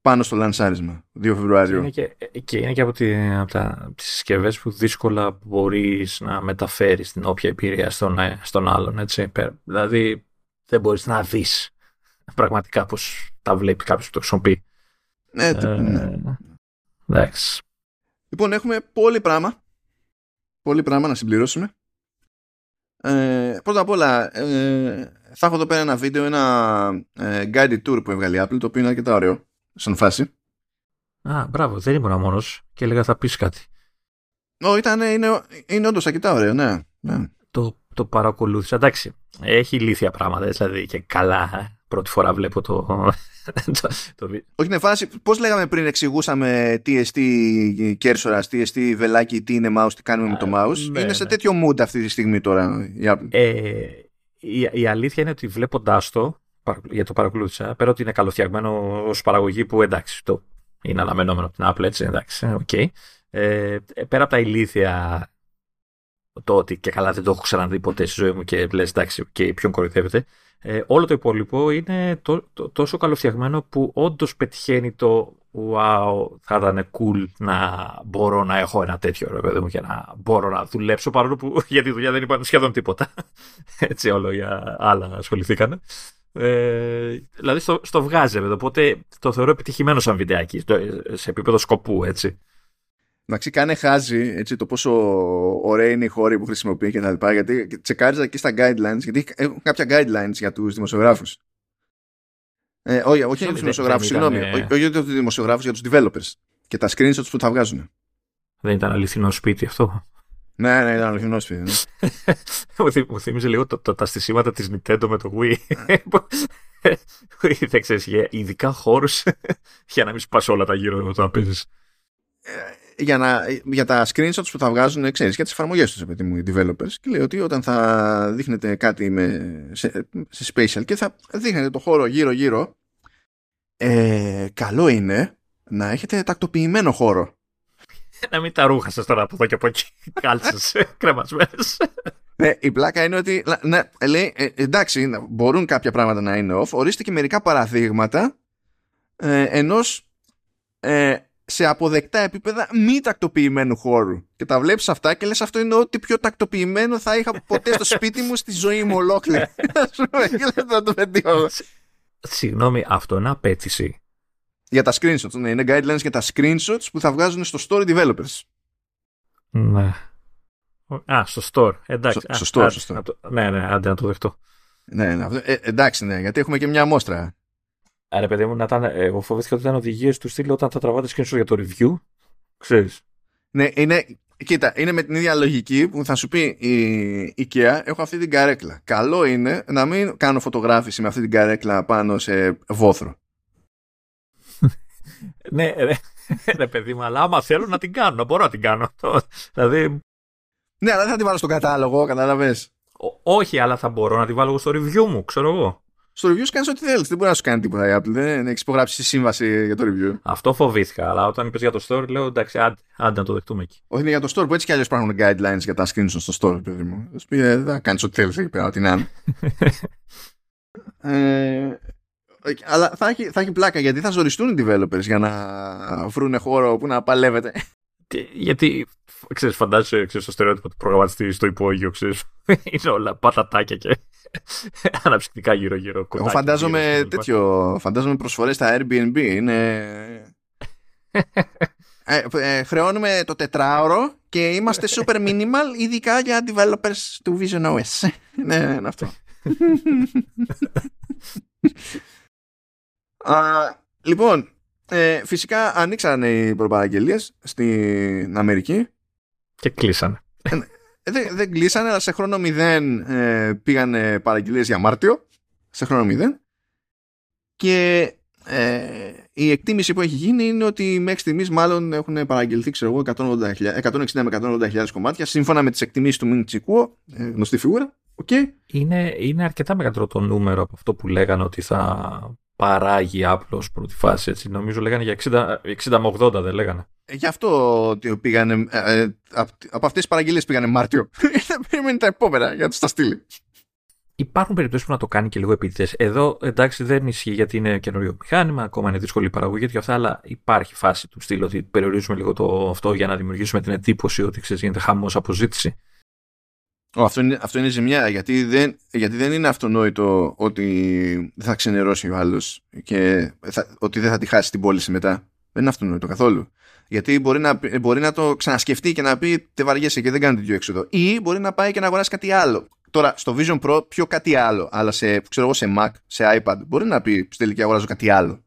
Speaker 1: πάνω στο λανσάρισμα 2 Φεβρουαρίου.
Speaker 2: Και είναι και, και, είναι και από, τη, από, τα, τις συσκευές που δύσκολα μπορείς να μεταφέρεις την όποια εμπειρία στον, στον άλλον. Έτσι. Δηλαδή δεν μπορείς να δεις πραγματικά πώς τα βλέπει κάποιος που το χρησιμοποιεί.
Speaker 1: Ναι, ε, ναι.
Speaker 2: Εντάξει.
Speaker 1: Λοιπόν, έχουμε πολύ πράγμα πολύ πράγμα να συμπληρώσουμε. Ε, πρώτα απ' όλα, ε, θα έχω εδώ πέρα ένα βίντεο, ένα ε, guided tour που έβγαλε η Apple, το οποίο είναι αρκετά ωραίο, σαν φάση.
Speaker 2: Α, μπράβο, δεν ήμουν μόνος και έλεγα θα πεις κάτι.
Speaker 1: Ω, ήταν, είναι, είναι όντως αρκετά ωραίο, ναι. ναι.
Speaker 2: Το, το παρακολούθησα. Εντάξει, έχει ηλίθια πράγματα, δηλαδή και καλά. Ε. Πρώτη φορά βλέπω το,
Speaker 1: το, Όχι, είναι φάση. Πώς λέγαμε πριν, εξηγούσαμε τι εστί κέρσορα, τι εστί βελάκι, τι είναι mouse, τι κάνουμε με το mouse. Ναι, είναι σε ναι. τέτοιο mood αυτή τη στιγμή τώρα.
Speaker 2: Ε, η, η αλήθεια είναι ότι βλέποντάς το, για το παρακολούθησα, πέρα ότι είναι καλοφτιαγμένο ως παραγωγή που εντάξει, το είναι αναμενόμενο από την Apple, έτσι, εντάξει, okay. ε, πέρα από τα ηλίθια το ότι και καλά δεν το έχω ξαναδεί ποτέ στη ζωή μου και λες εντάξει και ποιον κοροϊδεύεται ε, όλο το υπόλοιπο είναι το, το, τόσο καλοφτιαγμένο που όντως πετυχαίνει το wow, θα ήταν cool να μπορώ να έχω ένα τέτοιο ρε παιδί μου και να μπορώ να δουλέψω παρόλο που για τη δουλειά δεν είπαν σχεδόν τίποτα. Έτσι όλο για άλλα ασχοληθήκαν. Ε, δηλαδή στο, στο βγάζει, οπότε το θεωρώ επιτυχημένο σαν βιντεάκι σε επίπεδο σκοπού, έτσι.
Speaker 1: Εντάξει, κάνε χάζει έτσι, το πόσο ωραία είναι οι χώροι που χρησιμοποιεί και τα λοιπά, γιατί τσεκάριζα εκεί στα guidelines, γιατί έχουν κάποια guidelines για τους δημοσιογράφους. Ε, όχι, όχι για τους δημοσιογράφους, συγγνώμη. Όχι για τους δημοσιογράφους, για τους developers. Και τα screenshots που θα βγάζουν.
Speaker 2: Δεν ήταν αληθινό σπίτι αυτό.
Speaker 1: Ναι, ναι, ήταν αληθινό σπίτι.
Speaker 2: Ναι. μου θύμιζε λίγο το, το, τα στισίματα της Nintendo με το Wii. Δεν ξέρεις, για ειδικά χώρους για να μην σπάσει όλα τα γύρω όταν παίζεις.
Speaker 1: Ε, για, να, για τα screenshots που θα βγάζουν, ξέρεις, για τις εφαρμογές τους, επειδή μου, οι developers. Και λέει ότι όταν θα δείχνετε κάτι με, σε, σε spatial και θα δείχνετε το χώρο γύρω-γύρω, ε, καλό είναι να έχετε τακτοποιημένο χώρο.
Speaker 2: να μην τα ρούχα σας τώρα από εδώ και από εκεί. Κάλτσες κρεμασμένες.
Speaker 1: Ναι, η πλάκα είναι ότι ναι, λέει, ε, εντάξει, μπορούν κάποια πράγματα να είναι off. Ορίστε και μερικά παραδείγματα ε, ενός ε, σε αποδεκτά επίπεδα μη τακτοποιημένου χώρου. Και τα βλέπεις αυτά και λες αυτό είναι ό,τι πιο τακτοποιημένο θα είχα ποτέ στο σπίτι μου στη ζωή μου ολόκληρη.
Speaker 2: Συγγνώμη, αυτό είναι απέτηση.
Speaker 1: Για τα screenshots, ναι, είναι guidelines για τα screenshots που θα βγάζουν στο store developers.
Speaker 2: Ναι. Α, στο store. Εντάξει.
Speaker 1: Στο, στο store, στο store.
Speaker 2: ναι, ναι, άντε να το δεχτώ.
Speaker 1: Ναι, ναι, ε, εντάξει, ναι, γιατί έχουμε και μια αμόστρα.
Speaker 2: Άρα, παιδί μου, να ήταν, εγώ φοβήθηκα ότι ήταν οδηγίες του στυλ όταν θα τραβάτε screenshot για το review. Ξέρεις.
Speaker 1: Ναι, είναι, κοίτα, είναι με την ίδια λογική που θα σου πει η IKEA, έχω αυτή την καρέκλα. Καλό είναι να μην κάνω φωτογράφηση με αυτή την καρέκλα πάνω σε βόθρο.
Speaker 2: ναι, ρε, ρε παιδί μου, αλλά άμα θέλω να την κάνω, να μπορώ να την κάνω. δηλαδή...
Speaker 1: Ναι, αλλά δεν θα την βάλω στο κατάλογο, κατάλαβες.
Speaker 2: Όχι, αλλά θα μπορώ να την βάλω στο review μου, ξέρω εγώ
Speaker 1: στο review κάνεις ό,τι θέλεις. Δεν μπορεί να σου κάνει τίποτα η Apple. Δεν έχεις υπογράψει σύμβαση για το review.
Speaker 2: Αυτό φοβήθηκα. Αλλά όταν είπες για το store, λέω εντάξει, άντε, άντε να το δεχτούμε εκεί.
Speaker 1: Όχι, είναι για το store που έτσι κι αλλιώς υπάρχουν guidelines για τα screenshots στο store, παιδί μου. πει, ε, δεν θα κάνεις ό,τι θέλεις εκεί πέρα, ό,τι να είναι. ε, αλλά θα έχει, θα έχει πλάκα γιατί θα ζοριστούν οι developers για να βρουν χώρο που να παλεύεται.
Speaker 2: Γιατί, ξέρεις, φαντάζεσαι ξέρεις, το στερεότυπο του προγραμματιστή στο υπόγειο, ξέρεις, είναι όλα πατατάκια και Αναψυκτικά γύρω-γύρω.
Speaker 1: Εγώ φαντάζομαι τέτοιο. Φαντάζομαι προσφορές στα Airbnb. Είναι. ε, ε, χρεώνουμε το τετράωρο και είμαστε super minimal, ειδικά για developers του Vision OS. ναι, είναι αυτό. Α, λοιπόν, ε, φυσικά ανοίξανε οι προπαραγγελίες στην Αμερική.
Speaker 2: Και κλείσανε.
Speaker 1: Ε, δεν, δεν κλείσανε, αλλά σε χρόνο 0 ε, πήγανε παραγγελίες για Μάρτιο. Σε χρόνο 0. Και ε, η εκτίμηση που έχει γίνει είναι ότι μέχρι στιγμής μάλλον έχουν παραγγελθεί ξέρω εγώ 160 με 180.000 κομμάτια σύμφωνα με τις εκτιμήσεις του Μιν Τσικούο, ε, γνωστή φιγούρα. Okay.
Speaker 2: Είναι, είναι αρκετά μεγαλύτερο το νούμερο από αυτό που λέγανε ότι θα παράγει απλώ πρώτη φάση. Έτσι. Νομίζω λέγανε για 60, 60 με 80, δεν λέγανε.
Speaker 1: Ε, γι' αυτό ότι πήγανε, ε, ε από αυτές τις παραγγελίες πήγανε Μάρτιο. Δεν περιμένει τα επόμενα για να τους τα στείλει.
Speaker 2: Υπάρχουν περιπτώσεις που να το κάνει και λίγο επίτηδες. Εδώ εντάξει δεν ισχύει γιατί είναι καινούριο μηχάνημα, ακόμα είναι δύσκολη η παραγωγή και αυτά, αλλά υπάρχει φάση του στυλ ότι περιορίζουμε λίγο το αυτό για να δημιουργήσουμε την εντύπωση ότι ξέρεις, γίνεται χαμός αποζήτηση.
Speaker 1: Αυτό, είναι, αυτό είναι ζημιά γιατί δεν, γιατί δεν είναι αυτονόητο ότι δεν θα ξενερώσει ο άλλος και ότι δεν θα τη χάσει την πώληση μετά. Δεν είναι αυτονόητο καθόλου. Γιατί μπορεί να, μπορεί να το ξανασκεφτεί και να πει Τε βαριέσαι και δεν κάνει τέτοιο έξοδο. Ή μπορεί να πάει και να αγοράσει κάτι άλλο. Τώρα, στο Vision Pro, πιο κάτι άλλο. Αλλά σε, ξέρω εγώ, σε Mac, σε iPad, μπορεί να πει στην τελική αγοράζω κάτι άλλο.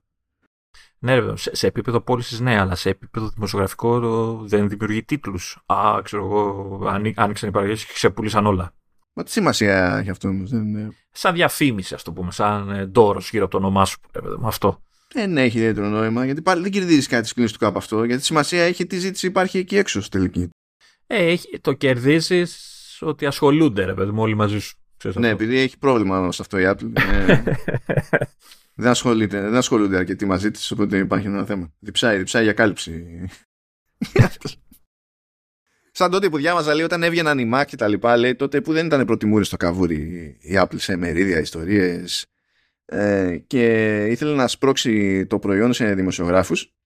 Speaker 2: Ναι, βέβαια. Σε, σε επίπεδο πώλησης, ναι, αλλά σε επίπεδο δημοσιογραφικό δεν δημιουργεί τίτλους. Α, ξέρω εγώ, άνοιξαν οι παραγωγέ και ξεπούλησαν όλα.
Speaker 1: Μα τι σημασία έχει αυτό όμως. Δεν...
Speaker 2: Σαν διαφήμιση, ας το πούμε, σαν ε, ντόρος γύρω από το όνομά σου, με αυτό.
Speaker 1: Δεν έχει ιδιαίτερο νόημα, γιατί πάλι δεν κερδίζεις κάτι τη του κάπου αυτό. Γιατί σημασία έχει τι ζήτηση υπάρχει εκεί έξω στη τελική.
Speaker 2: Ε, το κερδίζεις ότι ασχολούνται, ρε παιδί μου, όλοι μαζί σου.
Speaker 1: ναι, επειδή έχει πρόβλημα σε αυτό η Apple. Ε, δεν, ασχολείται, δεν ασχολούνται αρκετοί μαζί της, οπότε υπάρχει ένα θέμα. Διψάει, διψάει για κάλυψη. Σαν τότε που διάβαζα λέει όταν έβγαιναν οι Mac και τα λοιπά, λέει τότε που δεν ήταν πρωτιμούρη στο καβούρι η Apple σε μερίδια ιστορίες ε, και ήθελε να σπρώξει το προϊόν σε δημοσιογράφους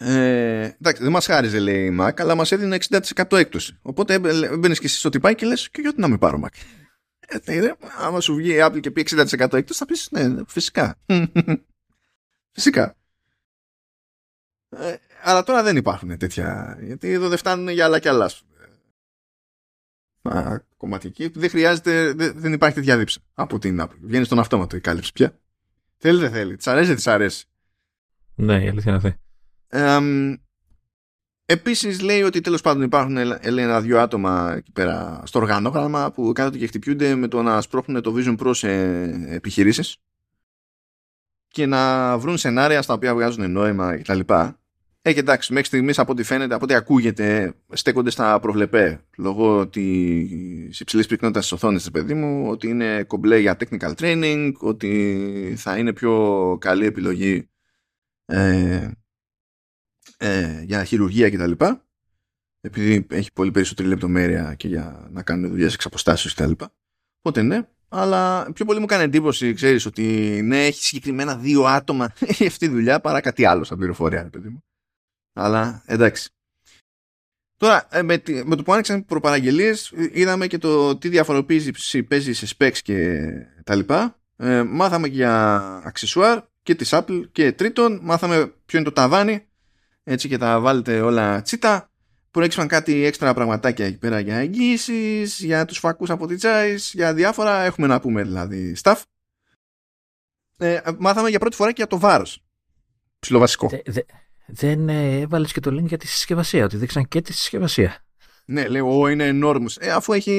Speaker 1: ε, εντάξει, δεν μας χάριζε λέει η Mac, αλλά μας έδινε 60% έκπτωση. Οπότε μπαίνεις και εσύ στο τυπάκι και λες: Και γιατί να μην πάρω Mac; Ε, άμα σου βγει η Apple και πει 60% έκπτωση, θα πεις: Ναι, φυσικά. φυσικά. Ε, αλλά τώρα δεν υπάρχουν τέτοια. Γιατί εδώ δεν φτάνουν για άλλα και άλλα. Α, κομματική. Δεν χρειάζεται, δεν υπάρχει τέτοια δίψα από την Apple. Βγαίνει στον αυτόματο η κάλυψη πια. Θέλει, δεν θέλει. Της αρέσει, δεν της αρέσει.
Speaker 2: Ναι, η αλήθεια είναι αυτή.
Speaker 1: Ε, επίσης λέει ότι τέλος πάντων υπάρχουν ένα-δυο άτομα εκεί πέρα στο οργανόγραμμα που κάθονται και χτυπιούνται με το να σπρώχνουν το Vision Pro σε επιχειρήσεις και να βρουν σενάρια στα οποία βγάζουν νόημα κτλ. Ε, και εντάξει, μέχρι στιγμής από ό,τι φαίνεται, από ό,τι ακούγεται, στέκονται στα προβλεπέ λόγω της υψηλής πυκνότητας της οθόνης, παιδί μου, ότι είναι κομπλέ για technical training, ότι θα είναι πιο καλή επιλογή ε, ε, για χειρουργία κτλ. Επειδή έχει πολύ περισσότερη λεπτομέρεια και για να κάνουν δουλειές εξ αποστάσεως κτλ. Οπότε ναι, αλλά πιο πολύ μου κάνει εντύπωση, ξέρεις, ότι ναι, έχει συγκεκριμένα δύο άτομα αυτή τη δουλειά παρά κάτι άλλο σαν πληροφορία, παιδί μου. Αλλά εντάξει. Τώρα, ε, με, με το που άνοιξαν προπαραγγελίες, είδαμε και το τι διαφοροποίηση παίζει σε specs και τα λοιπά. Ε, μάθαμε και για αξεσουάρ και της Apple και τρίτον, μάθαμε ποιο είναι το ταβάνι έτσι και τα βάλετε όλα τσίτα προέκυψαν κάτι έξτρα πραγματάκια εκεί πέρα για εγγύησεις, για τους φακούς από τη Τζάις, για διάφορα έχουμε να πούμε δηλαδή stuff. Ε, μάθαμε για πρώτη φορά και για το βάρος. Ψιλοβασικό.
Speaker 2: Δε, δεν ε, έβαλες και το link για τη συσκευασία, ότι δείξαν και τη συσκευασία.
Speaker 1: Ναι, λέει, ο είναι enormous. Ε, αφού έχει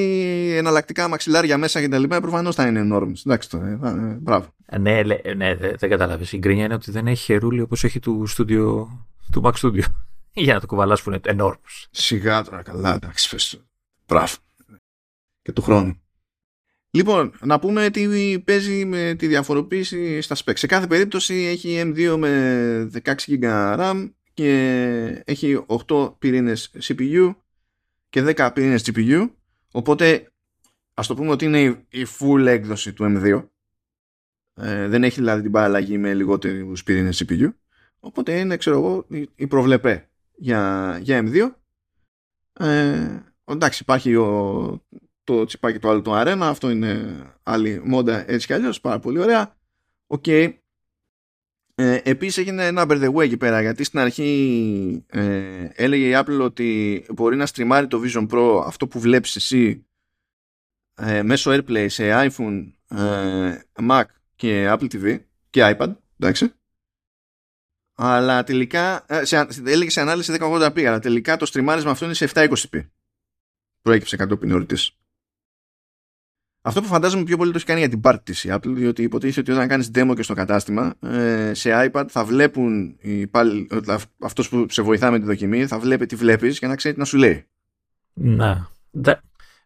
Speaker 1: εναλλακτικά μαξιλάρια μέσα και τα λοιπά, προφανώς θα είναι enormous. Εντάξει τώρα, ε, ε, μπράβο.
Speaker 2: Ε, ναι, ναι, δεν κατάλαβες. Η γκρίνια είναι ότι δεν έχει χερούλι όπως έχει του studio του Mac Studio. Για να το κουβαλάς που είναι enormous.
Speaker 1: Σιγά τώρα, καλά, εντάξει, πες Μπράβο. Και του χρόνου. Λοιπόν, να πούμε τι παίζει με τη διαφοροποίηση στα specs. Σε κάθε περίπτωση έχει M2 με 16 GB RAM και έχει 8 πυρήνες CPU και 10 πυρήνες GPU. Οπότε, ας το πούμε ότι είναι η full έκδοση του M2. Ε, δεν έχει δηλαδή την παραλλαγή με λιγότερους πυρήνες CPU. Οπότε είναι, ξέρω εγώ, η προβλεπέ για, για M2. Ε, εντάξει, υπάρχει ο, το τσιπάκι το άλλο το αρένα αυτό είναι άλλη μόντα έτσι κι αλλιώς πάρα πολύ ωραία οκ okay. ε, επίσης έγινε ένα by the way εκεί πέρα γιατί στην αρχή ε, έλεγε η Apple ότι μπορεί να στριμάρει το Vision Pro αυτό που βλέπεις εσύ ε, μέσω AirPlay σε iPhone, ε, Mac και Apple TV και iPad εντάξει αλλά τελικά ε, σε, έλεγε σε ανάλυση 1080p αλλά τελικά το στριμάρισμα αυτό είναι σε 720p προέκυψε κατόπιν εορτής αυτό που φαντάζομαι πιο πολύ το έχει κάνει για την part της η Apple, διότι υποτίθεται ότι όταν κάνεις demo και στο κατάστημα, ε, σε iPad θα βλέπουν οι πάλι, αυτός που σε βοηθά με τη δοκιμή, θα βλέπει τι βλέπεις για να ξέρει τι να σου λέει.
Speaker 2: Να.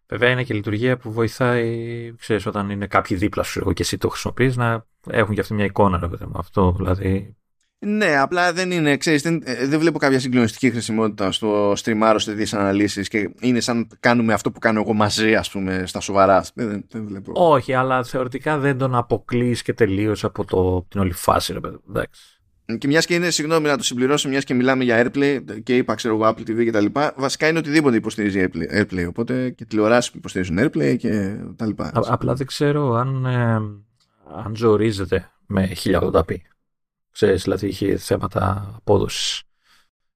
Speaker 2: Βέβαια είναι και λειτουργία που βοηθάει, ξέρεις, όταν είναι κάποιοι δίπλα σου και εσύ το χρησιμοποιείς, να έχουν και αυτή μια εικόνα, ρε παιδί Αυτό δηλαδή
Speaker 1: ναι, απλά δεν είναι, ξέρεις, δεν, ε, δεν βλέπω κάποια συγκλονιστική χρησιμότητα στο streamάρο σε τέτοιες αναλύσεις και είναι σαν κάνουμε αυτό που κάνω εγώ μαζί, ας πούμε, στα σοβαρά. Δεν, δεν βλέπω.
Speaker 2: Όχι, αλλά θεωρητικά δεν τον αποκλείς και τελείως από το, την όλη φάση, ρε παιδί. Εντάξει.
Speaker 1: Και μιας και είναι, συγγνώμη να το συμπληρώσω, μιας και μιλάμε για Airplay και είπα, ξέρω εγώ, Apple TV και τα λοιπά, βασικά είναι οτιδήποτε υποστηρίζει Airplay. Airplay οπότε και τηλεοράσεις που υποστηρίζουν Airplay και τα λοιπά.
Speaker 2: απλά δεν ξέρω αν, ε, αν ζορίζεται με 1080p. Ξέρεις, δηλαδή είχε θέματα απόδοσης.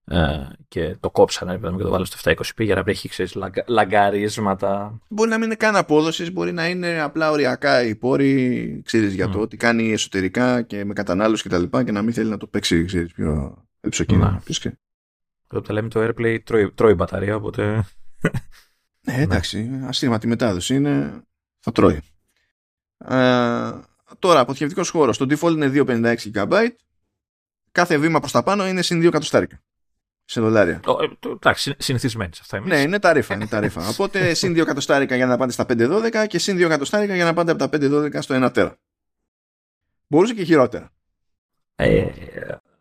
Speaker 2: Ε, και το κόψανε και το βάλω στο 720p για να βρέχει ξέρεις, λαγκαρίσματα.
Speaker 1: Μπορεί να μην είναι καν απόδοσης, μπορεί να είναι απλά οριακά οι πόροι ξέρεις, για το ότι κάνει εσωτερικά και με κατανάλωση κτλ. Και, και, να μην θέλει να το παίξει ξέρεις, πιο υψοκίνημα.
Speaker 2: Και... Εδώ τα λέμε το AirPlay τρώει, τρώει μπαταρία, οπότε.
Speaker 1: Ναι, εντάξει, αστήματη μετάδοση είναι. θα τρώει. Ε, τώρα, αποθηκευτικός χώρος. Το default είναι 256 GB κάθε βήμα προς τα πάνω είναι συν 2 εκατοστάρικα. Σε δολάρια.
Speaker 2: Ε, εντάξει, συνηθισμένοι σε αυτά εμείς.
Speaker 1: Ναι, είναι ταρήφα. Είναι ταρήφα. Οπότε συν 2 εκατοστάρικα για να πάτε στα 512 και συν 2 εκατοστάρικα για να πάτε από τα 512 στο 1 τέρα. Μπορούσε και χειρότερα.
Speaker 2: Ε,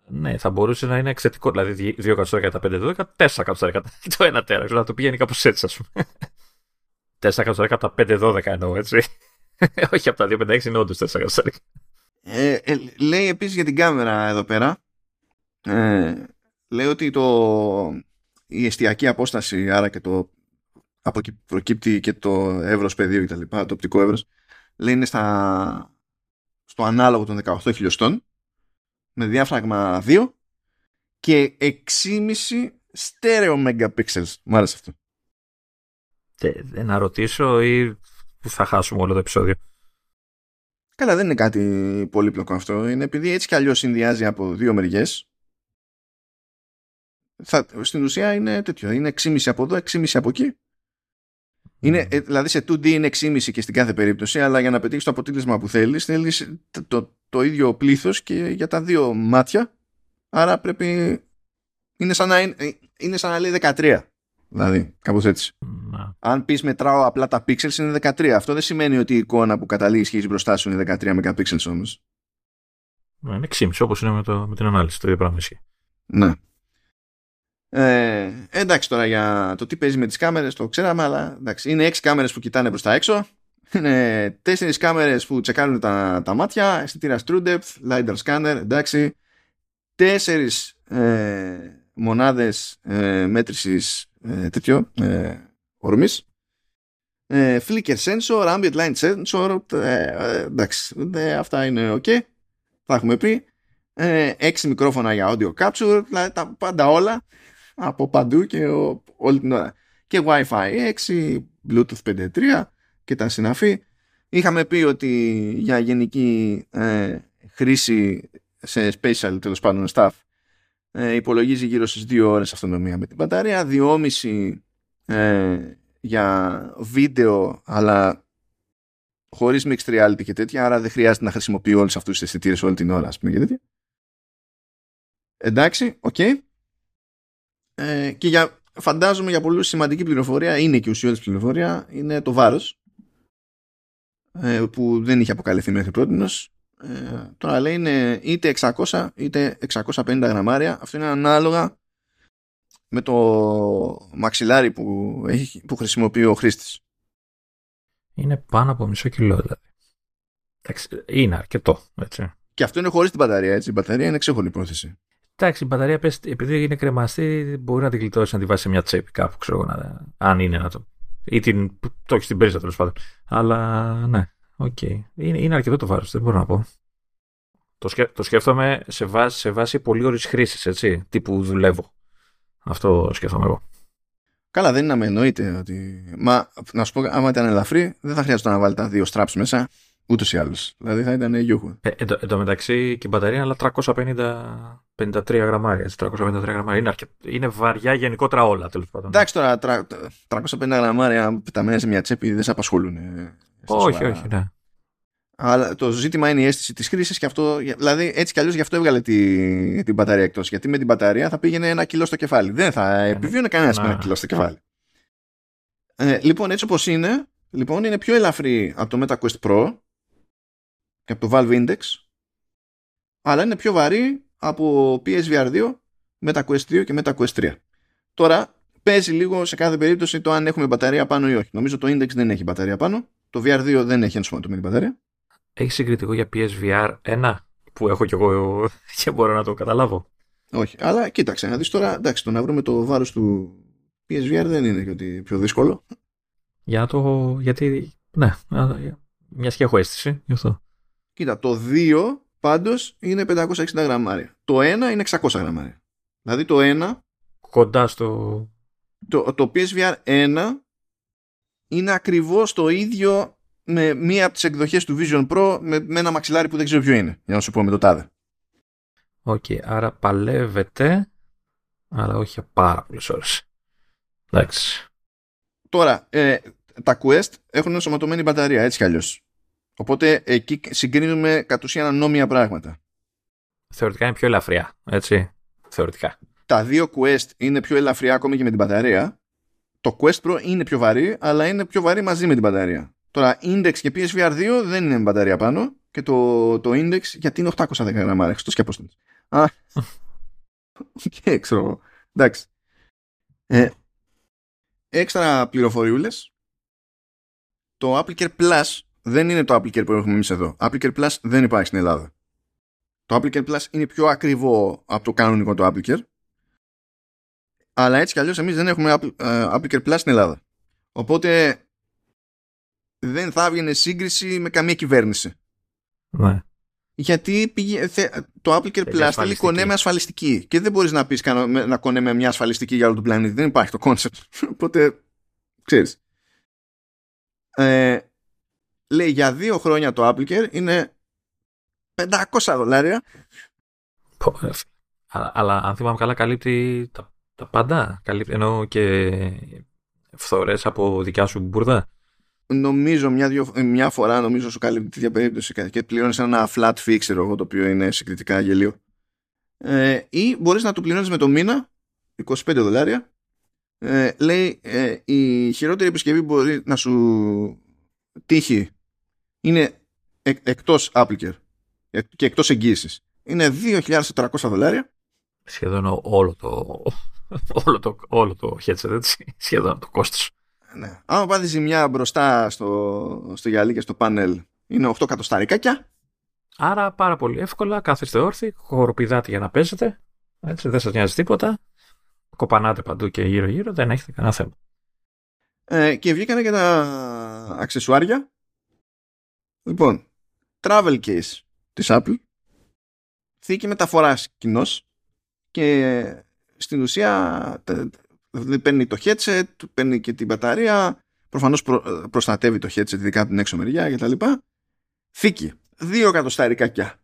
Speaker 2: ναι, θα μπορούσε να είναι εξαιρετικό. Δηλαδή 2 εκατοστάρικα για τα 512, 4 εκατοστάρικα το 1 τέρα. Ξέρω να το πηγαίνει κάπως έτσι, ας πούμε. 4 εκατοστάρικα από τα 512 εννοώ, έτσι. Όχι από τα 256 είναι όντως 4 εκατοστάρικα.
Speaker 1: Ε, ε, λέει επίσης για την κάμερα εδώ πέρα ε, λέει ότι το, η εστιακή απόσταση άρα και το από εκεί προκύπτει και το εύρος πεδίου και τα λοιπά, το οπτικό εύρος λέει είναι στα, στο ανάλογο των 18 χιλιοστών με διάφραγμα 2 και 6,5 στέρεο megapixels. Μου άρεσε αυτό.
Speaker 2: Ε, να ρωτήσω ή θα χάσουμε όλο το επεισόδιο.
Speaker 1: Καλά, δεν είναι κάτι πολύπλοκο αυτό. Είναι επειδή έτσι κι αλλιώς συνδυάζει από δύο μεριές. Στην ουσία είναι τέτοιο. Είναι 6,5 από εδώ, 6,5 από εκεί. Είναι, ε, δηλαδή σε 2D είναι 6,5 και στην κάθε περίπτωση, αλλά για να πετύχεις το αποτέλεσμα που θέλεις, θέλεις το, το, το, ίδιο πλήθος και για τα δύο μάτια. Άρα πρέπει. Είναι σαν να, είναι, είναι σαν να λέει 13. Δηλαδή, κάπως έτσι. Να. Αν πεις μετράω απλά τα pixels είναι 13. Αυτό δεν σημαίνει ότι η εικόνα που καταλήγει σχέση μπροστά σου είναι 13 megapixels όμως.
Speaker 2: Ναι, είναι 6,5 όπως είναι με, το, με την ανάλυση. Το ίδιο πράγμα ισχύει.
Speaker 1: Ναι. Ε, εντάξει τώρα για το τι παίζει με τις κάμερες το ξέραμε αλλά εντάξει, είναι 6 κάμερες που κοιτάνε προς τα έξω είναι 4 κάμερες που τσεκάρουν τα, τα μάτια αισθητήρα True Depth, LiDAR Scanner εντάξει 4 ε, μονάδες ε, μέτρησης ε, τέτοιο ε, ορμής ε, flicker sensor, ambient light sensor ε, ε εντάξει αυτά είναι ok. Θα έχουμε πει. Ε, έξι μικρόφωνα για audio capture δηλαδή τα πάντα όλα από παντού και ο, όλη την ώρα. Και Wi-Fi 6 Bluetooth 5.3 και τα συναφή. Είχαμε πει ότι για γενική ε, χρήση σε special τέλος πάντων stuff ε, υπολογίζει γύρω στις 2 ώρες αυτονομία με την μπαταρία 2,5 ε, για βίντεο αλλά χωρίς mixed reality και τέτοια άρα δεν χρειάζεται να χρησιμοποιεί όλους αυτούς τους αισθητήρες όλη την ώρα ας πούμε και τέτοια εντάξει, ok okay. ε, και για, φαντάζομαι για πολλούς σημαντική πληροφορία είναι και ουσιώδης πληροφορία είναι το βάρος ε, που δεν είχε αποκαλυφθεί μέχρι πρώτη ε, τώρα λέει είναι είτε 600 είτε 650 γραμμάρια αυτό είναι ανάλογα με το μαξιλάρι που, έχει, που χρησιμοποιεί ο χρήστης
Speaker 2: είναι πάνω από μισό κιλό δηλαδή είναι αρκετό έτσι.
Speaker 1: και αυτό είναι χωρίς την μπαταρία έτσι. η μπαταρία είναι ξέχωρη πρόθεση
Speaker 2: Εντάξει, η μπαταρία πες, επειδή είναι κρεμαστή, μπορεί να την γλιτώσει να τη βάσει σε μια τσέπη κάπου, ξέρω να, αν είναι να το Ή την, το έχει στην πρίζα τέλος πάντων. Αλλά ναι, ok. Okay. Είναι, είναι αρκετό το βάρος, δεν μπορώ να πω. Το, σκέ, το σκέφτομαι σε βάση, σε βάση πολύωρης χρήσης, έτσι. Τύπου δουλεύω. Αυτό σκέφτομαι εγώ.
Speaker 1: Καλά, δεν είναι να με εννοείται ότι. Μα να σου πω, άμα ήταν ελαφρύ, δεν θα χρειάζεται να βάλει τα δύο straps μέσα. Ούτως ή άλλως. Δηλαδή θα ήταν γιούχου.
Speaker 2: Ε, εν τω μεταξύ και η μπαταρία είναι άλλα 353 γραμμάρια. Έτσι, 353 γραμμάρια. Είναι, αρκε... είναι βαριά γενικότερα όλα τέλος πάντων.
Speaker 1: Εντάξει τώρα, 350 γραμμάρια πεταμένα σε μια τσέπη δεν σε απασχολούν.
Speaker 2: Όχι, όχι, ναι.
Speaker 1: Αλλά το ζήτημα είναι η αίσθηση της χρήσης και αυτό. Δηλαδή, έτσι κι αλλιώς γι' αυτό έβγαλε τη, την μπαταρία εκτός. Γιατί με την μπαταρία θα πήγαινε ένα κιλό στο κεφάλι. Δεν θα ναι, ναι. επιβίωνε κανένας με ένα κιλό στο κεφάλι. Ε, λοιπόν, έτσι όπως είναι, λοιπόν, είναι πιο ελαφρύ από το MetaQuest Pro και από το Valve Index, αλλά είναι πιο βαρύ από PSVR 2, MetaQuest 2 και MetaQuest 3. Τώρα, παίζει λίγο σε κάθε περίπτωση το αν έχουμε μπαταρία πάνω ή όχι. Νομίζω το Index δεν έχει μπαταρία πάνω. Το VR2 δεν έχει ενσωματωμένη την μπαταρία.
Speaker 2: Έχει συγκριτικό για PSVR 1 που έχω κι εγώ και μπορώ να το καταλάβω.
Speaker 1: Όχι, αλλά κοίταξε να δεις τώρα, εντάξει, το να βρούμε το βάρος του PSVR δεν είναι και ότι πιο δύσκολο.
Speaker 2: Για το, γιατί, ναι, μιας και έχω αίσθηση γι' αυτό.
Speaker 1: Κοίτα, το 2 πάντως είναι 560 γραμμάρια. Το 1 είναι 600 γραμμάρια. Δηλαδή το 1...
Speaker 2: Κοντά στο...
Speaker 1: Το, το PSVR 1 είναι ακριβώς το ίδιο με μία από τις εκδοχές του Vision Pro με, με ένα μαξιλάρι που δεν ξέρω ποιο είναι, για να σου πω με το τάδε.
Speaker 2: OK, okay, άρα παλεύεται, αλλά όχι πάρα πολλές ώρες. Εντάξει.
Speaker 1: Τώρα, ε, τα Quest έχουν ενσωματωμένη μπαταρία, έτσι κι αλλιώς. Οπότε εκεί συγκρίνουμε κατ' ουσίαν ανώμια πράγματα.
Speaker 2: Θεωρητικά είναι πιο ελαφριά, έτσι. Θεωρητικά.
Speaker 1: Τα δύο Quest είναι πιο ελαφριά ακόμη και με την μπαταρία. Το Quest Pro είναι πιο βαρύ, αλλά είναι πιο βαρύ μαζί με την μπαταρία. Τώρα, Index και PSVR 2 δεν είναι με μπαταρία πάνω και το, το Index γιατί είναι 810 γραμμάρια, εκτός και απόσταση. Α, και ξέρω Εντάξει. Ε, έξτρα πληροφοριούλες. Το Applicare Plus δεν είναι το Applicare που έχουμε εμείς εδώ. Applicare Plus δεν υπάρχει στην Ελλάδα. Το Applicare Plus είναι πιο ακριβό από το κανονικό το Applicare. Αλλά έτσι κι αλλιώς εμείς δεν έχουμε ε, Applicare Plus στην Ελλάδα. Οπότε δεν θα έβγαινε σύγκριση με καμία κυβέρνηση.
Speaker 2: Ναι.
Speaker 1: Γιατί πήγε, το Apple Care Plus θέλει κονέ με ασφαλιστική. Και δεν μπορείς να πεις να κονέ με μια ασφαλιστική για όλο τον πλανήτη. Δεν υπάρχει το concept. Οπότε, ξέρεις. Ε, λέει για δύο χρόνια το Apple Care είναι 500 δολάρια.
Speaker 2: Αλλά, αλλά αν θυμάμαι καλά καλύπτει τα, τα πάντα. Καλύπτει, ενώ και φθορές από δικιά σου μπουρδα
Speaker 1: νομίζω μια, δυο, μια φορά νομίζω σου καλύπτει τέτοια περίπτωση και πληρώνει ένα flat fee ξέρω το οποίο είναι συγκριτικά γελίο. Ε, ή μπορείς να το πληρώνεις με το μήνα 25 δολάρια. Ε, λέει ε, η χειρότερη επισκευή μπορεί να σου τύχει είναι εκ, εκτός Applicare και εκτός εγγύησης. Είναι 2.400 δολάρια.
Speaker 2: Σχεδόν όλο το όλο το, όλο το headset έτσι, σχεδόν το κόστος
Speaker 1: ναι. Άμα πάθεις ζημιά μπροστά στο, στο γυαλί και στο πάνελ, είναι 8 κατοσταρικάκια.
Speaker 2: Άρα πάρα πολύ εύκολα, κάθεστε όρθιοι, χοροπηδάτε για να παίζετε. Έτσι, δεν σας νοιάζει τίποτα. Κοπανάτε παντού και γύρω-γύρω, δεν έχετε κανένα θέμα.
Speaker 1: Ε, και βγήκανε και τα αξεσουάρια. Λοιπόν, travel case της Apple, θήκη μεταφοράς κοινός και στην ουσία παίρνει το headset, παίρνει και την μπαταρία, προφανώς προ, προστατεύει το headset ειδικά από την έξω μεριά κτλ. Θήκη. Δύο εκατοστάρικακια.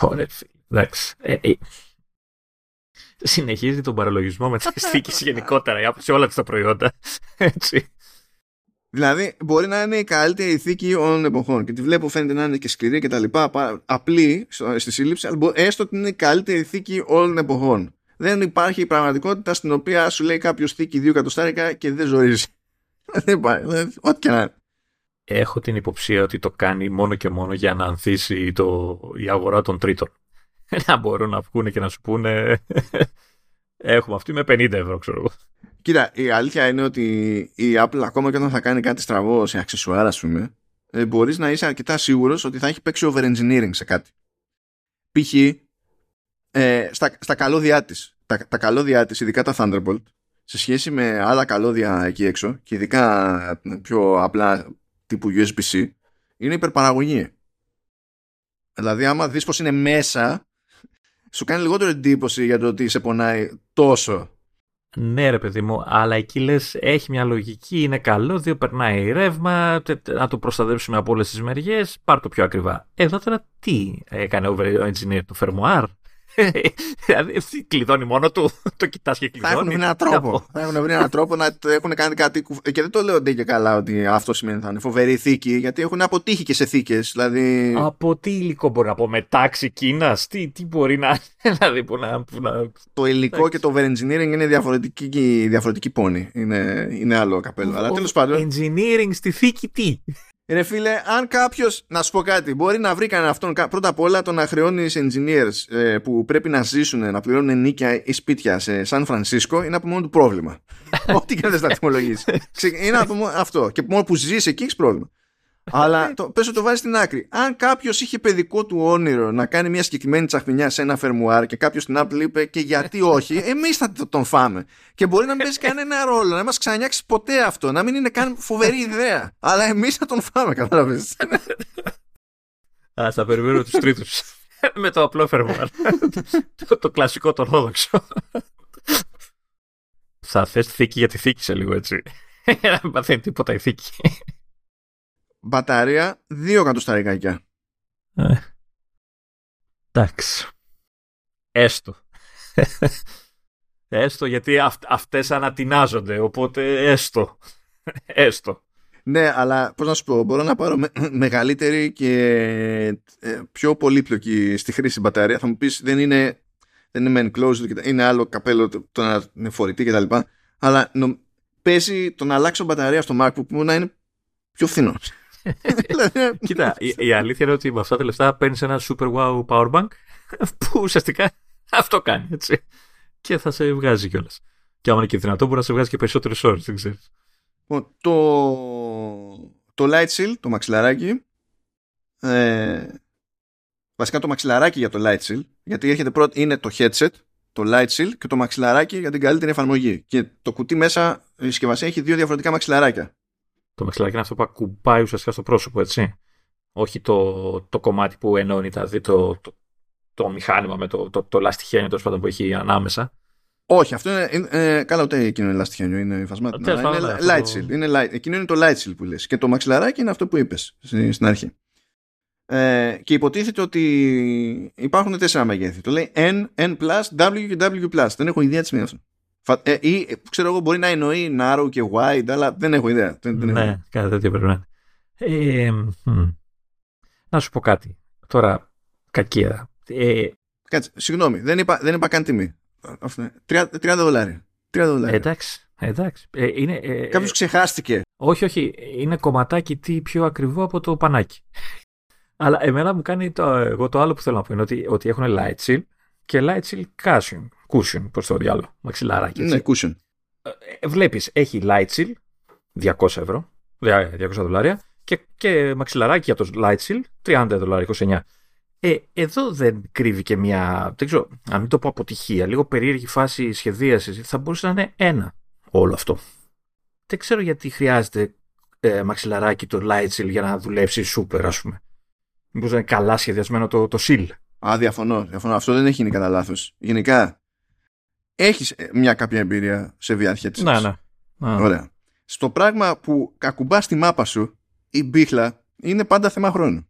Speaker 2: Ωραία, εντάξει. Ε, ε. Συνεχίζει τον παραλογισμό με τις θήκες γενικότερα σε όλα τα προϊόντα. Έτσι.
Speaker 1: Δηλαδή, μπορεί να είναι η καλύτερη θήκη όλων των εποχών και τη βλέπω φαίνεται να είναι και σκληρή και τα λοιπά, απλή στη σύλληψη, αλλά έστω ότι είναι η καλύτερη θήκη όλων των εποχών δεν υπάρχει πραγματικότητα στην οποία σου λέει κάποιος θήκη δύο εκατοστάρικα και δεν ζορίζει. δεν υπάρχει. Ό,τι και να
Speaker 2: Έχω την υποψία ότι το κάνει μόνο και μόνο για να ανθίσει το, η αγορά των τρίτων. να μπορούν να βγουν και να σου πούνε έχουμε αυτή με 50 ευρώ, ξέρω εγώ.
Speaker 1: Κοίτα, η αλήθεια είναι ότι η Apple ακόμα και όταν θα κάνει κάτι στραβό σε αξεσουάρα, ας πούμε, ε, μπορείς να είσαι αρκετά σίγουρος ότι θα έχει παίξει over engineering σε κάτι. Π.χ. Ε, στα, στα καλώδια της. Τα, τα καλώδια της, ειδικά τα Thunderbolt, σε σχέση με άλλα καλώδια εκεί έξω και ειδικά πιο απλά τύπου USB-C είναι υπερπαραγωγή. Δηλαδή άμα δεις πως είναι μέσα σου κάνει λιγότερο εντύπωση για το ότι σε πονάει τόσο.
Speaker 2: Ναι ρε παιδί μου, αλλά εκεί λες έχει μια λογική, είναι καλό, δύο περνάει ρεύμα, να το προστατεύσουμε από όλες τις μεριές, πάρ το πιο ακριβά. Εδώ τώρα τι έκανε ο engineer, το φερμοάρ. Δηλαδή κλειδώνει μόνο του, το κοιτάς και κλειδώνει.
Speaker 1: Θα έχουν βρει έναν τρόπο. θα έχουν βρει έναν τρόπο να έχουν κάνει κάτι. Και δεν το λέω ντε και καλά ότι αυτό σημαίνει θα είναι φοβερή θήκη, γιατί έχουν αποτύχει και σε θήκες. Δηλαδή...
Speaker 2: Από τι υλικό μπορεί να πω, μετάξι Κίνας, τι, τι μπορεί να. Δηλαδή, που να, που να...
Speaker 1: Το υλικό και το over-engineering είναι διαφορετική, διαφορετική πόνη. Είναι, είναι άλλο καπέλο. Αλλά τέλος πάντων.
Speaker 2: Engineering στη θήκη τι;
Speaker 1: Ρε φίλε, αν κάποιος, να σου πω κάτι, μπορεί να βρει κανένα αυτόν πρώτα απ' όλα το να χρεώνει engineers ε, που πρέπει να ζήσουν, να πληρώνουν νίκια ή σπίτια σε Σαν Φρανσίσκο, είναι από μόνο του πρόβλημα. Ό,τι και δεν θα τιμολογήσει. είναι από μόνο αυτό. Και μόνο που ζεις εκεί έχεις πρόβλημα. Αλλά το, πες το βάζεις στην άκρη. Αν κάποιος είχε παιδικό του όνειρο να κάνει μια συγκεκριμένη τσαχπινιά σε ένα φερμουάρ και κάποιος στην Apple είπε και γιατί όχι, εμείς θα τον φάμε. Και μπορεί να μην παίζει κανένα ρόλο, να μας ξανιάξει ποτέ αυτό, να μην είναι καν φοβερή ιδέα. Αλλά εμείς θα τον φάμε, κατάλαβε.
Speaker 2: Α, θα περιμένουμε τους τρίτους. Με το απλό φερμουάρ. το, το κλασικό, το ορθόδοξο. θα θες θήκη για τη θήκη σε λίγο έτσι. Δεν παθαίνει τίποτα η θήκη
Speaker 1: μπαταρία 2 εκατοσταρικάκια.
Speaker 2: Ε, εντάξει. Έστω. έστω γιατί αυ, αυτές ανατινάζονται, οπότε έστω. έστω.
Speaker 1: Ναι, αλλά πώς να σου πω, μπορώ να πάρω μεγαλύτερη και ε, πιο πολύπλοκη στη χρήση μπαταρία. Θα μου πεις δεν είναι, δεν είναι enclosed, είναι άλλο καπέλο το να είναι φορητή κτλ. Αλλά νο, παίζει το να αλλάξω μπαταρία στο MacBook μου να είναι πιο φθηνός.
Speaker 2: Δηλαδή, Κοίτα, η, αλήθεια είναι ότι με αυτά τα λεφτά παίρνεις ένα super wow power bank που ουσιαστικά αυτό κάνει. Έτσι. Και θα σε βγάζει κιόλας. Και άμα είναι και δυνατό, μπορεί να σε βγάζει και περισσότερες ώρες, δεν ξέρεις.
Speaker 1: Λοιπόν, το, το light shield, το μαξιλαράκι, ε, βασικά το μαξιλαράκι για το light shield, γιατί έρχεται πρώτο, είναι το headset, το light shield και το μαξιλαράκι για την καλύτερη εφαρμογή. Και το κουτί μέσα, η συσκευασία έχει δύο διαφορετικά μαξιλαράκια.
Speaker 2: Το μαξιλαράκι είναι αυτό που ακουμπάει ουσιαστικά στο πρόσωπο, έτσι. Όχι το, το κομμάτι που ενώνει τα, το, το, το, μηχάνημα με το, το, το λαστιχένιο τέλος πάντων που έχει ανάμεσα.
Speaker 1: Όχι, αυτό είναι. είναι ε, καλά, ούτε εκείνο είναι λαστιχένιο, είναι υφασμάτινο. Είναι ναι, light shield. Είναι light, εκείνο είναι το light shield που λες. Και το μαξιλαράκι είναι αυτό που είπες στην αρχή. Ε, και υποτίθεται ότι υπάρχουν τέσσερα μεγέθη. Το λέει N, N+, W και W+. Δεν έχω ιδέα τι σημαίνει αυτό. Ε, ή ξέρω εγώ μπορεί να εννοεί narrow και wide, αλλά δεν έχω ιδέα. Δεν,
Speaker 2: δεν ναι, κάτι τέτοιο πρέπει να ε, Να σου πω κάτι. Τώρα, κακία. Ε,
Speaker 1: Κάτσε, συγγνώμη, δεν είπα, δεν είπα καν τιμή. 30, 30 δολάρια. 30 δολάρια.
Speaker 2: Εντάξει, εντάξει. Ε, είναι, ε,
Speaker 1: Κάποιος ξεχάστηκε.
Speaker 2: Όχι, όχι. Είναι κομματάκι τι πιο ακριβό από το πανάκι. Αλλά εμένα μου κάνει το, εγώ το άλλο που θέλω να πω είναι ότι, ότι έχουν light shield και light shield cushion. Cushion, πώς το διάλογο. Μαξιλαράκι.
Speaker 1: Ναι, cushion.
Speaker 2: Ε, Βλέπεις, έχει light shield 200 ευρώ, 200 δολάρια και, και μαξιλαράκι για το light shield 30 δολάρια, 29. Ε, εδώ δεν κρύβει και μια, δεν ξέρω, αν μην το πω αποτυχία, λίγο περίεργη φάση σχεδίασης. Θα μπορούσε να είναι ένα όλο αυτό. Δεν ξέρω γιατί χρειάζεται ε, μαξιλαράκι το light shield για να δουλέψει super, ας πούμε. Μήπως είναι καλά σχεδιασμένο το, το seal.
Speaker 1: Α, διαφωνώ, διαφωνώ. Αυτό δεν έχει γίνει κατά λάθος. Γενικά, έχεις μια κάποια εμπειρία σε VR headsets.
Speaker 2: Ναι, ναι.
Speaker 1: Ωραία. Στο πράγμα που ακουμπά τη μάπα σου, η μπίχλα είναι πάντα θέμα χρόνου.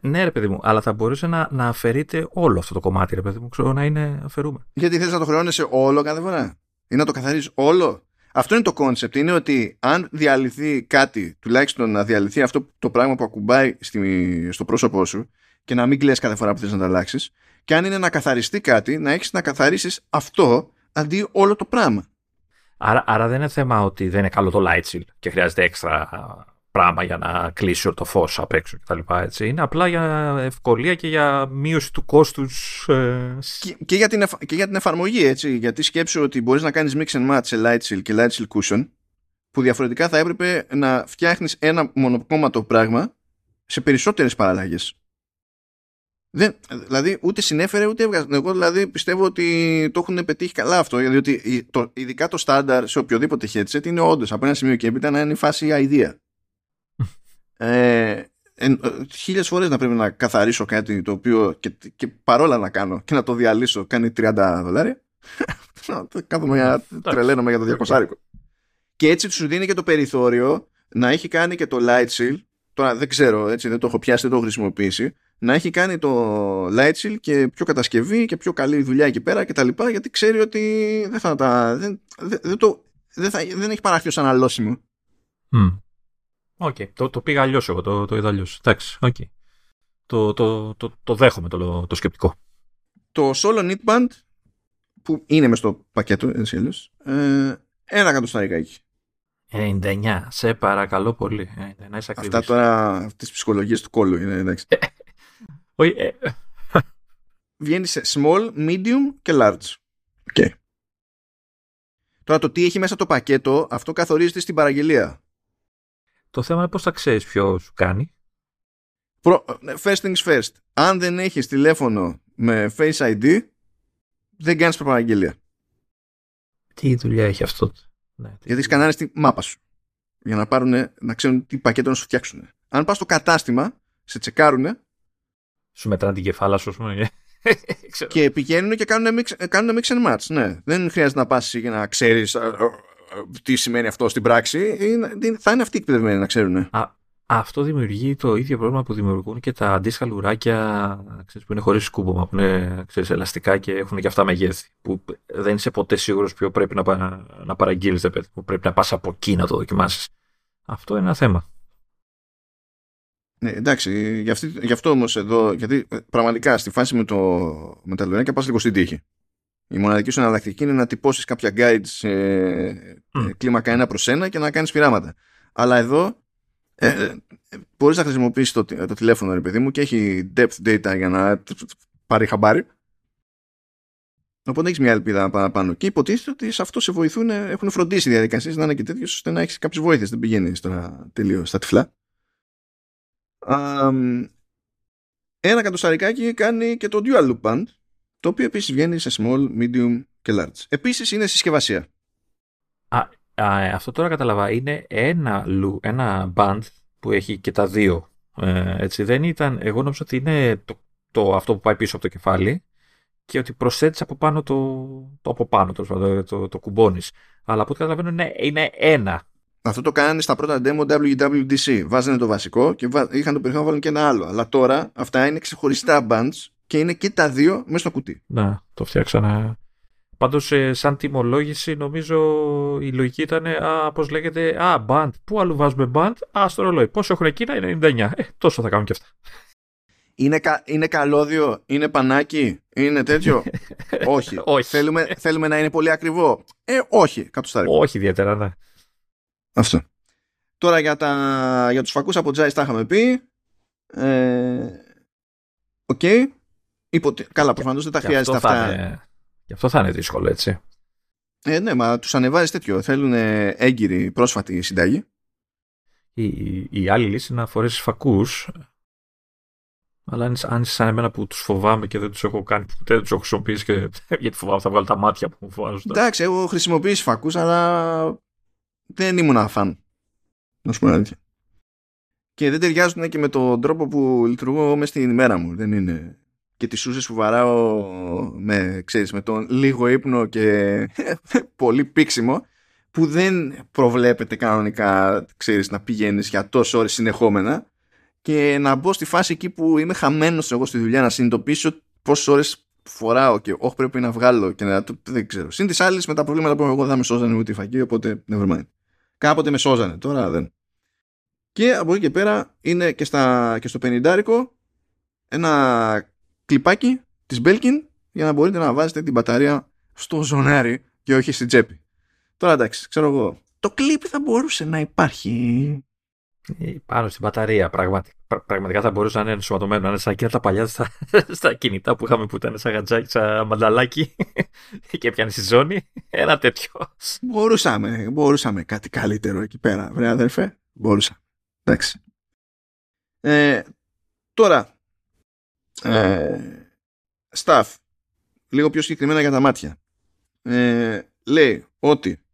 Speaker 2: ναι, ρε παιδί μου, αλλά θα μπορούσε να, να αφαιρείται όλο αυτό το κομμάτι, ρε παιδί μου, ξέρω να είναι αφαιρούμε.
Speaker 1: Γιατί θες να το χρεώνεσαι όλο κάθε φορά; Ή να το καθαρίζεις όλο; Αυτό είναι το concept. Είναι ότι αν διαλυθεί κάτι, τουλάχιστον να διαλυθεί αυτό το πράγμα που ακουμπάει στη, στο πρόσωπό σου και να μην κλαις κάθε φορά που θες να το αλλάξεις. Και αν είναι να καθαριστεί κάτι, να έχεις να καθαρίσεις αυτό αντί όλο το πράγμα.
Speaker 2: Άρα, άρα δεν είναι θέμα ότι δεν είναι καλό το light shield και χρειάζεται έξτρα πράγμα για να κλείσει το φως απ' έξω κτλ. Είναι απλά για ευκολία και για μείωση του κόστους. Ε...
Speaker 1: Και, και, για την και για την εφαρμογή, έτσι. Γιατί σκέψου ότι μπορείς να κάνεις mix and match σε light shield και light shield cushion που διαφορετικά θα έπρεπε να φτιάχνεις ένα μονοκόμματο πράγμα σε περισσότερες παραλλαγές. Δεν, δηλαδή ούτε συνέφερε ούτε έβγαζε. Εγώ δηλαδή πιστεύω ότι το έχουν πετύχει καλά αυτό. Γιατί το, ειδικά το στάνταρ σε οποιοδήποτε headset είναι όντως από ένα σημείο και έπειτα να είναι η φάση idea. ε, Χίλιες φορές να πρέπει να καθαρίσω κάτι το οποίο και, και παρόλα να κάνω και να το διαλύσω κάνει 30 δολάρια. Κάθομαι για τρελαίνομαι για το 200 Και έτσι σου δίνει και το περιθώριο να έχει κάνει και το light shield. Τώρα δεν ξέρω, έτσι δεν το έχω πιάσει, δεν το έχω χρησιμοποιήσει να έχει κάνει το light shield και πιο κατασκευή και πιο καλή δουλειά εκεί πέρα και τα λοιπά γιατί ξέρει ότι δεν θα τα δεν, δεν, το, δεν, θα, δεν έχει παραχθεί ως αναλώσιμο.
Speaker 2: OK, okay. το, το πήγα αλλιώς εγώ, το, το είδα αλλιώς. Εντάξει, ok. Okay. Το, το, το, το δέχομαι το, το σκεπτικό.
Speaker 1: Το Solo Knitband που είναι μες στο πακέτο, έτσι αλλιώς, ε, ένα εκατοσταρικάκι.
Speaker 2: 99, σε παρακαλώ πολύ. 99
Speaker 1: Αυτά τώρα, τις ψυχολογίες του κόλλου είναι, εντάξει.
Speaker 2: Όχι, ε,
Speaker 1: Βγαίνει σε small, medium και large. Okay. Τώρα το τι έχει μέσα το πακέτο, αυτό καθορίζεται στην παραγγελία.
Speaker 2: Το θέμα είναι πώς θα ξέρεις ποιο σου κάνει.
Speaker 1: First things first. Αν δεν έχεις τηλέφωνο με Face ID, δεν κάνεις παραγγελία.
Speaker 2: Τι δουλειά έχει αυτό.
Speaker 1: Ναι, Γιατί σκανάνε τη μάπα σου. Για να πάρουν, να ξέρουν τι πακέτο να σου φτιάξουν. Αν πας στο κατάστημα, σε τσεκάρουνε
Speaker 2: σου μετράνε την κεφάλα σου, πούμε.
Speaker 1: και πηγαίνουν και κάνουν mix, κάνουν mix and match. Ναι. Δεν χρειάζεται να πας για να ξέρεις τι σημαίνει αυτό στην πράξη. Θα είναι αυτοί εκπαιδευμένοι να ξέρουν.
Speaker 2: Α, αυτό δημιουργεί το ίδιο πρόβλημα που δημιουργούν και τα αντίστοιχα λουράκια ξέρεις, που είναι χωρίς σκούμπομα, που είναι ξέρεις, ελαστικά και έχουν και αυτά μεγέθη. Που δεν είσαι ποτέ σίγουρος ποιο πρέπει να, να παραγγείλεις, που πρέπει να πας από εκεί να το δοκιμάσεις. Αυτό είναι ένα θέμα.
Speaker 1: Ναι, εντάξει, γι, αυτή, γι' αυτό όμως εδώ, γιατί ε, πραγματικά στη φάση με, το, με τα λουράκια πα λίγο στην τύχη. Η μοναδική σου εναλλακτική είναι να τυπώσεις κάποια guides σε mm. κλίμακα ένα προς ένα και να κάνεις πειράματα. Αλλά εδώ ε, ε, μπορείς να χρησιμοποιήσεις το, το τηλέφωνο, ρε παιδί μου, και έχει depth data για να πάρει χαμπάρι. Οπότε έχεις μια ελπίδα παραπάνω. Και υποτίθεται ότι σε αυτό σε βοηθούν, έχουν φροντίσει οι διαδικασίες να είναι και τέτοιες ώστε να έχεις κάποιες βοήθειες. Δεν πηγαίνεις τώρα τελείως στα τυφλά ένα κατοσταρικάκι κάνει και το dual loop band το οποίο επίσης βγαίνει σε small, medium και large. Επίσης είναι συσκευασία.
Speaker 2: Α, α, ε, αυτό τώρα καταλαβα. Είναι ένα, ένα band που έχει και τα δύο. Ε, έτσι δεν ήταν, εγώ νόμιζα ότι είναι το, το, αυτό που πάει πίσω από το κεφάλι και ότι προσθέτεις από πάνω το, το από πάνω το, το, το, το κουμπώνεις. Αλλά από ό,τι καταλαβαίνω είναι, είναι ένα
Speaker 1: αυτό το κάνανε στα πρώτα demo WWDC. Βάζανε το βασικό και είχαν το περιθώριο να βάλουν και ένα άλλο. Αλλά τώρα αυτά είναι ξεχωριστά bands και είναι και τα δύο μέσα στο κουτί.
Speaker 2: Να, το φτιάξανε. Πάντως, ε, σαν τιμολόγηση, νομίζω η λογική ήταν, α, πώς λέγεται, α, band. Πού αλλού βάζουμε band, α, στο ρολόι. Πόσο έχουν εκείνα, είναι 99. Ε, τόσο θα κάνουν και αυτά.
Speaker 1: Είναι, κα, είναι καλώδιο, είναι πανάκι, είναι τέτοιο; όχι.
Speaker 2: όχι.
Speaker 1: Θέλουμε, θέλουμε να είναι πολύ ακριβό; Ε, όχι, κάτω
Speaker 2: Όχι ιδιαίτερα, ναι.
Speaker 1: Αυτό. Τώρα για, τα, για τους φακούς από Τζάις τα είχαμε πει. Ε, οκ. Ε, okay. Καλά, προφανώς δεν τα χρειάζεται αυτά.
Speaker 2: Είναι, γι' αυτό θα είναι δύσκολο, έτσι.
Speaker 1: Ε, ναι, μα τους ανεβάζεις τέτοιο. Θέλουν έγκυρη πρόσφατη συνταγή.
Speaker 2: Η, η άλλη λύση είναι να φορέσεις φακούς. Αλλά αν είσαι σαν εμένα που τους φοβάμαι και δεν τους έχω κάνει ποτέ, δεν τους έχω χρησιμοποιήσει και γιατί φοβάμαι θα βγάλω τα μάτια που μου φοβάζουν.
Speaker 1: Εντάξει, έχω χρησιμοποιήσει φακούς, αλλά δεν ήμουν φαν. Να σου πω αλήθεια. Και δεν ταιριάζουν και με τον τρόπο που λειτουργώ μέσα στην ημέρα μου. Δεν είναι. Και τις σούζες που βαράω με, ξέρεις, με τον λίγο ύπνο και πολύ πίξιμο που δεν προβλέπεται κανονικά ξέρεις, να πηγαίνεις για τόσες ώρες συνεχόμενα και να μπω στη φάση εκεί που είμαι χαμένος εγώ στη δουλειά να συνειδητοποιήσω πόσες ώρες φοράω και όχι πρέπει να βγάλω και να δεν ξέρω. Συν της άλλης με τα προβλήματα που έχω εγώ δεν με σώζανε ούτε η φακή, οπότε never mind. Κάποτε με σώζανε, τώρα δεν. Και από εκεί και πέρα είναι και, στα, και στο πενιντάρικο ένα κλιπάκι της Belkin για να μπορείτε να βάζετε την μπαταρία στο ζωνάρι και όχι στην τσέπη. Τώρα εντάξει, ξέρω εγώ, το κλίπ θα μπορούσε να υπάρχει
Speaker 2: ε, πάνω στην μπαταρία. Πραγματικά, πραγματικά θα μπορούσε να είναι ενσωματωμένο. Να είναι σαν και τα παλιά στα, στα κινητά που είχαμε που ήταν σαν γατζάκι, σαν μανταλάκι και πιάνει στη ζώνη. Ένα τέτοιο.
Speaker 1: Μπορούσαμε, μπορούσαμε κάτι καλύτερο εκεί πέρα, βρε αδερφέ. Μπορούσα. Εντάξει. Ε, τώρα, ε, staff, λίγο πιο συγκεκριμένα για τα μάτια, ε, λέει ότι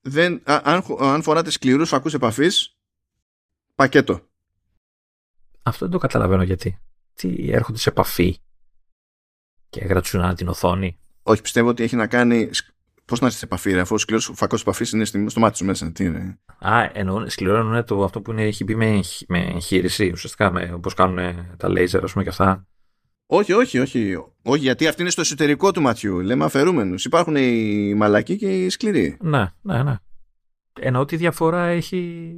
Speaker 1: δεν, αν, αν φοράτε σκληρούς φακούς επαφής, πακέτο.
Speaker 2: Αυτό δεν το καταλαβαίνω γιατί. Τι έρχονται σε επαφή και γρατσουνάνε την οθόνη.
Speaker 1: Όχι, πιστεύω ότι έχει να κάνει. Πώς να είσαι σε επαφή, ρε, αφού ο σκληρός φακός επαφής είναι στο μάτι σου μέσα. Τι είναι.
Speaker 2: Α, εννοούν, σκληρό εννοούν το, αυτό που είναι, έχει μπει με, με εγχείρηση, ουσιαστικά όπω κάνουν τα λέιζερ, ας πούμε και αυτά.
Speaker 1: Όχι, όχι, όχι. Όχι, γιατί αυτή είναι στο εσωτερικό του ματιού. Λέμε αφαιρούμενους. Υπάρχουν οι μαλακοί και οι σκληροί.
Speaker 2: Ναι, ναι, ναι. Εννοώ ότι διαφορά έχει.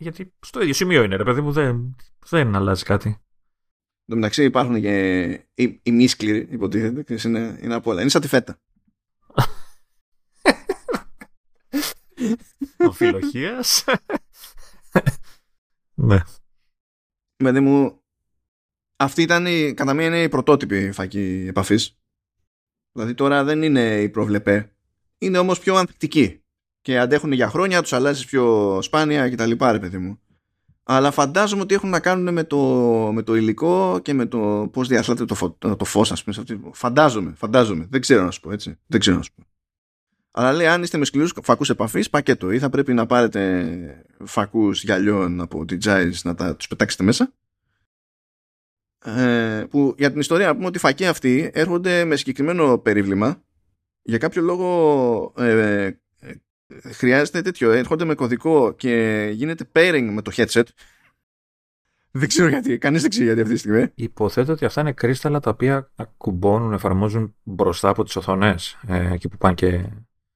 Speaker 2: Γιατί στο ίδιο σημείο είναι, ρε παιδί μου, δεν, δεν αλλάζει κάτι.
Speaker 1: Εν τω μεταξύ υπάρχουν και οι, οι μη σκληροί, υποτίθεται, και είναι, είναι από όλα. Είναι σαν τη φέτα.
Speaker 2: Οφιλοχία. ναι.
Speaker 1: Παιδί μου, αυτή ήταν η, κατά μία είναι η πρωτότυπη φακή επαφής. Δηλαδή τώρα δεν είναι η προβλεπέ. Είναι όμως πιο ανθεκτική. Και αντέχουν για χρόνια, τους αλλάζει πιο σπάνια κτλ. ρε παιδί μου. Αλλά φαντάζομαι ότι έχουν να κάνουν με το, με το υλικό και με το πώς διαθέτει το, φω, το φως, ας πούμε. Φαντάζομαι, φαντάζομαι. Δεν ξέρω να σου πω, έτσι. Δεν ξέρω να σου πω. Αλλά λέει, αν είστε με σκληρούς φακούς επαφής, πακέτο. Ή θα πρέπει να πάρετε φακούς γυαλιών από την Giles να τα, τους πετάξετε μέσα. Ε, που για την ιστορία να πούμε ότι οι φακοί αυτοί έρχονται με συγκεκριμένο περίβλημα. Για κάποιο λόγο ε, χρειάζεται τέτοιο. Έρχονται με κωδικό και γίνεται pairing με το headset. Δεν ξέρω γιατί. Κανείς δεν ξέρει γιατί αυτή τη στιγμή.
Speaker 2: Υποθέτω ότι αυτά είναι κρίσταλα τα οποία ακουμπώνουν, εφαρμόζουν μπροστά από τις οθονέ. Ε, εκεί που πάνε και.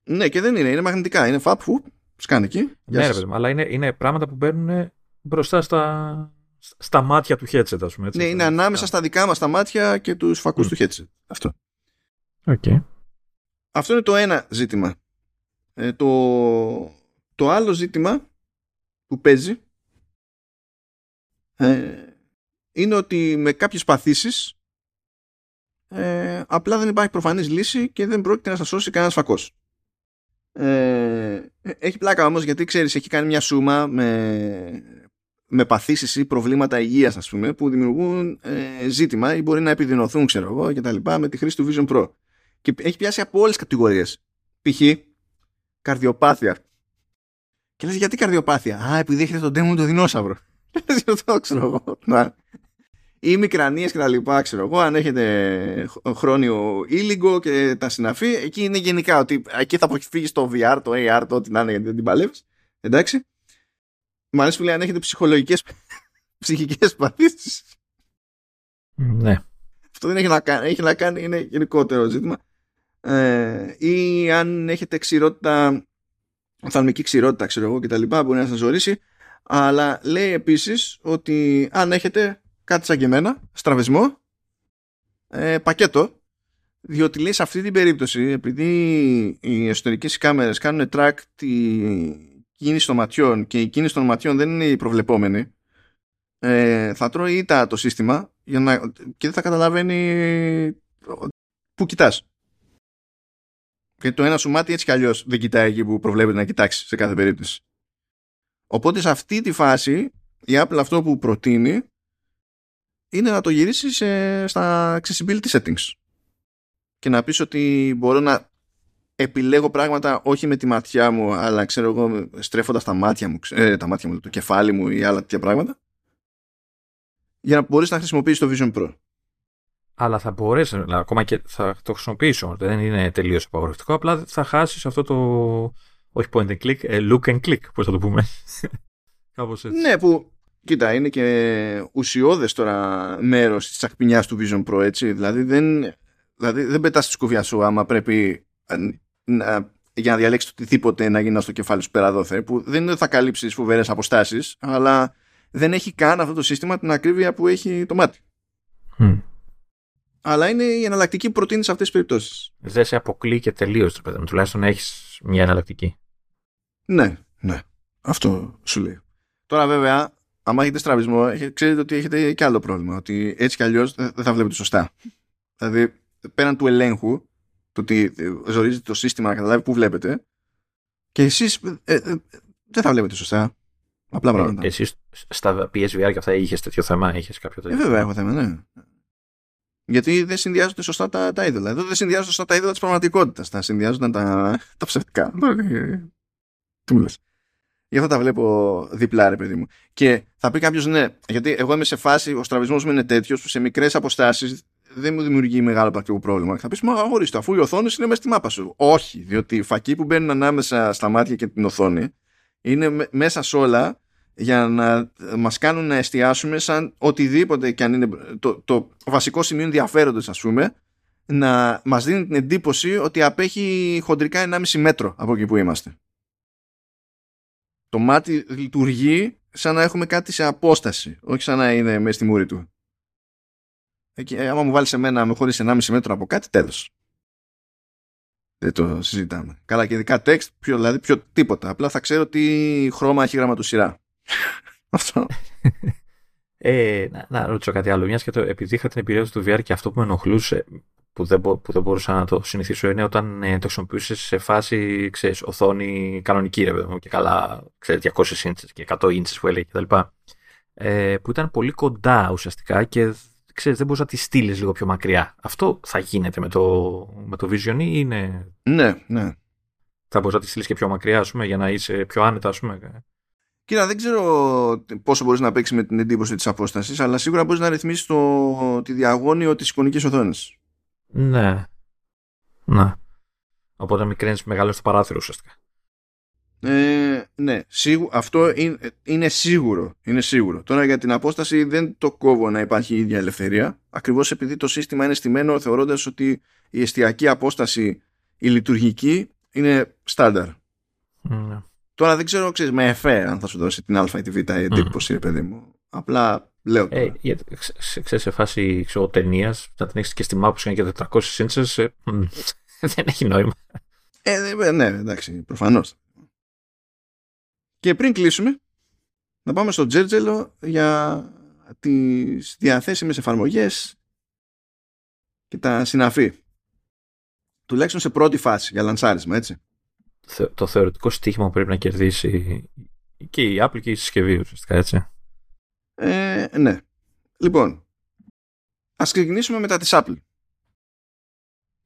Speaker 1: Ναι, και δεν είναι. Είναι μαγνητικά. Είναι φαπ που σκάνε εκεί.
Speaker 2: Ναι, ρε, αλλά είναι, είναι πράγματα που μπαίνουν μπροστά στα, στα μάτια του headset, ας πούμε. Έτσι,
Speaker 1: ναι, είναι ανάμεσα στα δικά μας τα μάτια και τους φακούς mm. του headset. Αυτό.
Speaker 2: Okay.
Speaker 1: Αυτό είναι το ένα ζήτημα. Ε, το, το άλλο ζήτημα που παίζει ε, είναι ότι με κάποιες παθήσεις ε, απλά δεν υπάρχει προφανής λύση και δεν πρόκειται να σας σώσει κανένας φακός. Ε, έχει πλάκα όμως γιατί ξέρεις έχει κάνει μια σούμα με, με παθήσεις ή προβλήματα υγείας ας πούμε που δημιουργούν ε, ζήτημα ή μπορεί να επιδεινωθούν ξέρω εγώ και τα λοιπά με τη χρήση του Vision Pro. Και έχει πιάσει από όλες τις κατηγορίες. Π.χ καρδιοπάθεια. Και λες γιατί καρδιοπάθεια; Α, επειδή έχετε τον τέμο το δεινόσαυρο. Και λες το ξέρω εγώ. Να. Ή μικρανίες και τα λοιπά, ξέρω εγώ, αν έχετε χρόνιο ήλιγκο και τα συναφή, εκεί είναι γενικά ότι εκεί θα αποφύγεις το VR, το AR, το ό,τι να είναι γιατί δεν την παλεύεις. Εντάξει. Μ' αρέσει που λέει αν έχετε ψυχολογικές, ψυχικές παθήσεις.
Speaker 2: Ναι.
Speaker 1: Αυτό δεν έχει να κάνει, έχει να κάνει, είναι γενικότερο ζήτημα ε, ή αν έχετε ξηρότητα, οφθαλμική ξηρότητα, ξέρω εγώ κτλ. Μπορεί να σας ζωρίσει. Αλλά λέει επίσης ότι αν έχετε κάτι σαν και εμένα, στραβισμό, ε, πακέτο, διότι λέει σε αυτή την περίπτωση, επειδή οι εσωτερικές κάμερες κάνουν track τη κίνηση των ματιών και η κίνηση των ματιών δεν είναι η προβλεπόμενη, ε, θα τρώει ήττα το σύστημα για να, και δεν θα καταλαβαίνει που κοιτάς. Γιατί το ένα σου μάτι έτσι κι αλλιώς δεν κοιτάει εκεί που προβλέπεται να κοιτάξει σε κάθε περίπτωση. Οπότε σε αυτή τη φάση η Apple αυτό που προτείνει είναι να το γυρίσει σε, στα accessibility settings και να πεις ότι μπορώ να επιλέγω πράγματα όχι με τη ματιά μου αλλά ξέρω εγώ στρέφοντας τα μάτια μου, ε, τα μάτια μου το κεφάλι μου ή άλλα τέτοια πράγματα για να μπορείς να χρησιμοποιήσεις το Vision Pro
Speaker 2: αλλά θα μπορέσει, ακόμα και θα το χρησιμοποιήσω. Δεν είναι τελείως απαγορευτικό. Απλά θα χάσεις αυτό το. Όχι point and click, ε, look and click, πώς θα το πούμε. Κάπως έτσι.
Speaker 1: Ναι, που κοίτα, είναι και ουσιώδες τώρα μέρος της τσακπινιάς του Vision Pro, έτσι. Δηλαδή δεν, δηλαδή δεν πετάς τη σκουφιά σου άμα πρέπει να, για να διαλέξεις οτιδήποτε να γίνεις στο κεφάλι σου πέρα δόθε, που δεν θα καλύψεις φοβερές αποστάσεις, αλλά δεν έχει καν αυτό το σύστημα την ακρίβεια που έχει το μάτι αλλά είναι η εναλλακτική που προτείνεις σε αυτές τις περιπτώσεις.
Speaker 2: Δεν σε αποκλεί και τελείως το παιδί Τουλάχιστον έχεις μια εναλλακτική.
Speaker 1: Ναι, ναι. Αυτό σου λέει. Τώρα, βέβαια, άμα έχετε στραβισμό, ξέρετε ότι έχετε και άλλο πρόβλημα. Ότι έτσι κι αλλιώς δεν θα βλέπετε σωστά. Δηλαδή, πέραν του ελέγχου, το ότι ζορίζεται το σύστημα να καταλάβει πού βλέπετε, και εσείς ε, ε, δεν θα βλέπετε σωστά. Απλά ε, πράγματα.
Speaker 2: Εσύ στα PSVR και αυτά είχες τέτοιο θέμα, είχες κάποιο τέτοιο.
Speaker 1: Ε, βέβαια, έχω θέμα, ναι. Γιατί δεν συνδυάζονται σωστά τα, τα είδωλα. Εδώ δεν συνδυάζονται σωστά τα είδωλα της πραγματικότητας. Θα συνδυάζονταν τα, τα ψευτικά. Τι μου λες. Γι' αυτό τα βλέπω διπλά, ρε παιδί μου. Και θα πει κάποιος ναι, γιατί εγώ είμαι σε φάση, ο στραβισμός μου είναι τέτοιος που σε μικρές αποστάσεις δεν μου δημιουργεί μεγάλο πρακτικό πρόβλημα. Θα πεις, Μα αγόριστο, αφού η οθόνη είναι μέσα στη μάπα σου. Όχι, διότι οι φακοί που μπαίνουν ανάμεσα στα μάτια και την οθόνη είναι μέσα σε όλα για να μας κάνουν να εστιάσουμε σαν οτιδήποτε και αν είναι το, το βασικό σημείο ενδιαφέροντος ας πούμε να μας δίνει την εντύπωση ότι απέχει χοντρικά 1,5 μέτρο από εκεί που είμαστε. Το μάτι λειτουργεί σαν να έχουμε κάτι σε απόσταση, όχι σαν να είναι μέσα στη μούρη του. Εκεί, ε, άμα μου βάλεις εμένα με χωρίς 1,5 μέτρο από κάτι, τέλος. Δεν το συζητάμε. Καλά και ειδικά text, πιο, δηλαδή πιο τίποτα. Απλά θα ξέρω τι χρώμα έχει γραμματοσυρά. Αυτό.
Speaker 2: Ε, να, να ρωτήσω κάτι άλλο. Μιας και το, επειδή είχα την εμπειρία του VR και αυτό που με ενοχλούσε, που δεν, που δεν μπορούσα να το συνηθίσω, είναι όταν ε, το χρησιμοποιούσες σε φάση ξέρεις, οθόνη κανονική, ρε παιδί και καλά ξέρεις, 200 inches και 100 inches που έλεγε κτλ. Ε, που ήταν πολύ κοντά ουσιαστικά και ξέρεις, δεν μπορούσα να τη στείλεις λίγο πιο μακριά. Αυτό θα γίνεται με το, με το Vision ή είναι.
Speaker 1: Ναι, ναι.
Speaker 2: Θα μπορούσα να τη στείλεις και πιο μακριά, ας πούμε, για να είσαι πιο άνετα, ας πούμε.
Speaker 1: Κοίτα, δεν ξέρω πόσο μπορείς να παίξεις με την εντύπωση της απόστασης, αλλά σίγουρα μπορείς να ρυθμίσεις το, τη διαγώνιο της εικονικής οθόνης.
Speaker 2: Ναι. Ναι. Οπότε μικραίνει μεγάλο στο παράθυρο ουσιαστικά.
Speaker 1: Ε, ναι, σίγου, αυτό είναι, είναι, σίγουρο, είναι σίγουρο. Τώρα για την απόσταση δεν το κόβω να υπάρχει η ίδια ελευθερία. Ακριβώς επειδή το σύστημα είναι στημένο θεωρώντας ότι η εστιακή απόσταση, η λειτουργική, είναι στάνταρ.
Speaker 2: Ναι.
Speaker 1: Τώρα δεν ξέρω, ξέρεις, με εφέ αν θα σου δώσει την α ή τη β η εντύπωση, mm. παιδί μου. Απλά λέω
Speaker 2: τώρα. Ε, ξέρεις, σε φάση ξέρω, ταινίας, να την έχεις και στη μάπους σου και 400 ίντσες, ε, δεν έχει νόημα.
Speaker 1: Ε, ε, ναι, εντάξει, προφανώς. Και πριν κλείσουμε, να πάμε στο Τζέρτζελο για τις διαθέσιμες εφαρμογές και τα συναφή. Τουλάχιστον σε πρώτη φάση για λανσάρισμα, έτσι
Speaker 2: το θεωρητικό στοίχημα που πρέπει να κερδίσει και η Apple και η συσκευή ουσιαστικά έτσι.
Speaker 1: Ε, ναι. Λοιπόν, ας ξεκινήσουμε μετά της Apple.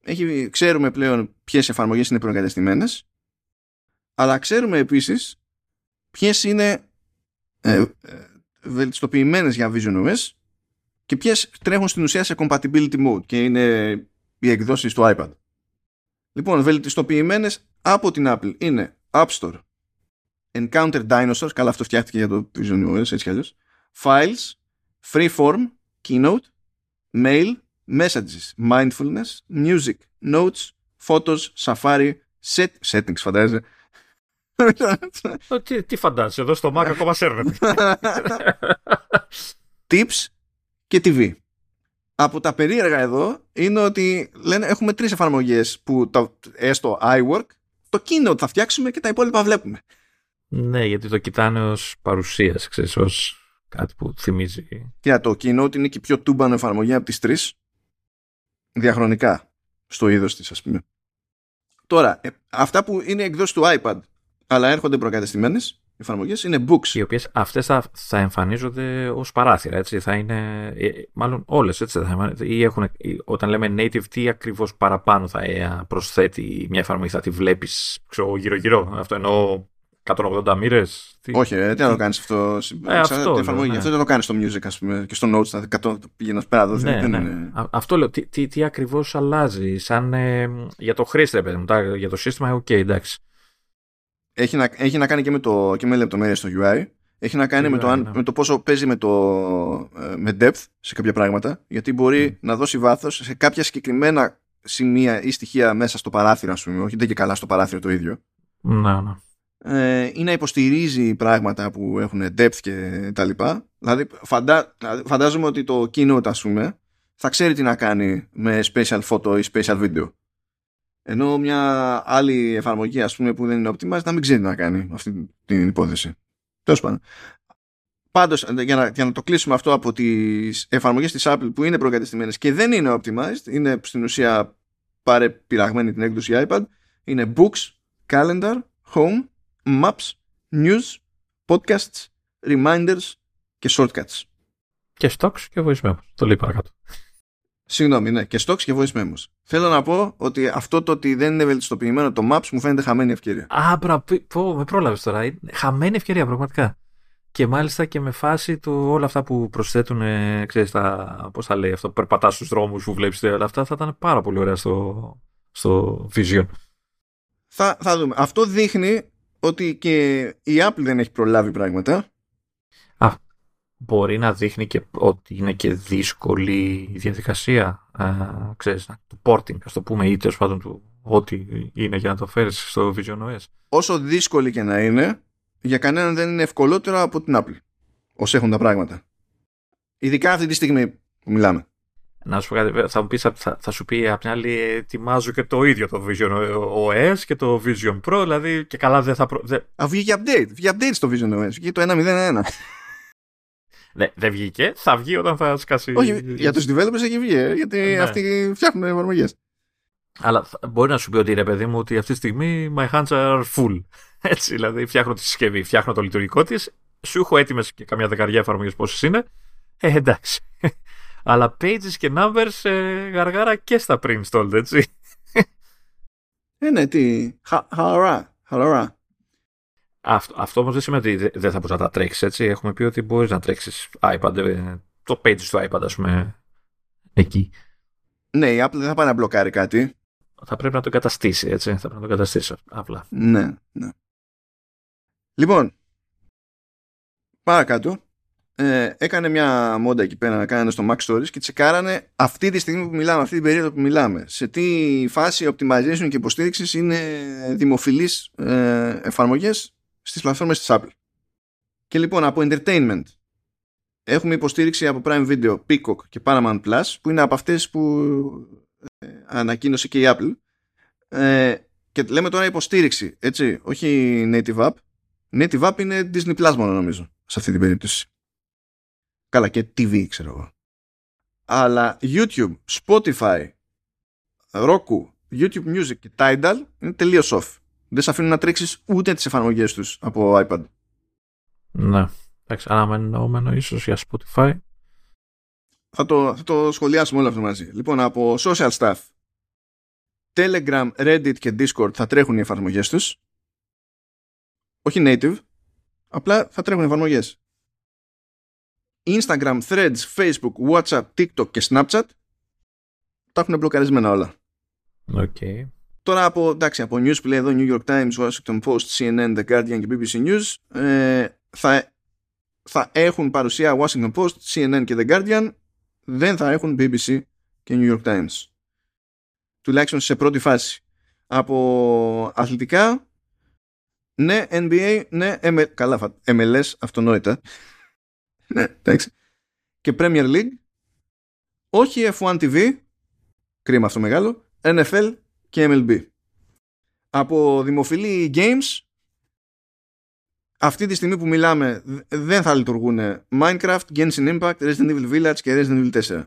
Speaker 1: Έχει, ξέρουμε πλέον ποιες εφαρμογές είναι προεγκατεστημένες αλλά ξέρουμε επίσης ποιες είναι ε, ε, βελτιστοποιημένες για Vision OS και ποιες τρέχουν στην ουσία σε compatibility mode και είναι οι εκδόσεις του iPad. Λοιπόν, βελτιστοποιημένες από την Apple είναι App Store, Encounter Dinosaurs, καλά αυτό φτιάχτηκε για το Vision OS, έτσι κι αλλιώς, Files, Freeform, Keynote, Mail, Messages, Mindfulness, Music, Notes, Photos, Safari, set, Settings φαντάζεσαι.
Speaker 2: τι, τι φαντάζεσαι, εδώ στο Mac ακόμα σέρνεται.
Speaker 1: Tips και TV από τα περίεργα εδώ είναι ότι λένε έχουμε τρεις εφαρμογές που το, έστω iWork, το Keynote θα φτιάξουμε και τα υπόλοιπα βλέπουμε.
Speaker 2: Ναι, γιατί το κοιτάνε ως παρουσίας, ξέρεις, ως κάτι που θυμίζει.
Speaker 1: Και το Keynote είναι και η πιο τούμπανο εφαρμογή από τις τρεις διαχρονικά στο είδος της ας πούμε. Τώρα, ε, αυτά που είναι εκδόσεις του iPad αλλά έρχονται προκατεστημένες εφαρμογές είναι books.
Speaker 2: Οι οποίες αυτές θα, θα εμφανίζονται ως παράθυρα, έτσι. Θα είναι. Ε, μάλλον όλες, έτσι. Θα ή έχουν, όταν λέμε native, τι ακριβώς παραπάνω θα ε, προσθέτει μια εφαρμογή, θα τη βλέπεις γύρω-γύρω; Αυτό εννοώ 180 μοίρες;
Speaker 1: Όχι, ε, τι να το κάνεις αυτό.
Speaker 2: Ε, αυτό,
Speaker 1: εφαρμογή.
Speaker 2: ναι.
Speaker 1: αυτό δεν το κάνεις στο music, ας πούμε, και στο notes. Θα 100 πήγαινε πέρα.
Speaker 2: Ναι, ναι. Είναι... Αυτό λέω. Τι, τι, τι ακριβώς αλλάζει. Σαν ε, για το χρήστη, παιδί μου. Για το σύστημα, ok, okay, εντάξει
Speaker 1: έχει να, έχει να κάνει και με, το, και με λεπτομέρειες στο UI. Έχει να κάνει με, το, ναι. με το πόσο παίζει με, το, ε, με depth σε κάποια πράγματα. Γιατί μπορεί να δώσει βάθος σε κάποια συγκεκριμένα σημεία ή στοιχεία μέσα στο παράθυρο, ας πούμε. Όχι δεν και καλά στο παράθυρο το ίδιο.
Speaker 2: Ναι, ναι.
Speaker 1: Ε, ή να υποστηρίζει πράγματα που έχουν depth και τα λοιπά. Δηλαδή, φαντά, δηλαδή, φαντάζομαι ότι το keynote ας πούμε θα ξέρει τι να κάνει με special photo ή special video. Ενώ μια άλλη εφαρμογή ας πούμε, που δεν είναι optimized να μην ξέρει να κάνει αυτή την υπόθεση. Τέλος πάντων. Πάντως, για να, για να το κλείσουμε αυτό από τις εφαρμογές της Apple που είναι προκατεστημένες και δεν είναι optimized, είναι στην ουσία παρεπειραγμένη την έκδοση iPad, είναι Books, Calendar, Home, Maps, News, Podcasts, Reminders και Shortcuts.
Speaker 2: Και Stocks και Voice Memo. Το λέει παρακάτω.
Speaker 1: Συγγνώμη, ναι, και stocks και voice memos. Θέλω να πω ότι αυτό το ότι δεν είναι βελτιστοποιημένο το Maps μου φαίνεται χαμένη ευκαιρία.
Speaker 2: Α, μπρα, πω, με πρόλαβες τώρα. Είναι χαμένη ευκαιρία, πραγματικά. Και μάλιστα και με φάση του όλα αυτά που προσθέτουν, ξέρεις, τα, πώς θα λέει αυτό, περπατάς στους δρόμους που βλέπεις όλα αυτά, θα ήταν πάρα πολύ ωραία στο, στο Vision.
Speaker 1: Θα, θα δούμε. Αυτό δείχνει ότι και η Apple δεν έχει προλάβει πράγματα.
Speaker 2: Α, μπορεί να δείχνει και ότι είναι και δύσκολη η διαδικασία, α, ξέρεις, του porting, ας το πούμε, ή τέλος πάντων του ό,τι είναι για να το φέρεις στο Vision OS.
Speaker 1: Όσο δύσκολη και να είναι, για κανέναν δεν είναι ευκολότερο από την Apple, όσο έχουν τα πράγματα. Ειδικά αυτή τη στιγμή που μιλάμε.
Speaker 2: Να σου πω κάτι, θα, μου πεις, θα, θα σου πει απ' την άλλη ετοιμάζω και το ίδιο το Vision OS και το Vision Pro, δηλαδή και καλά δεν θα... Προ...
Speaker 1: Α, βγήκε update, βγήκε update στο Vision OS, βγήκε το 1.0.1.
Speaker 2: Ναι, δεν βγήκε, θα βγει όταν θα σκάσει...
Speaker 1: Όχι, για τους developers έχει βγει, ε, γιατί ναι. αυτοί φτιάχνουν εφαρμογές.
Speaker 2: Αλλά μπορεί να σου πει ότι ρε παιδί μου ότι αυτή τη στιγμή my hands are full. Έτσι, δηλαδή φτιάχνω τη συσκευή, φτιάχνω το λειτουργικό της, σου έχω έτοιμες και καμιά δεκαριά εφαρμογές πόσες είναι. Ε, εντάξει. Αλλά pages και numbers ε, γαργάρα και στα pre-installed, έτσι.
Speaker 1: Ε, ναι, τι. Χαλαρά. Χαλαρά.
Speaker 2: Αυτό, αυτό όμως δεν σημαίνει ότι δεν θα μπορείς να τα τρέξεις, έτσι. Έχουμε πει ότι μπορείς να τρέξεις iPad, ε, το pages του iPad, ας πούμε, εκεί.
Speaker 1: Ναι, η Apple δεν θα πάει να μπλοκάρει κάτι.
Speaker 2: Θα πρέπει να το εγκαταστήσει, έτσι. Θα πρέπει να το εγκαταστήσει απλά.
Speaker 1: Ναι, ναι. Λοιπόν, παρακάτω. Ε, έκανε μια μόντα εκεί πέρα να κάνανε στο Mac Stories και τσεκάρανε αυτή τη στιγμή που μιλάμε, αυτή την περίοδο που μιλάμε. Σε τι φάση optimization και υποστήριξης είναι δημοφιλείς ε, εφαρμογές; Στις πλατφόρμες της Apple. Και λοιπόν από entertainment έχουμε υποστήριξη από Prime Video, Peacock και Paramount Plus που είναι από αυτές που ε, ανακοίνωσε και η Apple. Ε, και λέμε τώρα υποστήριξη, έτσι, όχι native app. Native app είναι Disney Plus μόνο νομίζω, σε αυτή την περίπτωση. Καλά και TV ξέρω εγώ. Αλλά YouTube, Spotify, Roku, YouTube Music και Tidal είναι τελείως off. Δεν σε αφήνουν να τρέξεις ούτε τις εφαρμογές τους από iPad.
Speaker 2: Ναι. Εντάξει, αναμενόμενο ίσως για Spotify.
Speaker 1: Θα το, θα το σχολιάσουμε όλο αυτό μαζί. Λοιπόν, από social stuff, Telegram, Reddit και Discord θα τρέχουν οι εφαρμογές τους. Όχι native, απλά θα τρέχουν οι εφαρμογές. Instagram, Threads, Facebook, WhatsApp, TikTok και Snapchat τα έχουν μπλοκαρισμένα όλα.
Speaker 2: Okay.
Speaker 1: Τώρα από, εντάξει, από news που λέει εδώ New York Times, Washington Post, CNN, The Guardian και BBC News ε, θα, θα έχουν παρουσία Washington Post, CNN και The Guardian δεν θα έχουν BBC και New York Times. Τουλάχιστον σε πρώτη φάση. Από αθλητικά, ναι, NBA, ναι, ML, καλά, MLS, αυτονόητα. ναι, εντάξει. Και Premier League, όχι F1 TV, κρίμα αυτό μεγάλο, NFL και MLB. Από δημοφιλή games, αυτή τη στιγμή που μιλάμε δεν θα λειτουργούν Minecraft, Genshin Impact, Resident Evil Village και Resident Evil 4.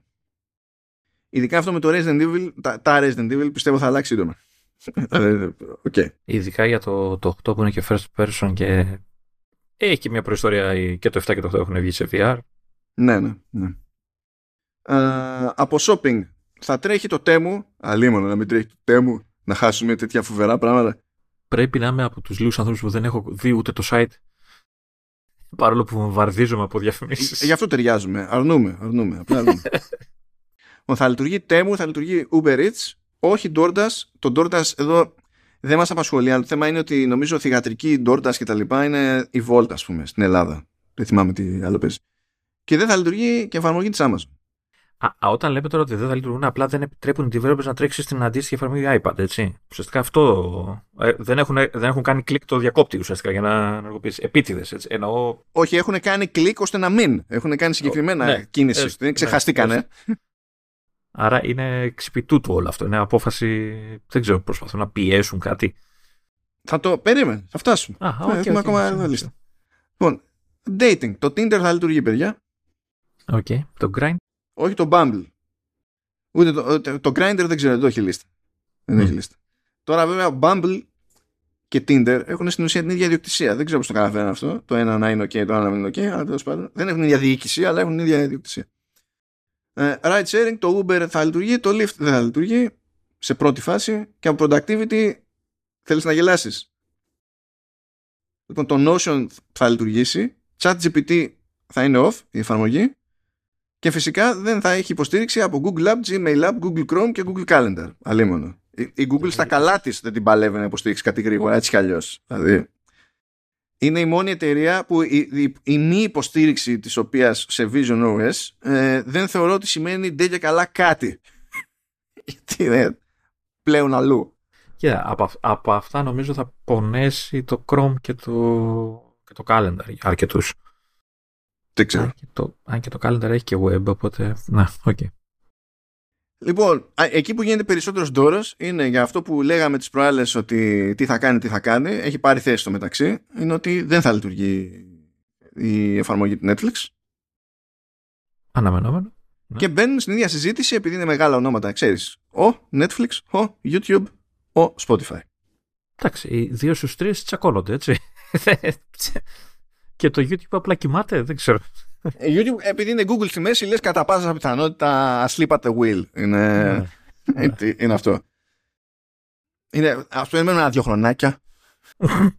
Speaker 1: Ειδικά αυτό με το Resident Evil, τα, τα Resident Evil πιστεύω θα αλλάξει σύντομα. okay.
Speaker 2: Ειδικά για το, το 8 που είναι και first person και έχει και μια προϊστορία και το 7 και το 8 έχουν βγει σε VR.
Speaker 1: Ναι, ναι, ναι. Uh, από shopping θα τρέχει το Temu, αλίμονο να μην τρέχει το Temu, να χάσουμε τέτοια φοβερά πράγματα
Speaker 2: πρέπει να είμαι από τους λίγους ανθρώπους που δεν έχω δει ούτε το site παρόλο που βαρδίζομαι από διαφημίσεις.
Speaker 1: Ε, γι' αυτό ταιριάζουμε. Αρνούμε. αρνούμε. Απλά αρνούμε. θα λειτουργεί Temu, θα λειτουργεί Uber Eats, όχι DoorDash. Το DoorDash εδώ δεν μας απασχολεί, αλλά το θέμα είναι ότι νομίζω θηγατρική DoorDash και τα λοιπά είναι η Volt, ας πούμε, στην Ελλάδα. Δεν θυμάμαι τι άλλο παίζει. Και δεν θα λειτουργεί και εφαρμογή της Amazon.
Speaker 2: Α, όταν λέμε τώρα ότι δεν θα λειτουργούν, απλά δεν επιτρέπουν οι developers να τρέξει στην αντίστοιχη εφαρμογή iPad, έτσι. Ουσιαστικά αυτό. Ε, δεν, έχουν, δεν έχουν κάνει κλικ το διακόπτη ουσιαστικά για να ενεργοποιήσει. Επίτηδες, έτσι. Εννοώ...
Speaker 1: Όχι, έχουν κάνει κλικ ώστε να μην. Έχουν κάνει συγκεκριμένα ναι, κίνηση. δεν ναι, ξεχαστήκανε.
Speaker 2: Άρα είναι ξεπιτούτου όλο αυτό. Είναι απόφαση. Δεν ξέρω, προσπαθούν να πιέσουν κάτι.
Speaker 1: Θα το περίμενε, θα φτάσουμε. Α, okay, Έχουμε okay, ακόμα εδώ λίστα. Λοιπόν, dating. Το Tinder θα λειτουργεί, παιδιά.
Speaker 2: OK. Okay. Το grind.
Speaker 1: Όχι το Bumble. Ούτε το, το, το Grindr δεν ξέρω, δεν το έχει λίστα. Δεν έχει λίστα. Τώρα βέβαια Bumble και Tinder έχουν στην ουσία την ίδια ιδιοκτησία. Δεν ξέρω πώς το καταφέρουν αυτό. Το ένα να είναι OK, το άλλο να είναι OK, αλλά τέλος πάντων δεν έχουν την ίδια διοίκηση, αλλά έχουν την ίδια ιδιοκτησία. Ε, ride sharing, το Uber θα λειτουργεί, το Lyft δεν θα λειτουργεί σε πρώτη φάση και από productivity θέλεις να γελάσεις. Λοιπόν, το Notion θα λειτουργήσει, ChatGPT θα είναι off η εφαρμογή και φυσικά δεν θα έχει υποστήριξη από Google App, Gmail App, Google Chrome και Google Calendar. Αλίμονο. Η Google στα καλά της δεν την παλεύει να υποστηρίξει κάτι γρήγορα, έτσι κι αλλιώς. Δηλαδή, είναι η μόνη εταιρεία που η, η, η μη υποστήριξη της οποίας σε Vision OS ε, δεν θεωρώ ότι σημαίνει ντε και καλά κάτι. Γιατί είναι πλέον αλλού.
Speaker 2: Και yeah, από, από, αυτά νομίζω θα πονέσει το Chrome και το, και το Calendar για αρκετούς.
Speaker 1: Δεν ξέρω.
Speaker 2: Αν και, το, αν και το Calendar έχει και web, οπότε να, OK. Okay.
Speaker 1: Λοιπόν, εκεί που γίνεται περισσότερος ντόρος είναι για αυτό που λέγαμε τις προάλλες ότι τι θα κάνει, τι θα κάνει. Έχει πάρει θέση στο μεταξύ. Είναι ότι δεν θα λειτουργεί η εφαρμογή του Netflix.
Speaker 2: Αναμενόμενο.
Speaker 1: Ναι. Και μπαίνουν στην ίδια συζήτηση επειδή είναι μεγάλα ονόματα, ξέρεις. Ο Netflix, ο YouTube, ο Spotify.
Speaker 2: Εντάξει, οι δύο στους τρεις τσακώνονται, έτσι. και το YouTube απλά κοιμάται, δεν ξέρω.
Speaker 1: Ε, YouTube, επειδή είναι Google στη μέση, λες κατά πάσα πιθανότητα sleep at the wheel. Είναι, ναι. ε, είναι αυτό. Είναι, ας περιμένουμε ένα δύο χρονάκια.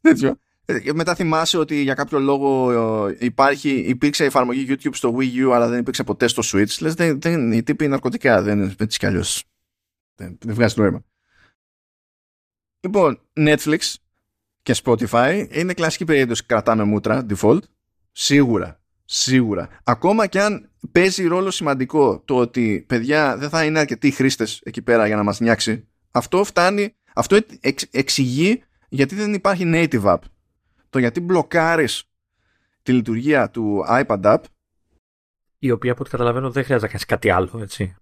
Speaker 1: Τέτοιο. Ε, μετά θυμάσαι ότι για κάποιο λόγο υπάρχει, υπήρξε εφαρμογή YouTube στο Wii U αλλά δεν υπήρξε ποτέ στο Switch. Λες, δεν, δεν, οι τύποι ναρκωτικά, δεν είναι έτσι κι αλλιώς. Δεν, δεν βγάζει νόημα. Λοιπόν, Netflix και Spotify είναι κλασική περίπτωση κρατάμε μούτρα default. Σίγουρα. Σίγουρα. Ακόμα και αν παίζει ρόλο σημαντικό το ότι παιδιά δεν θα είναι αρκετοί χρήστες εκεί πέρα για να μας νιάξει, αυτό φτάνει. Αυτό εξηγεί γιατί δεν υπάρχει native app. Το γιατί μπλοκάρεις τη λειτουργία του iPad app.
Speaker 2: Η οποία από ό,τι καταλαβαίνω δεν χρειάζεται να κάνεις κάτι άλλο, έτσι.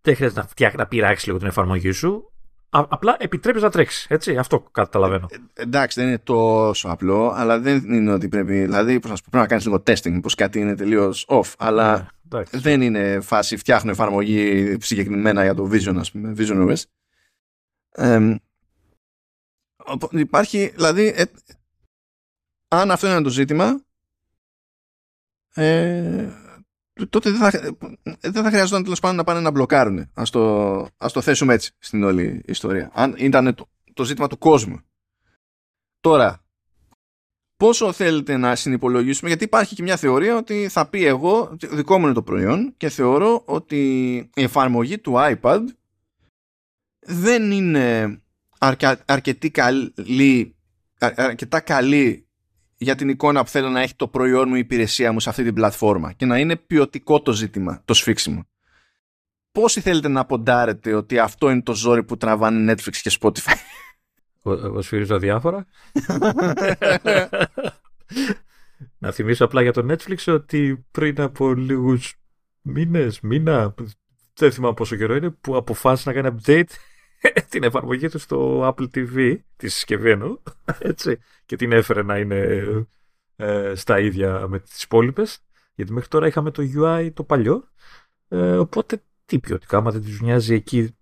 Speaker 2: Δεν χρειάζεται να, φτιάξει, να πειράξεις λίγο την εφαρμογή σου απλά επιτρέπεις να τρέξεις. Έτσι, αυτό καταλαβαίνω.
Speaker 1: Ε, εντάξει, δεν είναι τόσο απλό, αλλά δεν είναι ότι πρέπει. Δηλαδή, πώς πρέπει να κάνεις λίγο testing, πως κάτι είναι τελείως off. Αλλά ναι, δεν είναι φάση φτιάχνω εφαρμογή συγκεκριμένα για το Vision, ας πούμε, Vision OS. Ε, υπάρχει, δηλαδή, ε, αν αυτό είναι το ζήτημα, ε, τότε δεν θα, δεν θα χρειαζόταν τέλος πάντων να πάνε να μπλοκάρουν. Α το, ας το θέσουμε έτσι στην όλη ιστορία. Αν ήταν το, το ζήτημα του κόσμου. Τώρα, πόσο θέλετε να συνυπολογίσουμε, γιατί υπάρχει και μια θεωρία ότι θα πει εγώ, δικό μου είναι το προϊόν και θεωρώ ότι η εφαρμογή του iPad δεν είναι αρκετή καλή, αρκετά καλή για την εικόνα που θέλω να έχει το προϊόν μου η υπηρεσία μου σε αυτή την πλατφόρμα και να είναι ποιοτικό το ζήτημα, το σφίξιμο. Πόσοι θέλετε να ποντάρετε ότι αυτό είναι το ζόρι που τραβάνε Netflix και Spotify;
Speaker 2: Εγώ σφυρίζω διάφορα. να θυμίσω απλά για το Netflix ότι πριν από λίγους μήνες, μήνα, δεν θυμάμαι πόσο καιρό είναι, που αποφάσισε να κάνει update την εφαρμογή του στο Apple TV, της συσκευή εννοώ, έτσι, και την έφερε να είναι ε, στα ίδια με τις υπόλοιπες. γιατί μέχρι τώρα είχαμε το UI το παλιό, ε, οπότε τι ποιοτικά, άμα δεν τους νοιάζει εκεί,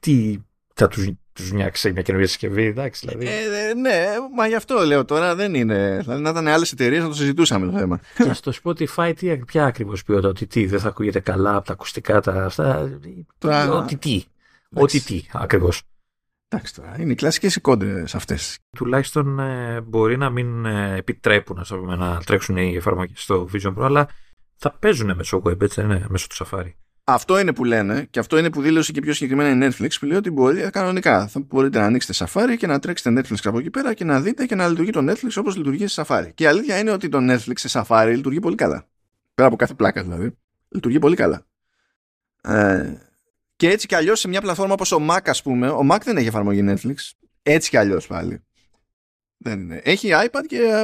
Speaker 2: τι θα τους, τους νοιάξει μια καινούργια συσκευή, εντάξει δηλαδή.
Speaker 1: Ε, ναι, μα γι' αυτό λέω τώρα δεν είναι, δηλαδή να ήταν άλλες εταιρείες να το συζητούσαμε το θέμα.
Speaker 2: Και στο Spotify τι, ποια ακριβώς ποιότητα, ότι τι, δεν θα ακούγεται καλά από τα ακουστικά τα αυτά, ότι τι. Ό,τι τι, ακριβώς.
Speaker 1: Εντάξει τώρα, είναι οι κλασικές εικόνε αυτές.
Speaker 2: Τουλάχιστον ε, μπορεί να μην ε, επιτρέπουν πούμε, να τρέξουν οι εφαρμογές στο Vision Pro, αλλά θα παίζουν μέσω web, έτσι δεν είναι, μέσω του Safari.
Speaker 1: Αυτό είναι που λένε και αυτό είναι που δήλωσε και πιο συγκεκριμένα η Netflix που λέει ότι μπορεί ε, κανονικά. Θα μπορείτε να ανοίξετε Safari και να τρέξετε Netflix από εκεί πέρα και να δείτε και να λειτουργεί το Netflix όπως λειτουργεί σε Safari. Και η αλήθεια είναι ότι το Netflix σε Safari λειτουργεί πολύ καλά. Πέρα από κάθε πλάκα δηλαδή. Λειτουργεί πολύ καλά. Ε, και έτσι κι αλλιώς σε μια πλατφόρμα όπως ο Mac, ας πούμε, ο Mac δεν έχει εφαρμογή Netflix. Έτσι κι αλλιώς πάλι. Δεν είναι. Έχει iPad και ε,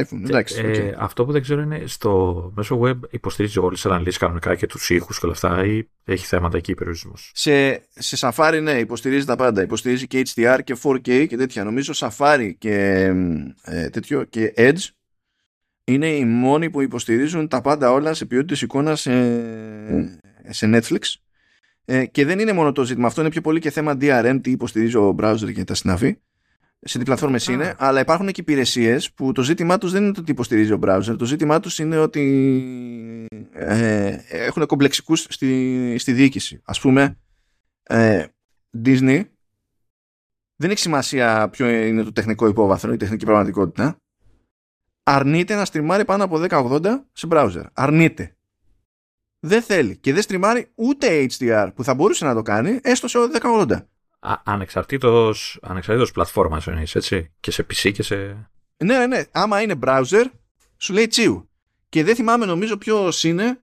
Speaker 1: iPhone. Εντάξει,
Speaker 2: ε, Αυτό που δεν ξέρω είναι στο μέσο web υποστηρίζει όλες τις αναλύσεις κανονικά και τους ήχους και όλα αυτά, ή έχει θέματα εκεί περιορισμός;
Speaker 1: Σε, σε Safari, ναι, υποστηρίζει τα πάντα. Υποστηρίζει και HDR και 4K και τέτοια. Νομίζω Safari και, ε, τέτοιο, και Edge είναι οι μόνοι που υποστηρίζουν τα πάντα όλα σε ποιότητες εικόνας σε, σε Netflix ε, και δεν είναι μόνο το ζήτημα αυτό, είναι πιο πολύ και θέμα DRM, τι υποστηρίζει ο browser και τα συναφή. σε τι πλατφόρμες είναι, αλλά υπάρχουν και υπηρεσίες που το ζήτημά τους δεν είναι το τι υποστηρίζει ο browser. Το ζήτημά τους είναι ότι ε, έχουν κομπλεξικούς στη, στη διοίκηση. Ας πούμε, ε, Disney δεν έχει σημασία ποιο είναι το τεχνικό υπόβαθρο, η τεχνική πραγματικότητα. Αρνείται να στριμάρει πάνω από 1080 σε browser. Αρνείται. Δεν θέλει. Και δεν στριμάρει ούτε HDR που θα μπορούσε να το κάνει, έστω σε 1080.
Speaker 2: ανεξαρτήτως, ανεξαρτήτως πλατφόρμας εννοείς, έτσι. Και σε PC και σε...
Speaker 1: Ναι, ναι, ναι. Άμα είναι browser, σου λέει τσίου. Και δεν θυμάμαι νομίζω ποιος είναι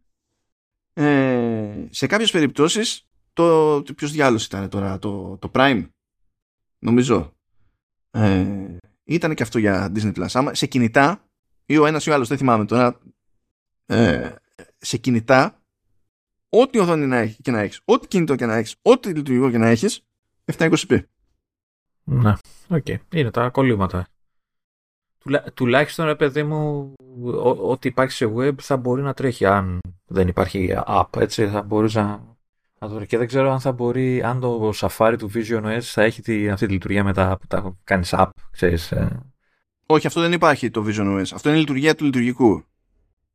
Speaker 1: ε, σε κάποιες περιπτώσεις το, ποιος διάολος ήταν τώρα, το, το Prime νομίζω ε, ήταν και αυτό για Disney Plus. Άμα, σε κινητά ή ο ένας ή ο άλλος δεν θυμάμαι τώρα ε, σε κινητά ό,τι οθόνη να έχει και να έχεις ό,τι κινητό και να έχεις ό,τι λειτουργικό και να έχεις 720p
Speaker 2: ναι, OK. Okay. Είναι τα κολλήματα. Τουλά, τουλάχιστον, ρε παιδί μου, ό,τι υπάρχει σε web θα μπορεί να τρέχει αν δεν υπάρχει app, έτσι, θα μπορείς να, να Και δεν ξέρω αν θα μπορεί, αν το Safari του Vision OS θα έχει τη, αυτή τη λειτουργία μετά που τα κάνεις app, ξέρεις. Ε.
Speaker 1: Όχι, αυτό δεν υπάρχει το Vision OS. Αυτό είναι η λειτουργία του λειτουργικού.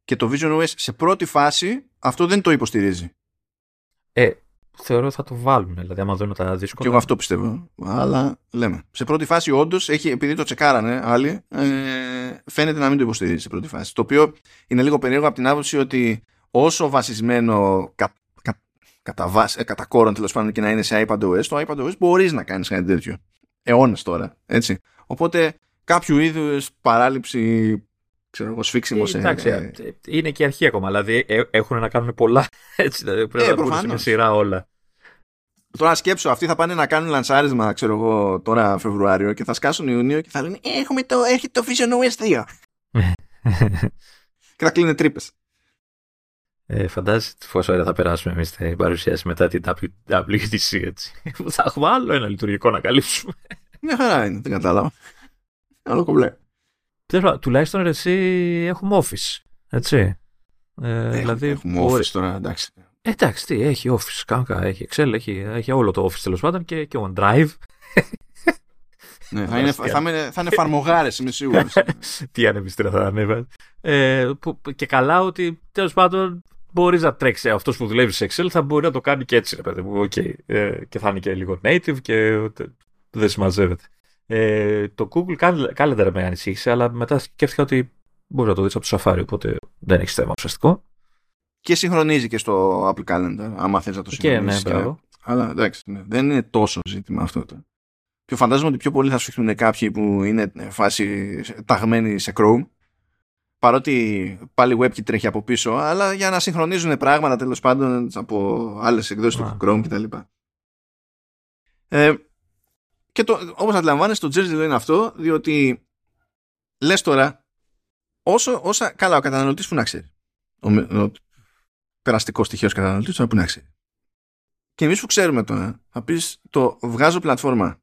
Speaker 1: Και το Vision OS σε πρώτη φάση αυτό δεν το υποστηρίζει.
Speaker 2: Ε, θεωρώ θα το βάλουν. Δηλαδή, άμα δουν τα δύσκολα.
Speaker 1: Και εγώ αυτό πιστεύω. Αλλά λέμε. Σε πρώτη φάση, όντως, επειδή το τσεκάρανε άλλοι, ε, φαίνεται να μην το υποστηρίζει σε πρώτη φάση. Το οποίο είναι λίγο περίεργο από την άποψη ότι όσο βασισμένο κα, κα, κατά, βάση, ε, κατά κόρον τέλος πάντων και να είναι σε iPadOS, το iPadOS μπορείς να κάνεις κάτι τέτοιο. Αιώνε τώρα. Έτσι. Οπότε κάποιο είδους παράληψη ξέρω εγώ, σφίξιμος σε...
Speaker 2: Εντάξει, ε, είναι και αρχή ακόμα, δηλαδή ε, έχουν να κάνουν πολλά, έτσι, δηλαδή πρέπει ε, να μπουν σειρά όλα.
Speaker 1: Τώρα σκέψω, αυτοί θα πάνε να κάνουν λανσάρισμα, ξέρω εγώ, τώρα Φεβρουάριο και θα σκάσουν Ιουνίο και θα λένε Έχουμε το, έρχεται το Vision OS 2. και θα κλείνουν τρύπες.
Speaker 2: Ε, φαντάζεσαι πόσο ωραία θα περάσουμε εμείς την παρουσίαση μετά την WTC έτσι. θα έχουμε άλλο ένα λειτουργικό να καλύψουμε.
Speaker 1: Μια χαρά είναι, δεν κατάλαβα. Άλλο κομπλέ
Speaker 2: τουλάχιστον εσύ έχουμε office. Έτσι.
Speaker 1: Ε, έχουμε, δηλαδή, έχουμε office τώρα, εντάξει.
Speaker 2: Ε, εντάξει, τι, έχει office, κανονικά, έχει Excel, έχει, έχει όλο το office τέλος πάντων και, και OneDrive.
Speaker 1: ναι, θα, είναι, θα, είναι, θα είναι εφαρμογάρες, είμαι σίγουρος.
Speaker 2: τι ανεβιστήρα θα ανέβα. Ε, και καλά ότι τέλος πάντων μπορείς να τρέξεις αυτός που δουλεύει σε Excel, θα μπορεί να το κάνει και έτσι, ρε παιδί μου. Okay. Ε, και θα είναι και λίγο native και δεν συμμαζεύεται. Ε, το Google Calendar με ανησύχησε, αλλά μετά σκέφτηκα ότι μπορεί να το δεις από το Safari, οπότε δεν έχει θέμα ουσιαστικό.
Speaker 1: Και συγχρονίζει και στο Apple Calendar, άμα θες να το συγχρονίσεις.
Speaker 2: Και, ναι,
Speaker 1: Αλλά εντάξει, ναι, δεν είναι τόσο ζήτημα αυτό. Το. Και φαντάζομαι ότι πιο πολύ θα σφιχτούν κάποιοι που είναι φάση ταγμένοι σε Chrome, παρότι πάλι WebKit τρέχει από πίσω, αλλά για να συγχρονίζουν πράγματα τέλος πάντων από άλλες εκδόσεις του Chrome κτλ. Ε, και το, όπως αντιλαμβάνεσαι το Jersey είναι αυτό, διότι λες τώρα, όσο, όσα, καλά ο καταναλωτής που να ξέρει. Ο, ο περαστικός στοιχείος καταναλωτής που να ξέρει. Και εμείς που ξέρουμε τώρα, θα πεις το βγάζω πλατφόρμα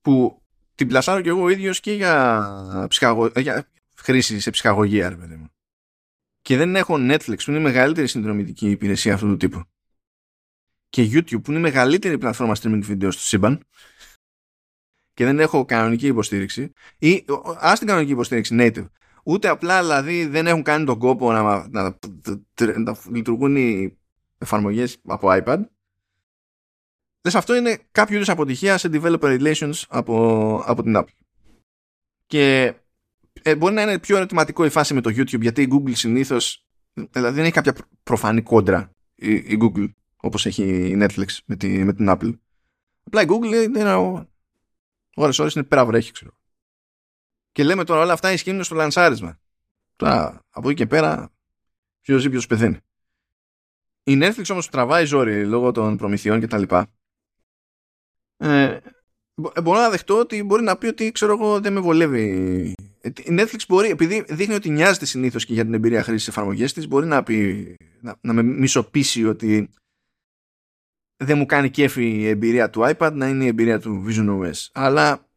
Speaker 1: που την πλασάρω κι εγώ ο ίδιος και για, ψυχαγω... για χρήση σε ψυχαγωγία, ρε παιδί μου. Και δεν έχω Netflix που είναι η μεγαλύτερη συνδρομητική υπηρεσία αυτού του τύπου. Και YouTube που είναι η μεγαλύτερη πλατφόρμα streaming βίντεο στο σύμπαν και δεν έχω κανονική υποστήριξη ή ας την κανονική υποστήριξη native ούτε απλά δηλαδή δεν έχουν κάνει τον κόπο να, να, να, να λειτουργούν οι εφαρμογές από iPad Λες αυτό είναι κάποιο είδους αποτυχία σε developer relations από, από την Apple. Και ε, μπορεί να είναι πιο ερωτηματικό η φάση με το YouTube γιατί η Google συνήθως δηλαδή δεν έχει κάποια προφανή κόντρα η, η Google όπως έχει η Netflix με, τη, με την Apple. Απλά η Google είναι ένα ώρες ώρες είναι πέρα βρέχει ξέρω. Και λέμε τώρα όλα αυτά ισχύουν στο λανσάρισμα. Τώρα από εκεί και πέρα ποιος ζει ποιος πεθαίνει. Η Netflix όμως τραβάει ζόρι λόγω των προμηθειών και τα λοιπά. Ε, μπορώ να δεχτώ ότι μπορεί να πει ότι ξέρω εγώ δεν με βολεύει. Ε, η Netflix μπορεί, επειδή δείχνει ότι νοιάζεται συνήθως και για την εμπειρία χρήσης εφαρμογές της, μπορεί να, πει, να, να με μισοπίσει ότι δεν μου κάνει κέφι η εμπειρία του iPad να είναι η εμπειρία του Vision OS. Αλλά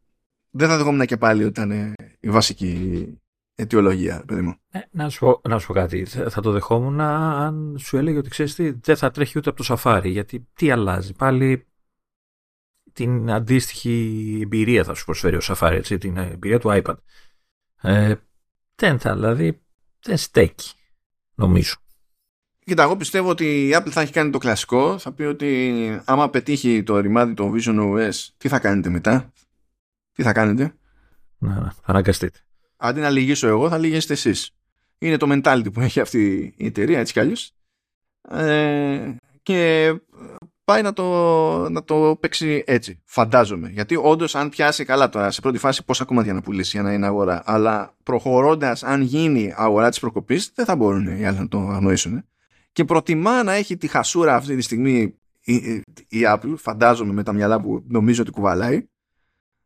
Speaker 1: δεν θα δεχόμουν και πάλι όταν είναι η βασική αιτιολογία, παιδί μου.
Speaker 2: Ε, να, σου πω, να σου πω κάτι. Θα το δεχόμουν αν σου έλεγε ότι ξέρεις τι, δεν θα τρέχει ούτε από το Safari. Γιατί τι αλλάζει. Πάλι την αντίστοιχη εμπειρία θα σου προσφέρει ο Safari, έτσι, την εμπειρία του iPad. Ε, δεν θα, δηλαδή, δεν στέκει, νομίζω.
Speaker 1: Κοίτα, εγώ πιστεύω ότι η Apple θα έχει κάνει το κλασικό. Θα πει ότι άμα πετύχει το ρημάδι το Vision OS, τι θα κάνετε μετά; Τι θα κάνετε;
Speaker 2: Να, θα αναγκαστείτε.
Speaker 1: Αντί να λυγίσω εγώ, θα λυγίσετε εσείς. Είναι το mentality που έχει αυτή η εταιρεία, έτσι κι αλλιώς. Ε, και πάει να το, να το παίξει έτσι. Φαντάζομαι. Γιατί όντως, αν πιάσει καλά τώρα, σε πρώτη φάση, πόσα κομμάτια να πουλήσει για να είναι αγορά. Αλλά προχωρώντας, αν γίνει αγορά της προκοπής, δεν θα μπορούν οι άλλοι να το αγνοήσουν. Και προτιμά να έχει τη χασούρα αυτή τη στιγμή η, η Apple, φαντάζομαι με τα μυαλά που νομίζω ότι κουβαλάει,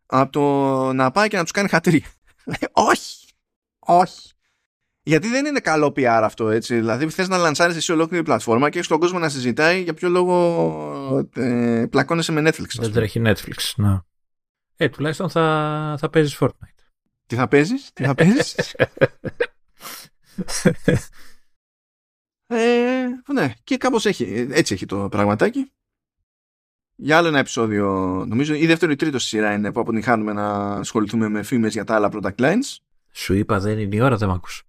Speaker 1: από το να πάει και να τους κάνει χατρί. όχι! Όχι! Γιατί δεν είναι καλό PR αυτό, έτσι. Δηλαδή, θες να λανσάρεις εσύ ολόκληρη πλατφόρμα και έχεις τον κόσμο να συζητάει για ποιο λόγο ε, πλακώνεσαι με Netflix.
Speaker 2: Δεν τρέχει Netflix, να. Ε, τουλάχιστον θα, θα παίζεις Fortnite.
Speaker 1: Τι θα παίζεις, τι θα παίζεις; ε, ναι, και κάπως έχει, έτσι έχει το πραγματάκι. Για άλλο ένα επεισόδιο, νομίζω η δεύτερη ή τρίτο σειρά είναι που αποτυγχάνουμε να ασχοληθούμε με φήμες για τα άλλα product lines.
Speaker 2: Σου είπα δεν είναι η ώρα, δεν μ' ακούς.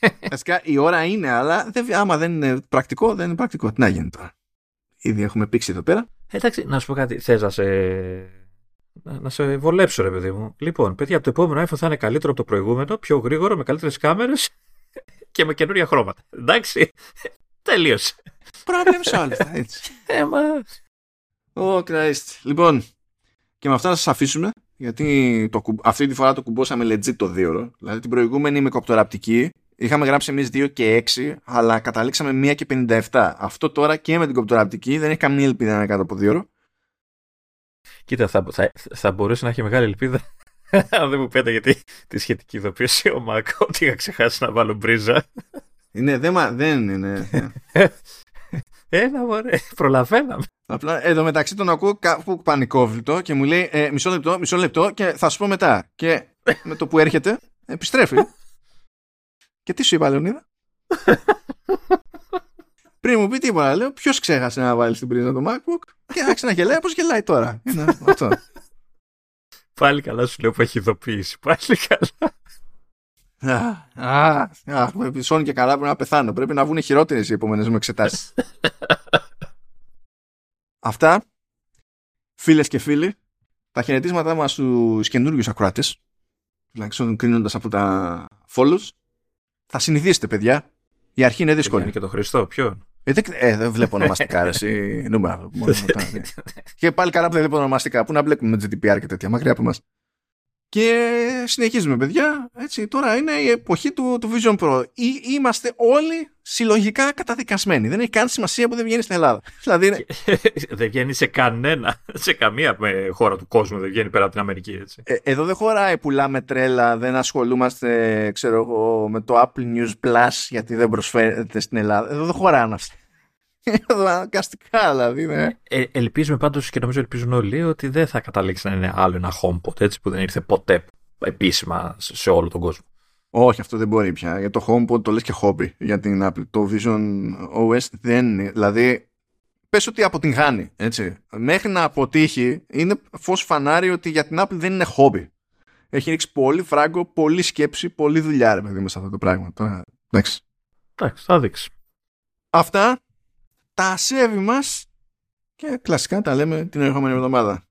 Speaker 1: Βασικά η ώρα είναι, αλλά δεν, άμα δεν είναι πρακτικό, δεν είναι πρακτικό. Τι να γίνει τώρα. Ήδη έχουμε πήξει εδώ πέρα.
Speaker 2: Εντάξει, να σου πω κάτι. Θες να σε. Να σε βολέψω, ρε παιδί μου. Λοιπόν, παιδιά, το επόμενο iPhone θα είναι καλύτερο από το προηγούμενο, πιο γρήγορο, με καλύτερες κάμερες και με καινούρια χρώματα. Εντάξει. Τελείωσε.
Speaker 1: Problem solved, έτσι.
Speaker 2: Ε, μα.
Speaker 1: Oh Christ. Λοιπόν, και με αυτά να σας αφήσουμε, γιατί το, αυτή τη φορά το κουμπώσαμε legit το 2 Δηλαδή την προηγούμενη με κοπτοραπτική Είχαμε γράψει εμείς 2 και 6, αλλά καταλήξαμε 1 και 57. Αυτό τώρα και με την κοπτοραπτική δεν έχει καμία ελπίδα να είναι κάτω από 2
Speaker 2: Κοίτα, θα, θα, θα μπορούσε να έχει μεγάλη ελπίδα αν δεν μου πέτα γιατί τη σχετική ειδοποίηση ο Μακ ότι είχα ξεχάσει να βάλω μπρίζα.
Speaker 1: Είναι, δεν, δεν είναι.
Speaker 2: Έλα, μωρέ, προλαβαίναμε.
Speaker 1: Απλά εδώ μεταξύ τον ακούω κάπου πανικόβλητο και μου λέει ε, μισό λεπτό, μισό λεπτό και θα σου πω μετά. Και με το που έρχεται επιστρέφει. Και τι σου είπα, Λεωνίδα; Πριν μου πει τίποτα, λέω, ποιος ξέχασε να βάλει στην πρίζα το MacBook; Και άρχισε να γελάει όπω γελάει τώρα. Είναι αυτό.
Speaker 2: Πάλι καλά σου λέω που έχει ειδοποιήσει. Πάλι
Speaker 1: καλά. Α, με πισώνει και καλά πρέπει να πεθάνω. Πρέπει να βγουν χειρότερες οι επόμενες μου εξετάσεις. Αυτά, φίλες και φίλοι, τα χαιρετίσματά μας στους καινούριους ακροάτες, τουλάχιστον κρίνοντας από τα follows, θα συνηθίσετε, παιδιά. Η αρχή είναι δύσκολη.
Speaker 2: Είναι και το Χριστό, ποιον;
Speaker 1: Ε, δεν, ε, δεν βλέπω ονομαστικά, εσύ. Νούμερα. και πάλι καλά που δεν βλέπω ονομαστικά. Πού να μπλέκουμε με GDPR και τέτοια, μακριά από εμάς. Και συνεχίζουμε, παιδιά. Έτσι, τώρα είναι η εποχή του, του Vision Pro. Ή, είμαστε όλοι συλλογικά καταδικασμένοι. Δεν έχει καν σημασία που δεν βγαίνει στην Ελλάδα. Δηλαδή
Speaker 2: δεν βγαίνει σε κανένα, σε καμία χώρα του κόσμου, δεν βγαίνει πέρα από την Αμερική. Έτσι.
Speaker 1: Ε, εδώ δεν χωράει πουλάμε τρέλα, δεν ασχολούμαστε ξέρω εγώ, με το Apple News Plus γιατί δεν προσφέρεται στην Ελλάδα. Εδώ δεν χωράνε αυτά. Αναγκαστικά δηλαδή. Ναι.
Speaker 2: Ε, ελπίζουμε πάντως και νομίζω ελπίζουν όλοι ότι δεν θα καταλήξει να είναι άλλο ένα HomePod έτσι που δεν ήρθε ποτέ επίσημα σε όλο τον κόσμο.
Speaker 1: Όχι, αυτό δεν μπορεί πια. Για το HomePod το λες και hobby για την Apple. Το Vision OS δεν είναι. Δηλαδή, πες ότι αποτυγχάνει, έτσι. Μέχρι να αποτύχει, είναι φως φανάρι ότι για την Apple δεν είναι hobby. Έχει ρίξει πολύ φράγκο, πολύ σκέψη, πολύ δουλειά, ρε παιδί σε αυτό το πράγμα. εντάξει.
Speaker 2: Εντάξει, θα δείξει.
Speaker 1: Αυτά τα ασέβη μας και κλασικά τα λέμε την ερχόμενη εβδομάδα.